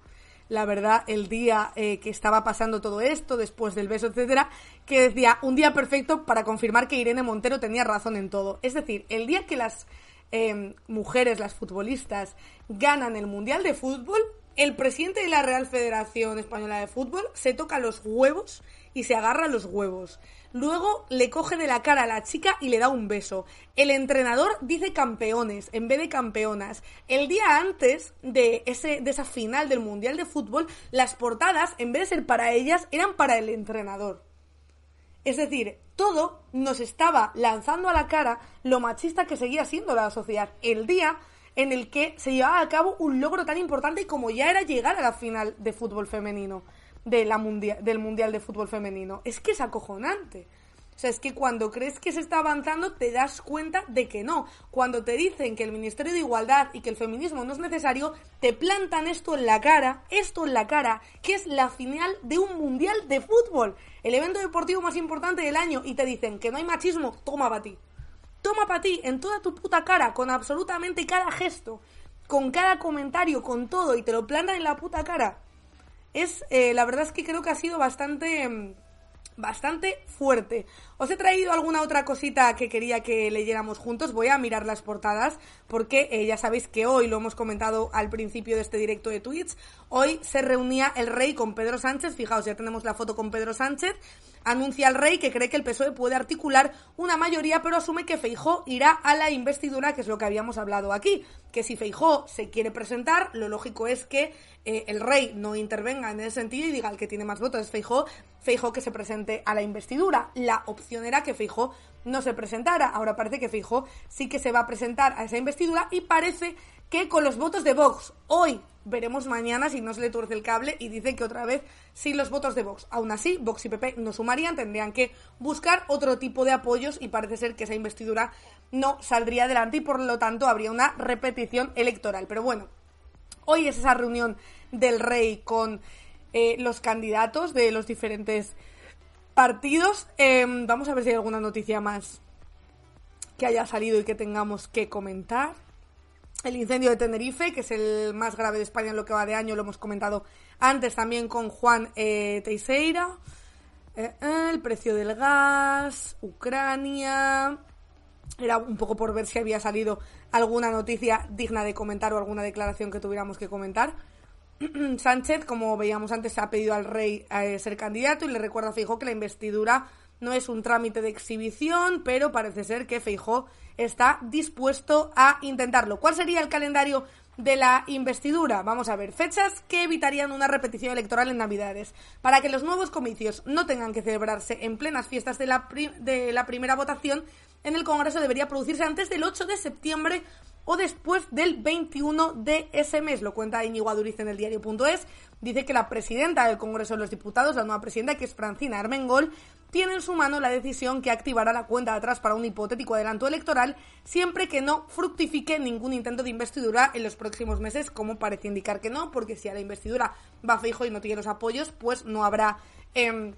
La verdad, el día eh, que estaba pasando todo esto, después del beso, etcétera, que decía un día perfecto para confirmar que Irene Montero tenía razón en todo. Es decir, el día que las eh, mujeres, las futbolistas, ganan el Mundial de Fútbol, el presidente de la Real Federación Española de Fútbol se toca los huevos y se agarra los huevos. Luego le coge de la cara a la chica y le da un beso. El entrenador dice campeones en vez de campeonas. El día antes de, ese, de esa final del Mundial de Fútbol, las portadas, en vez de ser para ellas, eran para el entrenador. Es decir, todo nos estaba lanzando a la cara lo machista que seguía siendo la sociedad. El día en el que se llevaba a cabo un logro tan importante como ya era llegar a la final de fútbol femenino, de la mundia- del Mundial de Fútbol Femenino. Es que es acojonante. O sea, es que cuando crees que se está avanzando te das cuenta de que no. Cuando te dicen que el Ministerio de Igualdad y que el feminismo no es necesario, te plantan esto en la cara, esto en la cara, que es la final de un Mundial de Fútbol, el evento deportivo más importante del año, y te dicen que no hay machismo, toma para ti toma para ti en toda tu puta cara, con absolutamente cada gesto, con cada comentario, con todo, y te lo plantan en la puta cara. Es, eh, la verdad es que creo que ha sido bastante, mm, bastante fuerte. Os he traído alguna otra cosita que quería que leyéramos juntos. Voy a mirar las portadas porque eh, ya sabéis que hoy lo hemos comentado al principio de este directo de Twitch. Hoy se reunía el rey con Pedro Sánchez. Fijaos, ya tenemos la foto con Pedro Sánchez. Anuncia el rey que cree que el PSOE puede articular una mayoría, pero asume que Feijó irá a la investidura, que es lo que habíamos hablado aquí. Que si Feijó se quiere presentar, lo lógico es que eh, el rey no intervenga en ese sentido y diga el que tiene más votos es Feijó, Feijó que se presente a la investidura. La opción era que Feijó no se presentara. Ahora parece que Feijó sí que se va a presentar a esa investidura y parece que con los votos de Vox hoy veremos mañana si no se le tuerce el cable y dice que otra vez sin los votos de Vox. Aún así, Vox y PP no sumarían, tendrían que buscar otro tipo de apoyos y parece ser que esa investidura no saldría adelante y por lo tanto habría una repetición electoral. Pero bueno, hoy es esa reunión del rey con eh, los candidatos de los diferentes partidos. Eh, vamos a ver si hay alguna noticia más que haya salido y que tengamos que comentar. El incendio de Tenerife, que es el más grave de España en lo que va de año, lo hemos comentado antes también con Juan eh, Teixeira. Eh, eh, el precio del gas, Ucrania. Era un poco por ver si había salido alguna noticia digna de comentar o alguna declaración que tuviéramos que comentar. Sánchez, como veíamos antes, ha pedido al rey eh, ser candidato y le recuerda a Fijo que la investidura no es un trámite de exhibición, pero parece ser que Feijó está dispuesto a intentarlo. ¿Cuál sería el calendario de la investidura. Vamos a ver, fechas que evitarían una repetición electoral en Navidades. Para que los nuevos comicios no tengan que celebrarse en plenas fiestas de la, de la primera votación, en el Congreso debería producirse antes del 8 de septiembre o después del 21 de ese mes. Lo cuenta Íñigo Aduriz en el diario.es. Dice que la presidenta del Congreso de los Diputados, la nueva presidenta, que es Francina Armengol, tiene en su mano la decisión que activará la cuenta de atrás para un hipotético adelanto electoral siempre que no fructifique ningún intento de investidura en los próximos meses, como parece indicar que no, porque si a la investidura va fijo y no tiene los apoyos, pues no habrá... Eh,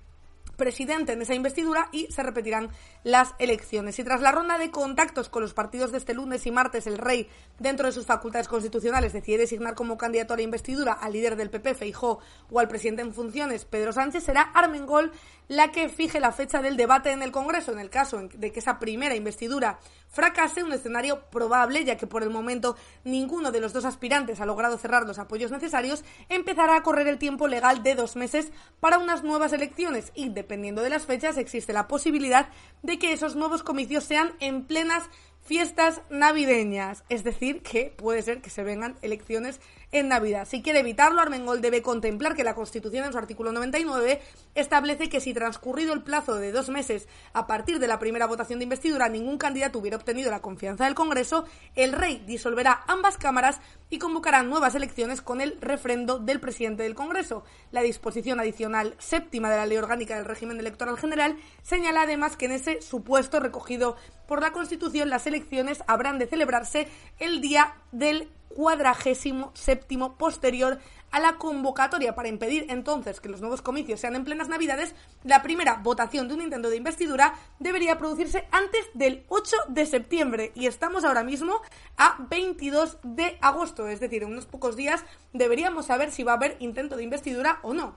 presidente en esa investidura y se repetirán las elecciones. Y tras la ronda de contactos con los partidos de este lunes y martes, el rey, dentro de sus facultades constitucionales, decide designar como candidato a la investidura al líder del PP, Feijó, o al presidente en funciones, Pedro Sánchez, será Armengol la que fije la fecha del debate en el Congreso. En el caso de que esa primera investidura fracase, un escenario probable, ya que por el momento ninguno de los dos aspirantes ha logrado cerrar los apoyos necesarios, empezará a correr el tiempo legal de dos meses para unas nuevas elecciones y, dependiendo de las fechas, existe la posibilidad de que esos nuevos comicios sean en plenas fiestas navideñas. Es decir, que puede ser que se vengan elecciones en Navidad. Si quiere evitarlo, Armengol debe contemplar que la Constitución en su artículo 99 establece que si transcurrido el plazo de dos meses a partir de la primera votación de investidura ningún candidato hubiera obtenido la confianza del Congreso, el rey disolverá ambas cámaras y convocará nuevas elecciones con el refrendo del presidente del Congreso. La disposición adicional séptima de la Ley Orgánica del Régimen Electoral General señala además que en ese supuesto recogido por la Constitución las elecciones habrán de celebrarse el día del cuadragésimo séptimo posterior a la convocatoria para impedir entonces que los nuevos comicios sean en plenas navidades, la primera votación de un intento de investidura debería producirse antes del 8 de septiembre y estamos ahora mismo a 22 de agosto, es decir, en unos pocos días deberíamos saber si va a haber intento de investidura o no.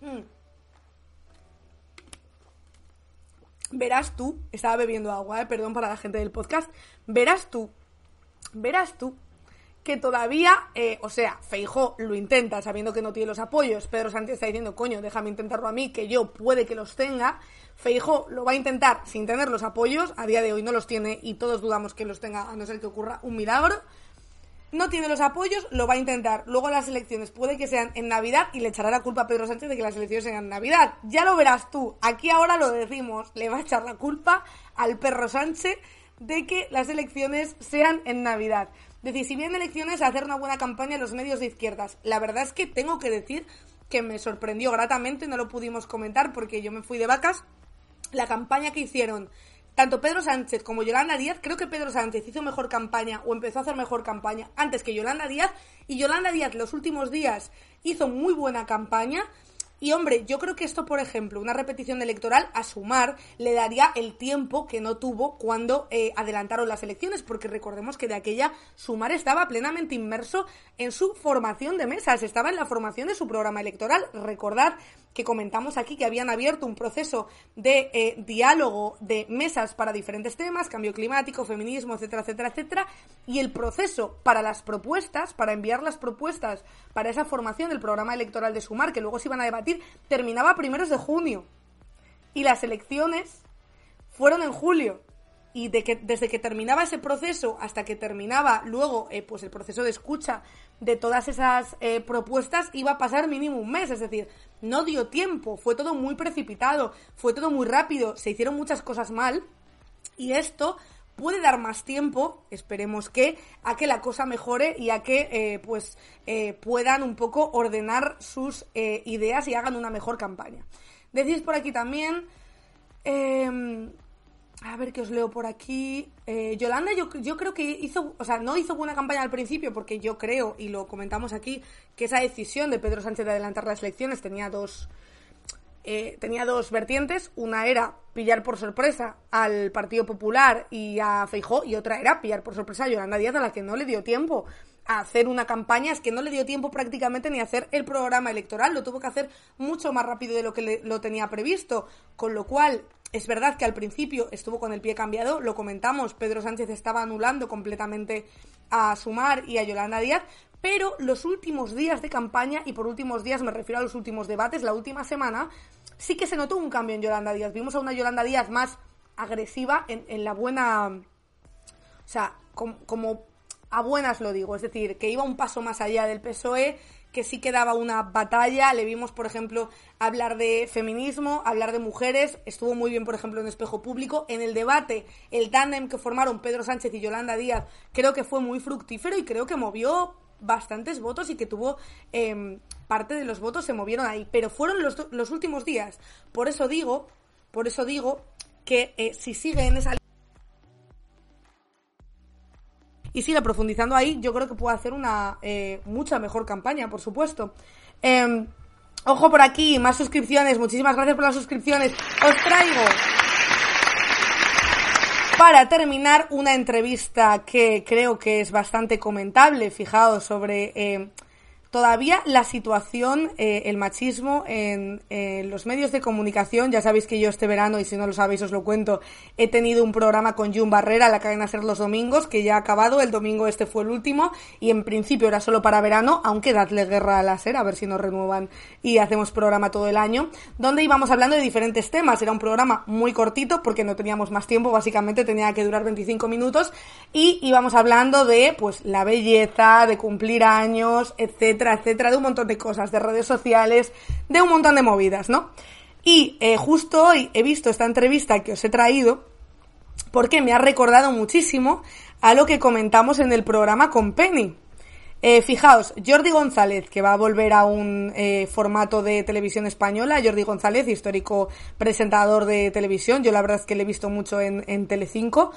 Mm. Verás tú, estaba bebiendo agua, eh, perdón para la gente del podcast, verás tú, verás tú que todavía, eh, o sea, Feijó lo intenta sabiendo que no tiene los apoyos, Pedro Sánchez está diciendo, coño, déjame intentarlo a mí, que yo puede que los tenga, Feijó lo va a intentar sin tener los apoyos, a día de hoy no los tiene y todos dudamos que los tenga, a no ser que ocurra un milagro, no tiene los apoyos, lo va a intentar. Luego las elecciones puede que sean en Navidad y le echará la culpa a Pedro Sánchez de que las elecciones sean en Navidad. Ya lo verás tú. Aquí ahora lo decimos. Le va a echar la culpa al perro Sánchez de que las elecciones sean en Navidad. Decir, si bien elecciones, hacer una buena campaña en los medios de izquierdas. La verdad es que tengo que decir que me sorprendió gratamente, no lo pudimos comentar porque yo me fui de vacas. La campaña que hicieron tanto Pedro Sánchez como Yolanda Díaz, creo que Pedro Sánchez hizo mejor campaña o empezó a hacer mejor campaña antes que Yolanda Díaz y Yolanda Díaz los últimos días hizo muy buena campaña. Y hombre, yo creo que esto, por ejemplo, una repetición electoral a Sumar le daría el tiempo que no tuvo cuando eh, adelantaron las elecciones, porque recordemos que de aquella Sumar estaba plenamente inmerso en su formación de mesas, estaba en la formación de su programa electoral. Recordad que comentamos aquí que habían abierto un proceso de eh, diálogo de mesas para diferentes temas, cambio climático, feminismo, etcétera, etcétera, etcétera, y el proceso para las propuestas, para enviar las propuestas para esa formación del programa electoral de Sumar, que luego se iban a debatir, terminaba a primeros de junio. Y las elecciones fueron en julio y desde que terminaba ese proceso hasta que terminaba luego eh, pues el proceso de escucha de todas esas eh, propuestas iba a pasar mínimo un mes, es decir, no dio tiempo, fue todo muy precipitado, fue todo muy rápido, se hicieron muchas cosas mal y esto puede dar más tiempo, esperemos que, a que la cosa mejore y a que eh, pues puedan un poco ordenar sus ideas y hagan una mejor campaña. Decís por aquí también em, a ver qué os leo por aquí. Eh, Yolanda, yo, yo creo que hizo, o sea, no hizo buena campaña al principio porque yo creo, y lo comentamos aquí, que esa decisión de Pedro Sánchez de adelantar las elecciones tenía dos, eh, tenía dos vertientes. Una era pillar por sorpresa al Partido Popular y a Feijó, y otra era pillar por sorpresa a Yolanda Díaz, a la que no le dio tiempo a hacer una campaña, es que no le dio tiempo prácticamente ni a hacer el programa electoral, lo tuvo que hacer mucho más rápido de lo que lo tenía previsto, con lo cual es verdad que al principio estuvo con el pie cambiado, lo comentamos, Pedro Sánchez estaba anulando completamente a Sumar y a Yolanda Díaz, pero los últimos días de campaña, y por últimos días me refiero a los últimos debates, la última semana, sí que se notó un cambio en Yolanda Díaz. Vimos a una Yolanda Díaz más agresiva en, la buena... O sea, com- como a buenas lo digo, es decir, que iba un paso más allá del PSOE, que sí que daba una batalla, le vimos, por ejemplo, hablar de feminismo, hablar de mujeres, estuvo muy bien, por ejemplo, en Espejo Público, en el debate, el tándem que formaron Pedro Sánchez y Yolanda Díaz, creo que fue muy fructífero y creo que movió bastantes votos y que tuvo eh, parte de los votos se movieron ahí, pero fueron los, los últimos días, por eso digo, por eso digo que eh, si sigue en esa y sigue profundizando ahí, yo creo que puede hacer una eh, mucha mejor campaña, por supuesto. Eh, ojo por aquí, más suscripciones, muchísimas gracias por las suscripciones. Os traigo para terminar una entrevista que creo que es bastante comentable, fijaos, sobre eh, todavía la situación, eh, el machismo en, los medios de comunicación. Ya sabéis que yo este verano, y si no lo sabéis os lo cuento, he tenido un programa con Jun Barrera, la cadena Ser los domingos, que ya ha acabado. El domingo este fue el último y en principio era solo para verano, aunque dadle guerra a la Ser, a ver si nos renuevan y hacemos programa todo el año, donde íbamos hablando de diferentes temas. Era un programa muy cortito porque no teníamos más tiempo, básicamente tenía que durar 25 minutos y íbamos hablando de pues la belleza, de cumplir años, etcétera, etcétera, de un montón de cosas, de redes sociales, de un montón de movidas, ¿no? Y eh, justo hoy he visto esta entrevista que os he traído porque me ha recordado muchísimo a lo que comentamos en el programa con Penny. Eh, fijaos, Jordi González, que va a volver a un eh, formato de televisión española, Jordi González, histórico presentador de televisión, yo la verdad es que le he visto mucho en, en Telecinco,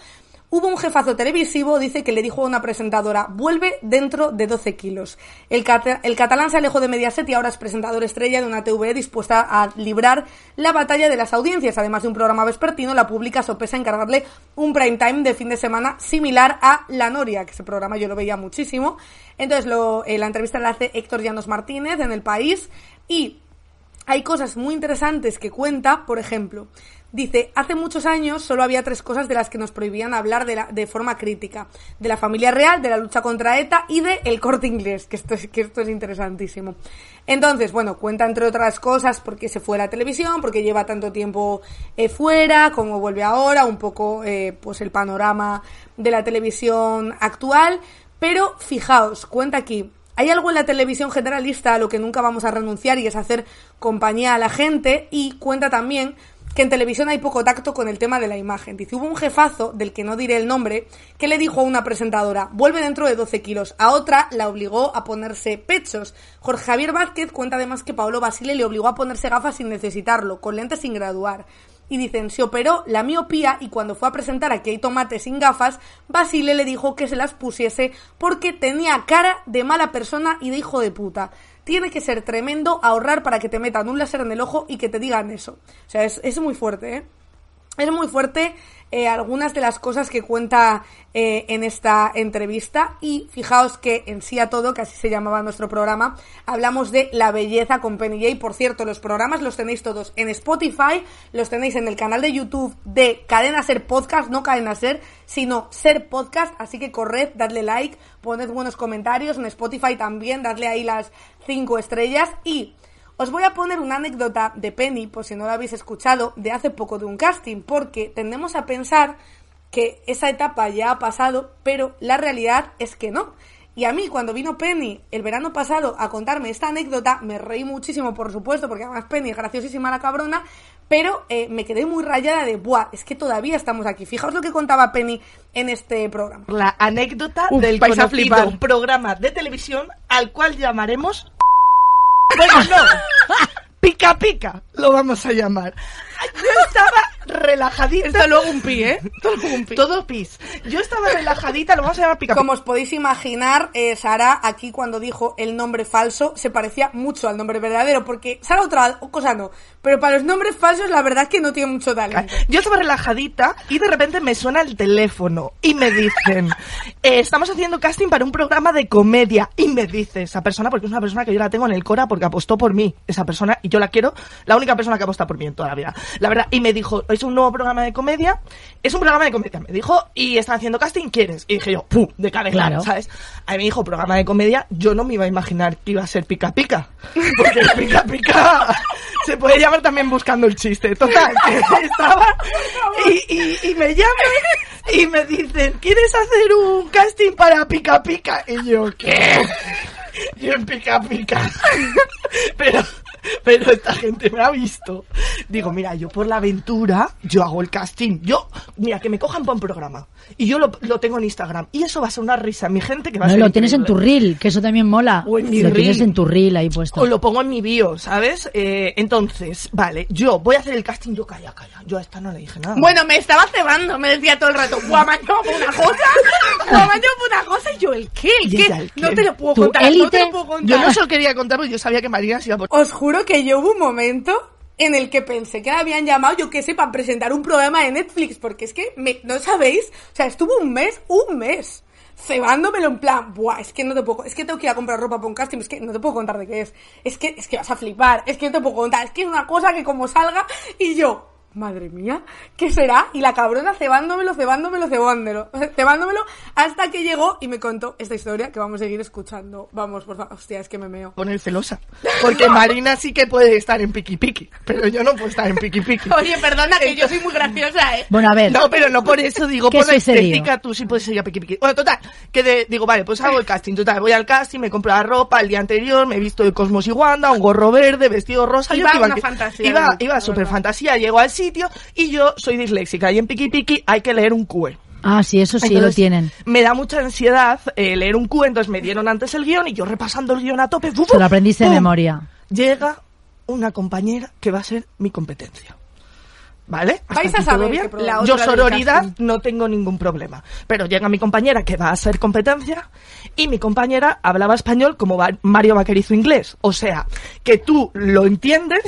Hubo un jefazo televisivo, dice que le dijo a una presentadora, vuelve dentro de 12 kilos. El, cata- el catalán se alejó de Mediaset y ahora es presentador estrella de una TV dispuesta a librar la batalla de las audiencias. Además de un programa vespertino, la pública sopesa encargarle un prime time de fin de semana similar a La Noria, que ese programa yo lo veía muchísimo. Entonces, eh, la entrevista la hace Héctor Llanos Martínez en El País y hay cosas muy interesantes que cuenta, por ejemplo, dice, hace muchos años solo había tres cosas de las que nos prohibían hablar de, forma crítica. De la familia real, de la lucha contra ETA y de el corte inglés, que esto es, que esto es interesantísimo. Entonces, bueno, cuenta entre otras cosas porque se fue a la televisión, porque lleva tanto tiempo eh, fuera, como vuelve ahora, un poco eh, pues el panorama de la televisión actual. Pero fijaos, cuenta aquí, hay algo en la televisión generalista a lo que nunca vamos a renunciar y es hacer compañía a la gente y cuenta también que en televisión hay poco tacto con el tema de la imagen. Dice, hubo un jefazo, del que no diré el nombre, que le dijo a una presentadora, vuelve dentro de 12 kilos. A otra la obligó a ponerse pechos. Jorge Javier Vázquez cuenta además que Paolo Basile le obligó a ponerse gafas sin necesitarlo, con lentes sin graduar. Y dicen, se operó la miopía y cuando fue a presentar a Key Tomate sin gafas, Basile le dijo que se las pusiese porque tenía cara de mala persona y de hijo de puta. Tiene que ser tremendo ahorrar para que te metan un láser en el ojo y que te digan eso. O sea, es, es muy fuerte, ¿eh? Es muy fuerte eh, algunas de las cosas que cuenta eh, en esta entrevista. Y fijaos que en sí a todo, que así se llamaba nuestro programa, hablamos de la belleza con Penny J. Por cierto, los programas los tenéis todos en Spotify, los tenéis en el canal de YouTube de Cadena Ser Podcast, no Cadena Ser, sino Ser Podcast, así que corred, dadle like, poned buenos comentarios, en Spotify también, dadle ahí las cinco estrellas. Y os voy a poner una anécdota de Penny, por si no la habéis escuchado, de hace poco de un casting, porque tendemos a pensar que esa etapa ya ha pasado, pero la realidad es que no. Y a mí, cuando vino Penny el verano pasado a contarme esta anécdota, me reí muchísimo, por supuesto, porque además Penny es graciosísima la cabrona, pero eh, me quedé muy rayada de, ¡buah! Es que todavía estamos aquí. Fijaos lo que contaba Penny en este programa. La anécdota Uf, del conocido flipar. programa de televisión al cual llamaremos... Bueno, no. Pica pica, lo vamos a llamar. Yo estaba relajadita. Esto luego un pi, ¿eh? Esto luego un pi. Todo pis. Yo estaba relajadita, lo vamos a llamar pica pica. Como os podéis imaginar, eh, Sara aquí cuando dijo el nombre falso se parecía mucho al nombre verdadero, porque Sara otra cosa no, pero para los nombres falsos la verdad es que no tiene mucho talento. Yo estaba relajadita y de repente me suena el teléfono y me dicen, eh, estamos haciendo casting para un programa de comedia. Y me dice esa persona, porque es una persona que yo la tengo en el Cora porque apostó por mí, esa persona, y yo la quiero, la única persona que aposta por mí en toda la vida. La verdad, y me dijo, es un nuevo programa de comedia, es un programa de comedia, me dijo, y está están haciendo casting, ¿quieres? Y dije yo, ¡pum! De cabeza, Claro. ¿sabes? A mí me dijo programa de comedia, yo no me iba a imaginar que iba a ser pica pica. Porque pica pica se puede llamar también buscando el chiste. Total, que estaba y, y, y me llaman y me dicen, ¿quieres hacer un casting para pica pica? Y yo, ¿qué? Yo en pica pica. Pero, pero esta gente me ha visto. Digo, mira, yo por la aventura, yo hago el casting. Yo, mira, que me cojan para un programa. Y yo lo, lo tengo en Instagram. Y eso va a ser una risa. Mi gente que va a No, ser lo tienes en tu reel, que eso también mola. O en mi lo tienes en tu reel ahí puesto. O lo pongo en mi bio, ¿sabes? Eh, entonces, vale, yo voy a hacer el casting. Yo, calla, calla. Yo a esta no le dije nada. Bueno, me estaba cebando, me decía todo el rato, guamaño por una cosa, guamaño por una cosa, y yo, ¿el qué? ¿El Y qué? ella, ¿el qué? No te lo puedo contar, no te lo puedo contar. yo no se lo quería contar porque yo sabía que Marina se iba a poner... Os juro que yo hubo un momento en el que pensé que me habían llamado, yo qué sé, para presentar un programa de Netflix, porque es que, me- no sabéis, o sea, estuvo un mes, un mes, cebándomelo en plan, buah, es que no te puedo, es que tengo que ir a comprar ropa para un casting, es que no te puedo contar de qué es, es que, es que vas a flipar, es que no te puedo contar, es que es una cosa que como salga, y yo, madre mía, ¿qué será? Y la cabrona cebándomelo, cebándomelo, cebándomelo, cebándomelo, hasta que llegó y me contó esta historia que vamos a seguir escuchando. Vamos, por favor, hostia, es que me meo. poner celosa. Porque Marina sí que puede estar en piqui piqui, pero yo no puedo estar en piqui piqui. Oye, perdona, que yo soy muy graciosa, ¿eh? Bueno, a ver. No, pero no por eso, digo, ¿Qué por la estética, tú sí puedes ir a piqui piqui. Bueno, total, que de- digo, vale, pues hago el casting, total, voy al casting, me compro la ropa el día anterior, me he visto de Cosmos y Wanda, un gorro verde, vestido rosa. Iba una que- fantasía, Iba, iba súper fantasía, llego al sitio y yo soy disléxica y en piqui piqui hay que leer un QE. Ah, sí, eso sí lo tienen. Me da mucha ansiedad eh, leer un QE, entonces me dieron antes el guion y yo repasando el guion a tope. Se lo aprendiste de memoria. Llega una compañera que va a ser mi competencia. ¿Vale? Vais a saber bien. Yo La otra del sororidad no tengo ningún problema. Pero llega mi compañera que va a ser competencia y mi compañera hablaba español como Mario Vaquerizo inglés. O sea, que tú lo entiendes,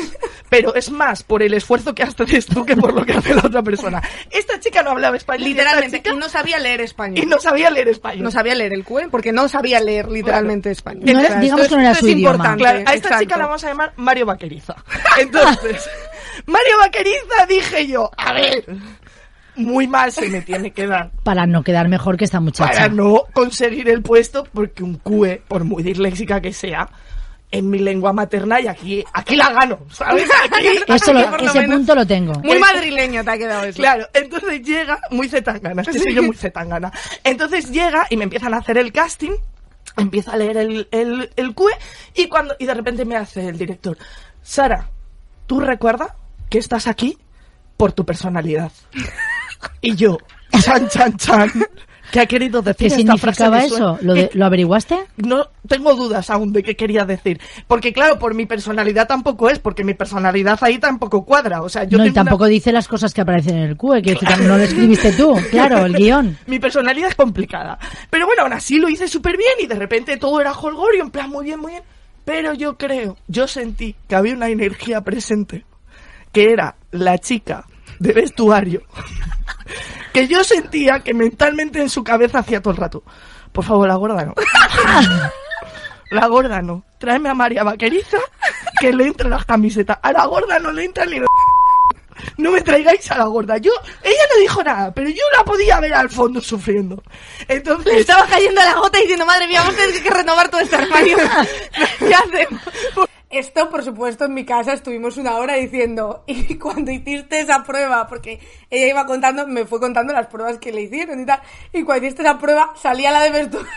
pero es más por el esfuerzo que haces tú que por lo que hace la otra persona. Esta chica no hablaba español. Literalmente, chica- no sabía leer español. y no sabía leer español. No sabía leer el QE porque no sabía leer literalmente español. No era- digamos que no era esto su es idioma. importante. Claro, a esta exacto. chica la vamos a llamar Mario Vaqueriza. Entonces, Mario Vaqueriza dije yo, a ver, muy mal se me tiene que dar Para no quedar mejor que esta muchacha. para no conseguir el puesto porque un QE, por muy disléxica que sea, en mi lengua materna y aquí, aquí la gano, ¿sabes? Aquí, Eso lo- ese menos- punto lo tengo. Muy madrileño te ha quedado eso. Claro, entonces llega muy zetangana, este soy yo muy zetangana. Entonces llega y me empiezan a hacer el casting, empiezo a leer el, el, el QE y cuando y de repente me hace el director, Sara, ¿tú recuerdas que estás aquí por tu personalidad? Y yo, chan, chan, chan, ¿qué ha querido decir ¿Qué esta frase? significaba Me eso? ¿Lo, de- Y- ¿Lo averiguaste? no tengo dudas aún de qué quería decir. Porque claro, por mi personalidad tampoco es, porque mi personalidad ahí tampoco cuadra. O sea, yo no, y tengo una- tampoco dice las cosas que aparecen en el QE, que no lo escribiste tú, claro, el guion. Mi personalidad es complicada. Pero bueno, aún así lo hice súper bien y de repente todo era holgorio, en plan muy bien, muy bien. Pero yo creo, yo sentí que había una energía presente, que era la chica de vestuario, que yo sentía que mentalmente en su cabeza hacía todo el rato. Por favor, la gorda no. La gorda no. Tráeme a María Vaqueriza que le entren las camisetas. A la gorda no le entran ni los... No me traigáis a la gorda. Yo, ella no dijo nada, pero yo la podía ver al fondo sufriendo. Entonces, Estaba cayendo la gota diciendo, madre mía, vamos a tener que renovar todo este armario. ¿Qué hacemos? Esto, por supuesto, en mi casa estuvimos una hora diciendo, y cuando hiciste esa prueba, porque ella iba contando, me fue contando las pruebas que le hicieron y tal, y cuando hiciste esa prueba, salía la de vestuario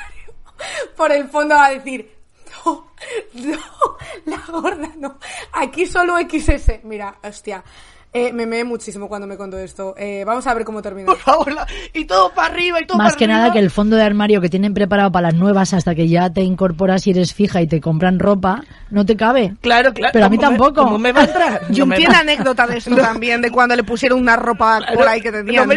por el fondo a decir, no, no, la gorda no, aquí solo XS. Mira, hostia, eh, me meé muchísimo cuando me contó esto. Eh, vamos a ver cómo termina. por favor, la- y todo para arriba y todo Más para que arriba. nada que el fondo de armario que tienen preparado para las nuevas hasta que ya te incorporas y eres fija y te compran ropa, no te cabe. Claro, claro. Pero a mí ¿cómo me- tampoco. ¿Cómo me va a entrar? Y No un me tiene va- anécdota de esto también, de cuando le pusieron una ropa por ahí que no tenían. me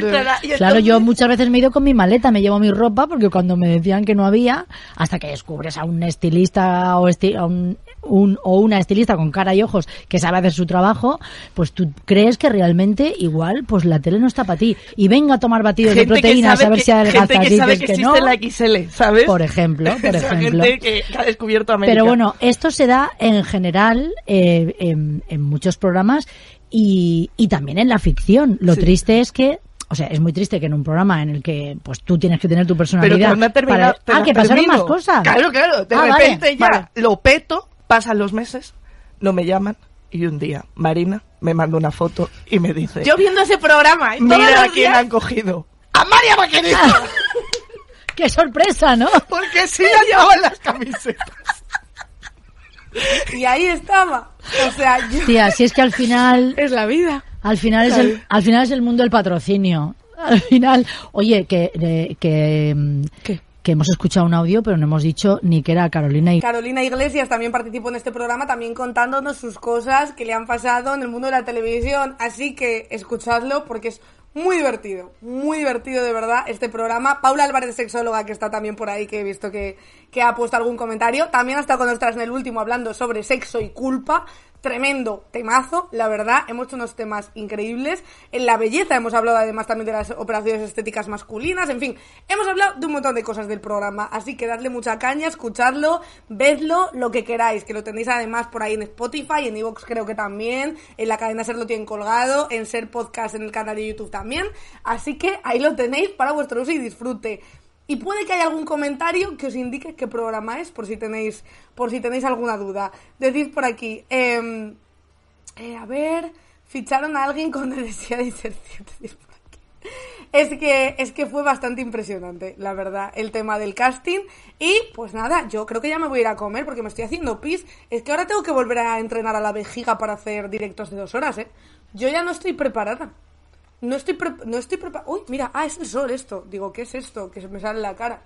Claro, yo muchas veces me he ido con mi maleta, me llevo mi ropa porque cuando me decían que no había, hasta que descubres a un estilista o, esti- a un, un- o una estilista con cara y ojos que sabe hacer su trabajo, pues tú crees que realmente igual pues la tele no está para ti. Y venga a tomar batidos de gente proteínas a ver que, si adelgazas. gente que dices sabe que, que existe no. la XL, ¿sabes? Por ejemplo, por Esa ejemplo. gente que, ha descubierto América. Pero bueno, esto se da en general eh, en, en muchos programas y, y también en la ficción. Lo Sí. triste es que o sea, es muy triste que en un programa en el que pues tú tienes que tener tu personalidad. Pero que terminado. para- Ah, que pasaron más cosas. Claro, claro. De Ah, vale, repente ya vale. lo peto, pasan los meses, no me llaman y un día Marina me manda una foto y me dice, Yo viendo ese programa y todos mira a los quién días- han cogido. ¡A María Vaquerito! ¡Qué sorpresa, ¿no? Porque sí la llevaban las camisetas. Y ahí estaba. O sea, yo... Tía, si es que al final Es la vida. Al final, es el, al final es el mundo del patrocinio. Al final, oye, que, de- que, mm, ¿Qué? Que hemos escuchado un audio, pero no hemos dicho ni que era Carolina y Carolina Iglesias también participó en este programa, también contándonos sus cosas que le han pasado en el mundo de la televisión. Así que escuchadlo porque es muy divertido, muy divertido de verdad este programa. Paula Álvarez, sexóloga, que está también por ahí, que he visto que, que ha puesto algún comentario. También ha estado con nosotras en el último hablando sobre sexo y culpa. Tremendo temazo, la verdad. Hemos hecho unos temas increíbles. En la belleza hemos hablado además también de las operaciones estéticas masculinas. En fin, hemos hablado de un montón de cosas del programa. Así que dadle mucha caña, escuchadlo, vedlo, lo que queráis. Que lo tenéis además por ahí en Spotify, en Evox creo que también. En la cadena Ser lo tienen colgado. En Ser Podcast en el canal de YouTube también. Así que ahí lo tenéis para vuestro uso y disfrute. Y puede que haya algún comentario que os indique qué programa es, por si tenéis, por si tenéis alguna duda. Decid por aquí, em, eh, a ver, ficharon a alguien con necesidad de inserción. Es que, es que fue bastante impresionante, la verdad, el tema del casting. Y pues nada, yo creo que ya me voy a ir a comer porque me estoy haciendo pis. Es que ahora tengo que volver a entrenar a la vejiga para hacer directos de dos horas, ¿eh? Yo ya no estoy preparada. No estoy, pre- no estoy preparada. Uy, mira, ah, es el sol esto. Digo, ¿qué es esto? Que se me sale en la cara.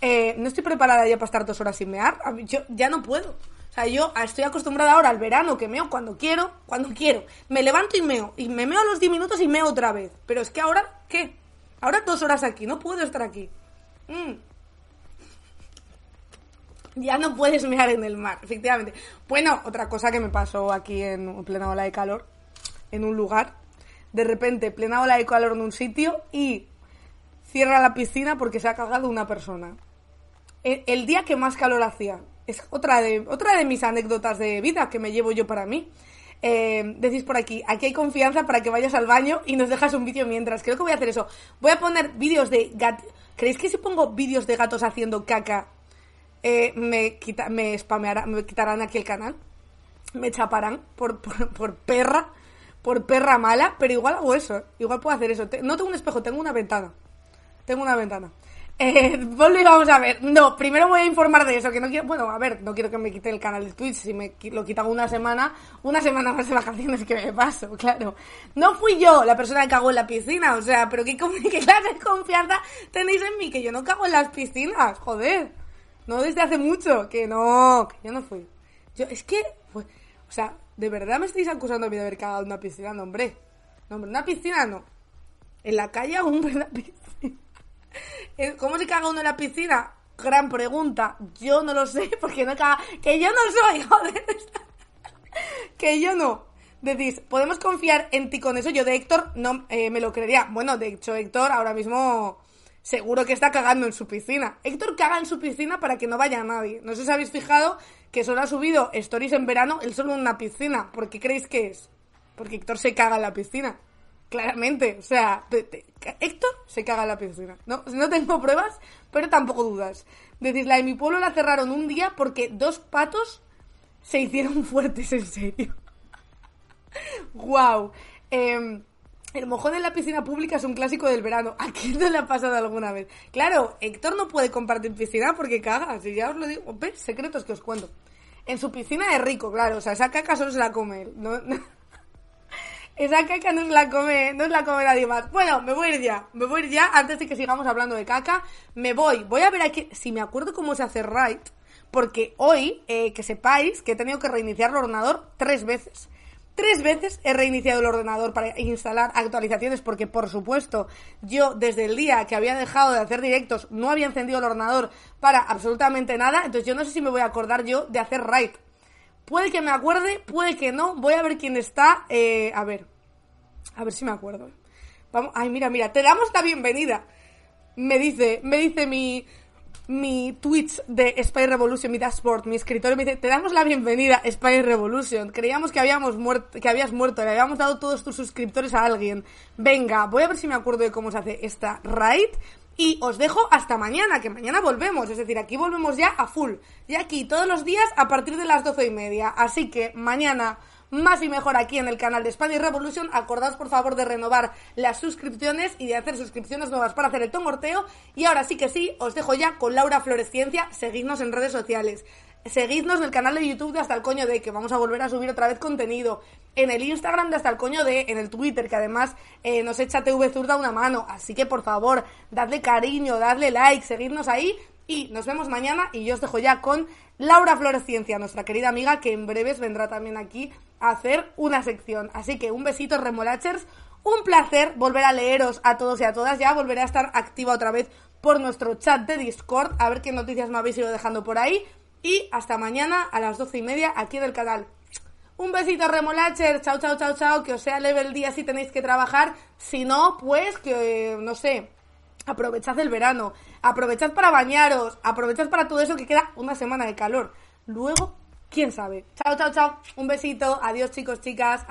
Eh, no estoy preparada ya para estar dos horas sin mear. Yo ya no puedo. O sea, yo estoy acostumbrada ahora al verano que meo cuando quiero, cuando quiero. Me levanto y meo. Y me meo a los 10 minutos y meo otra vez. Pero es que ahora, ¿qué? Ahora dos horas aquí. No puedo estar aquí. Mm. Ya no puedes mear en el mar, efectivamente. Bueno, otra cosa que me pasó aquí en plena ola de calor, en un lugar, de repente, plena ola de calor en un sitio y cierra la piscina porque se ha cagado una persona. El, el día que más calor hacía. Es otra de, otra de mis anécdotas de vida que me llevo yo para mí. Eh, decís por aquí, aquí hay confianza para que vayas al baño y nos dejas un vídeo mientras. Creo que voy a hacer eso. Voy a poner vídeos de gatos. ¿Creéis que si pongo vídeos de gatos haciendo caca, eh, me, quita, me spameará- me quitarán aquí el canal? Me chaparán por, por perra, por perra mala, pero igual hago eso, igual puedo hacer eso. No tengo un espejo, tengo una ventana. Tengo una ventana. Eh, y vamos a ver. No, primero voy a informar de eso, que no quiero, bueno, a ver, no quiero que me quite el canal de Twitch, si me lo quitan una semana, una semana más de vacaciones que me paso, claro. No fui yo la persona que cagó en la piscina, o sea, pero qué, clase de confianza tenéis en mí, que yo no cago en las piscinas, joder. No desde hace mucho, que no, que yo no fui. Yo, es que, o sea, ¿de verdad me estáis acusando a mí de haber cagado en una piscina? No, hombre. No, hombre, una piscina no. En la calle, hombre, en la piscina. ¿Cómo se caga uno en la piscina? Gran pregunta. Yo no lo sé, porque no caga. Que yo no soy, joder. que yo no. Decís, ¿podemos confiar en ti con eso? Yo de Héctor no eh, me lo creería. Bueno, de hecho, Héctor ahora mismo seguro que está cagando en su piscina. Héctor caga en su piscina para que no vaya nadie. No sé si habéis fijado que solo ha subido stories en verano, él solo en una piscina. ¿Por qué creéis que es? Porque Héctor se caga en la piscina. Claramente, o sea, Héctor se caga en la piscina. No, no tengo pruebas, pero tampoco dudas. Decís, la de mi pueblo la cerraron un día porque dos patos se hicieron fuertes, en serio. wow. El mojón en la piscina pública es un clásico del verano. ¿A quién no le ha pasado alguna vez? Claro, Héctor no puede compartir piscina porque caga. Si ya os lo digo, ¿ves? Secretos que os cuento. En su piscina es rico, claro. O sea, esa caca solo se la come él. No, Esa caca no se la come, no se la come nadie más. Bueno, me voy a ir ya. Me voy a ir ya antes de que sigamos hablando de caca. Me voy. Voy a ver aquí si me acuerdo cómo se hace right. Porque hoy, eh, que sepáis que he tenido que reiniciar el ordenador tres veces. Tres veces he reiniciado el ordenador para instalar actualizaciones porque, por supuesto, yo desde el día que había dejado de hacer directos no había encendido el ordenador para absolutamente nada. Entonces yo no sé si me voy a acordar yo de hacer right. Puede que me acuerde, puede que no. Voy a ver quién está. eh, a ver. A ver si me acuerdo. Vamos. Ay, mira, mira. Te damos la bienvenida. Me dice, me dice mi, mi Twitch de Spy Revolution, mi dashboard, mi escritorio me dice, te damos la bienvenida, Spy Revolution. Creíamos que habíamos muerto, que habías muerto, le habíamos dado todos tus suscriptores a alguien. Venga, voy a ver si me acuerdo de cómo se hace esta raid. Y os dejo hasta mañana, que mañana volvemos. Es decir, aquí volvemos ya a full. Y aquí todos los días a partir de las doce y media. Así que mañana más y mejor aquí en el canal de Spanish Revolution. Acordaos por favor de renovar las suscripciones y de hacer suscripciones nuevas para hacer el tomorteo. Y ahora sí que sí, os dejo ya con Laura Floresciencia. Seguidnos en redes sociales. Seguidnos en el canal de YouTube de Hasta el Coño de, que vamos a volver a subir otra vez contenido. En el Instagram de Hasta el Coño de, en el Twitter, que además eh, nos echa TV Zurda una mano. Así que por favor, dadle cariño, dadle like, seguidnos ahí. Y nos vemos mañana y yo os dejo ya con Laura Floresciencia, nuestra querida amiga, que en breves vendrá también aquí hacer una sección. Así que un besito, remolachers. Un placer volver a leeros a todos y a todas. Ya volveré a estar activa otra vez por nuestro chat de Discord. A ver qué noticias me habéis ido dejando por ahí. Y hasta mañana a las doce y media aquí en el canal. Un besito, remolacher. Chao, chao, chao, chao. Que os sea leve el día si tenéis que trabajar. Si no, pues que, no sé, aprovechad el verano. Aprovechad para bañaros. Aprovechad para todo eso que queda una semana de calor. Luego, quién sabe. Chao, chao, chao. Un besito. Adiós, chicos, chicas.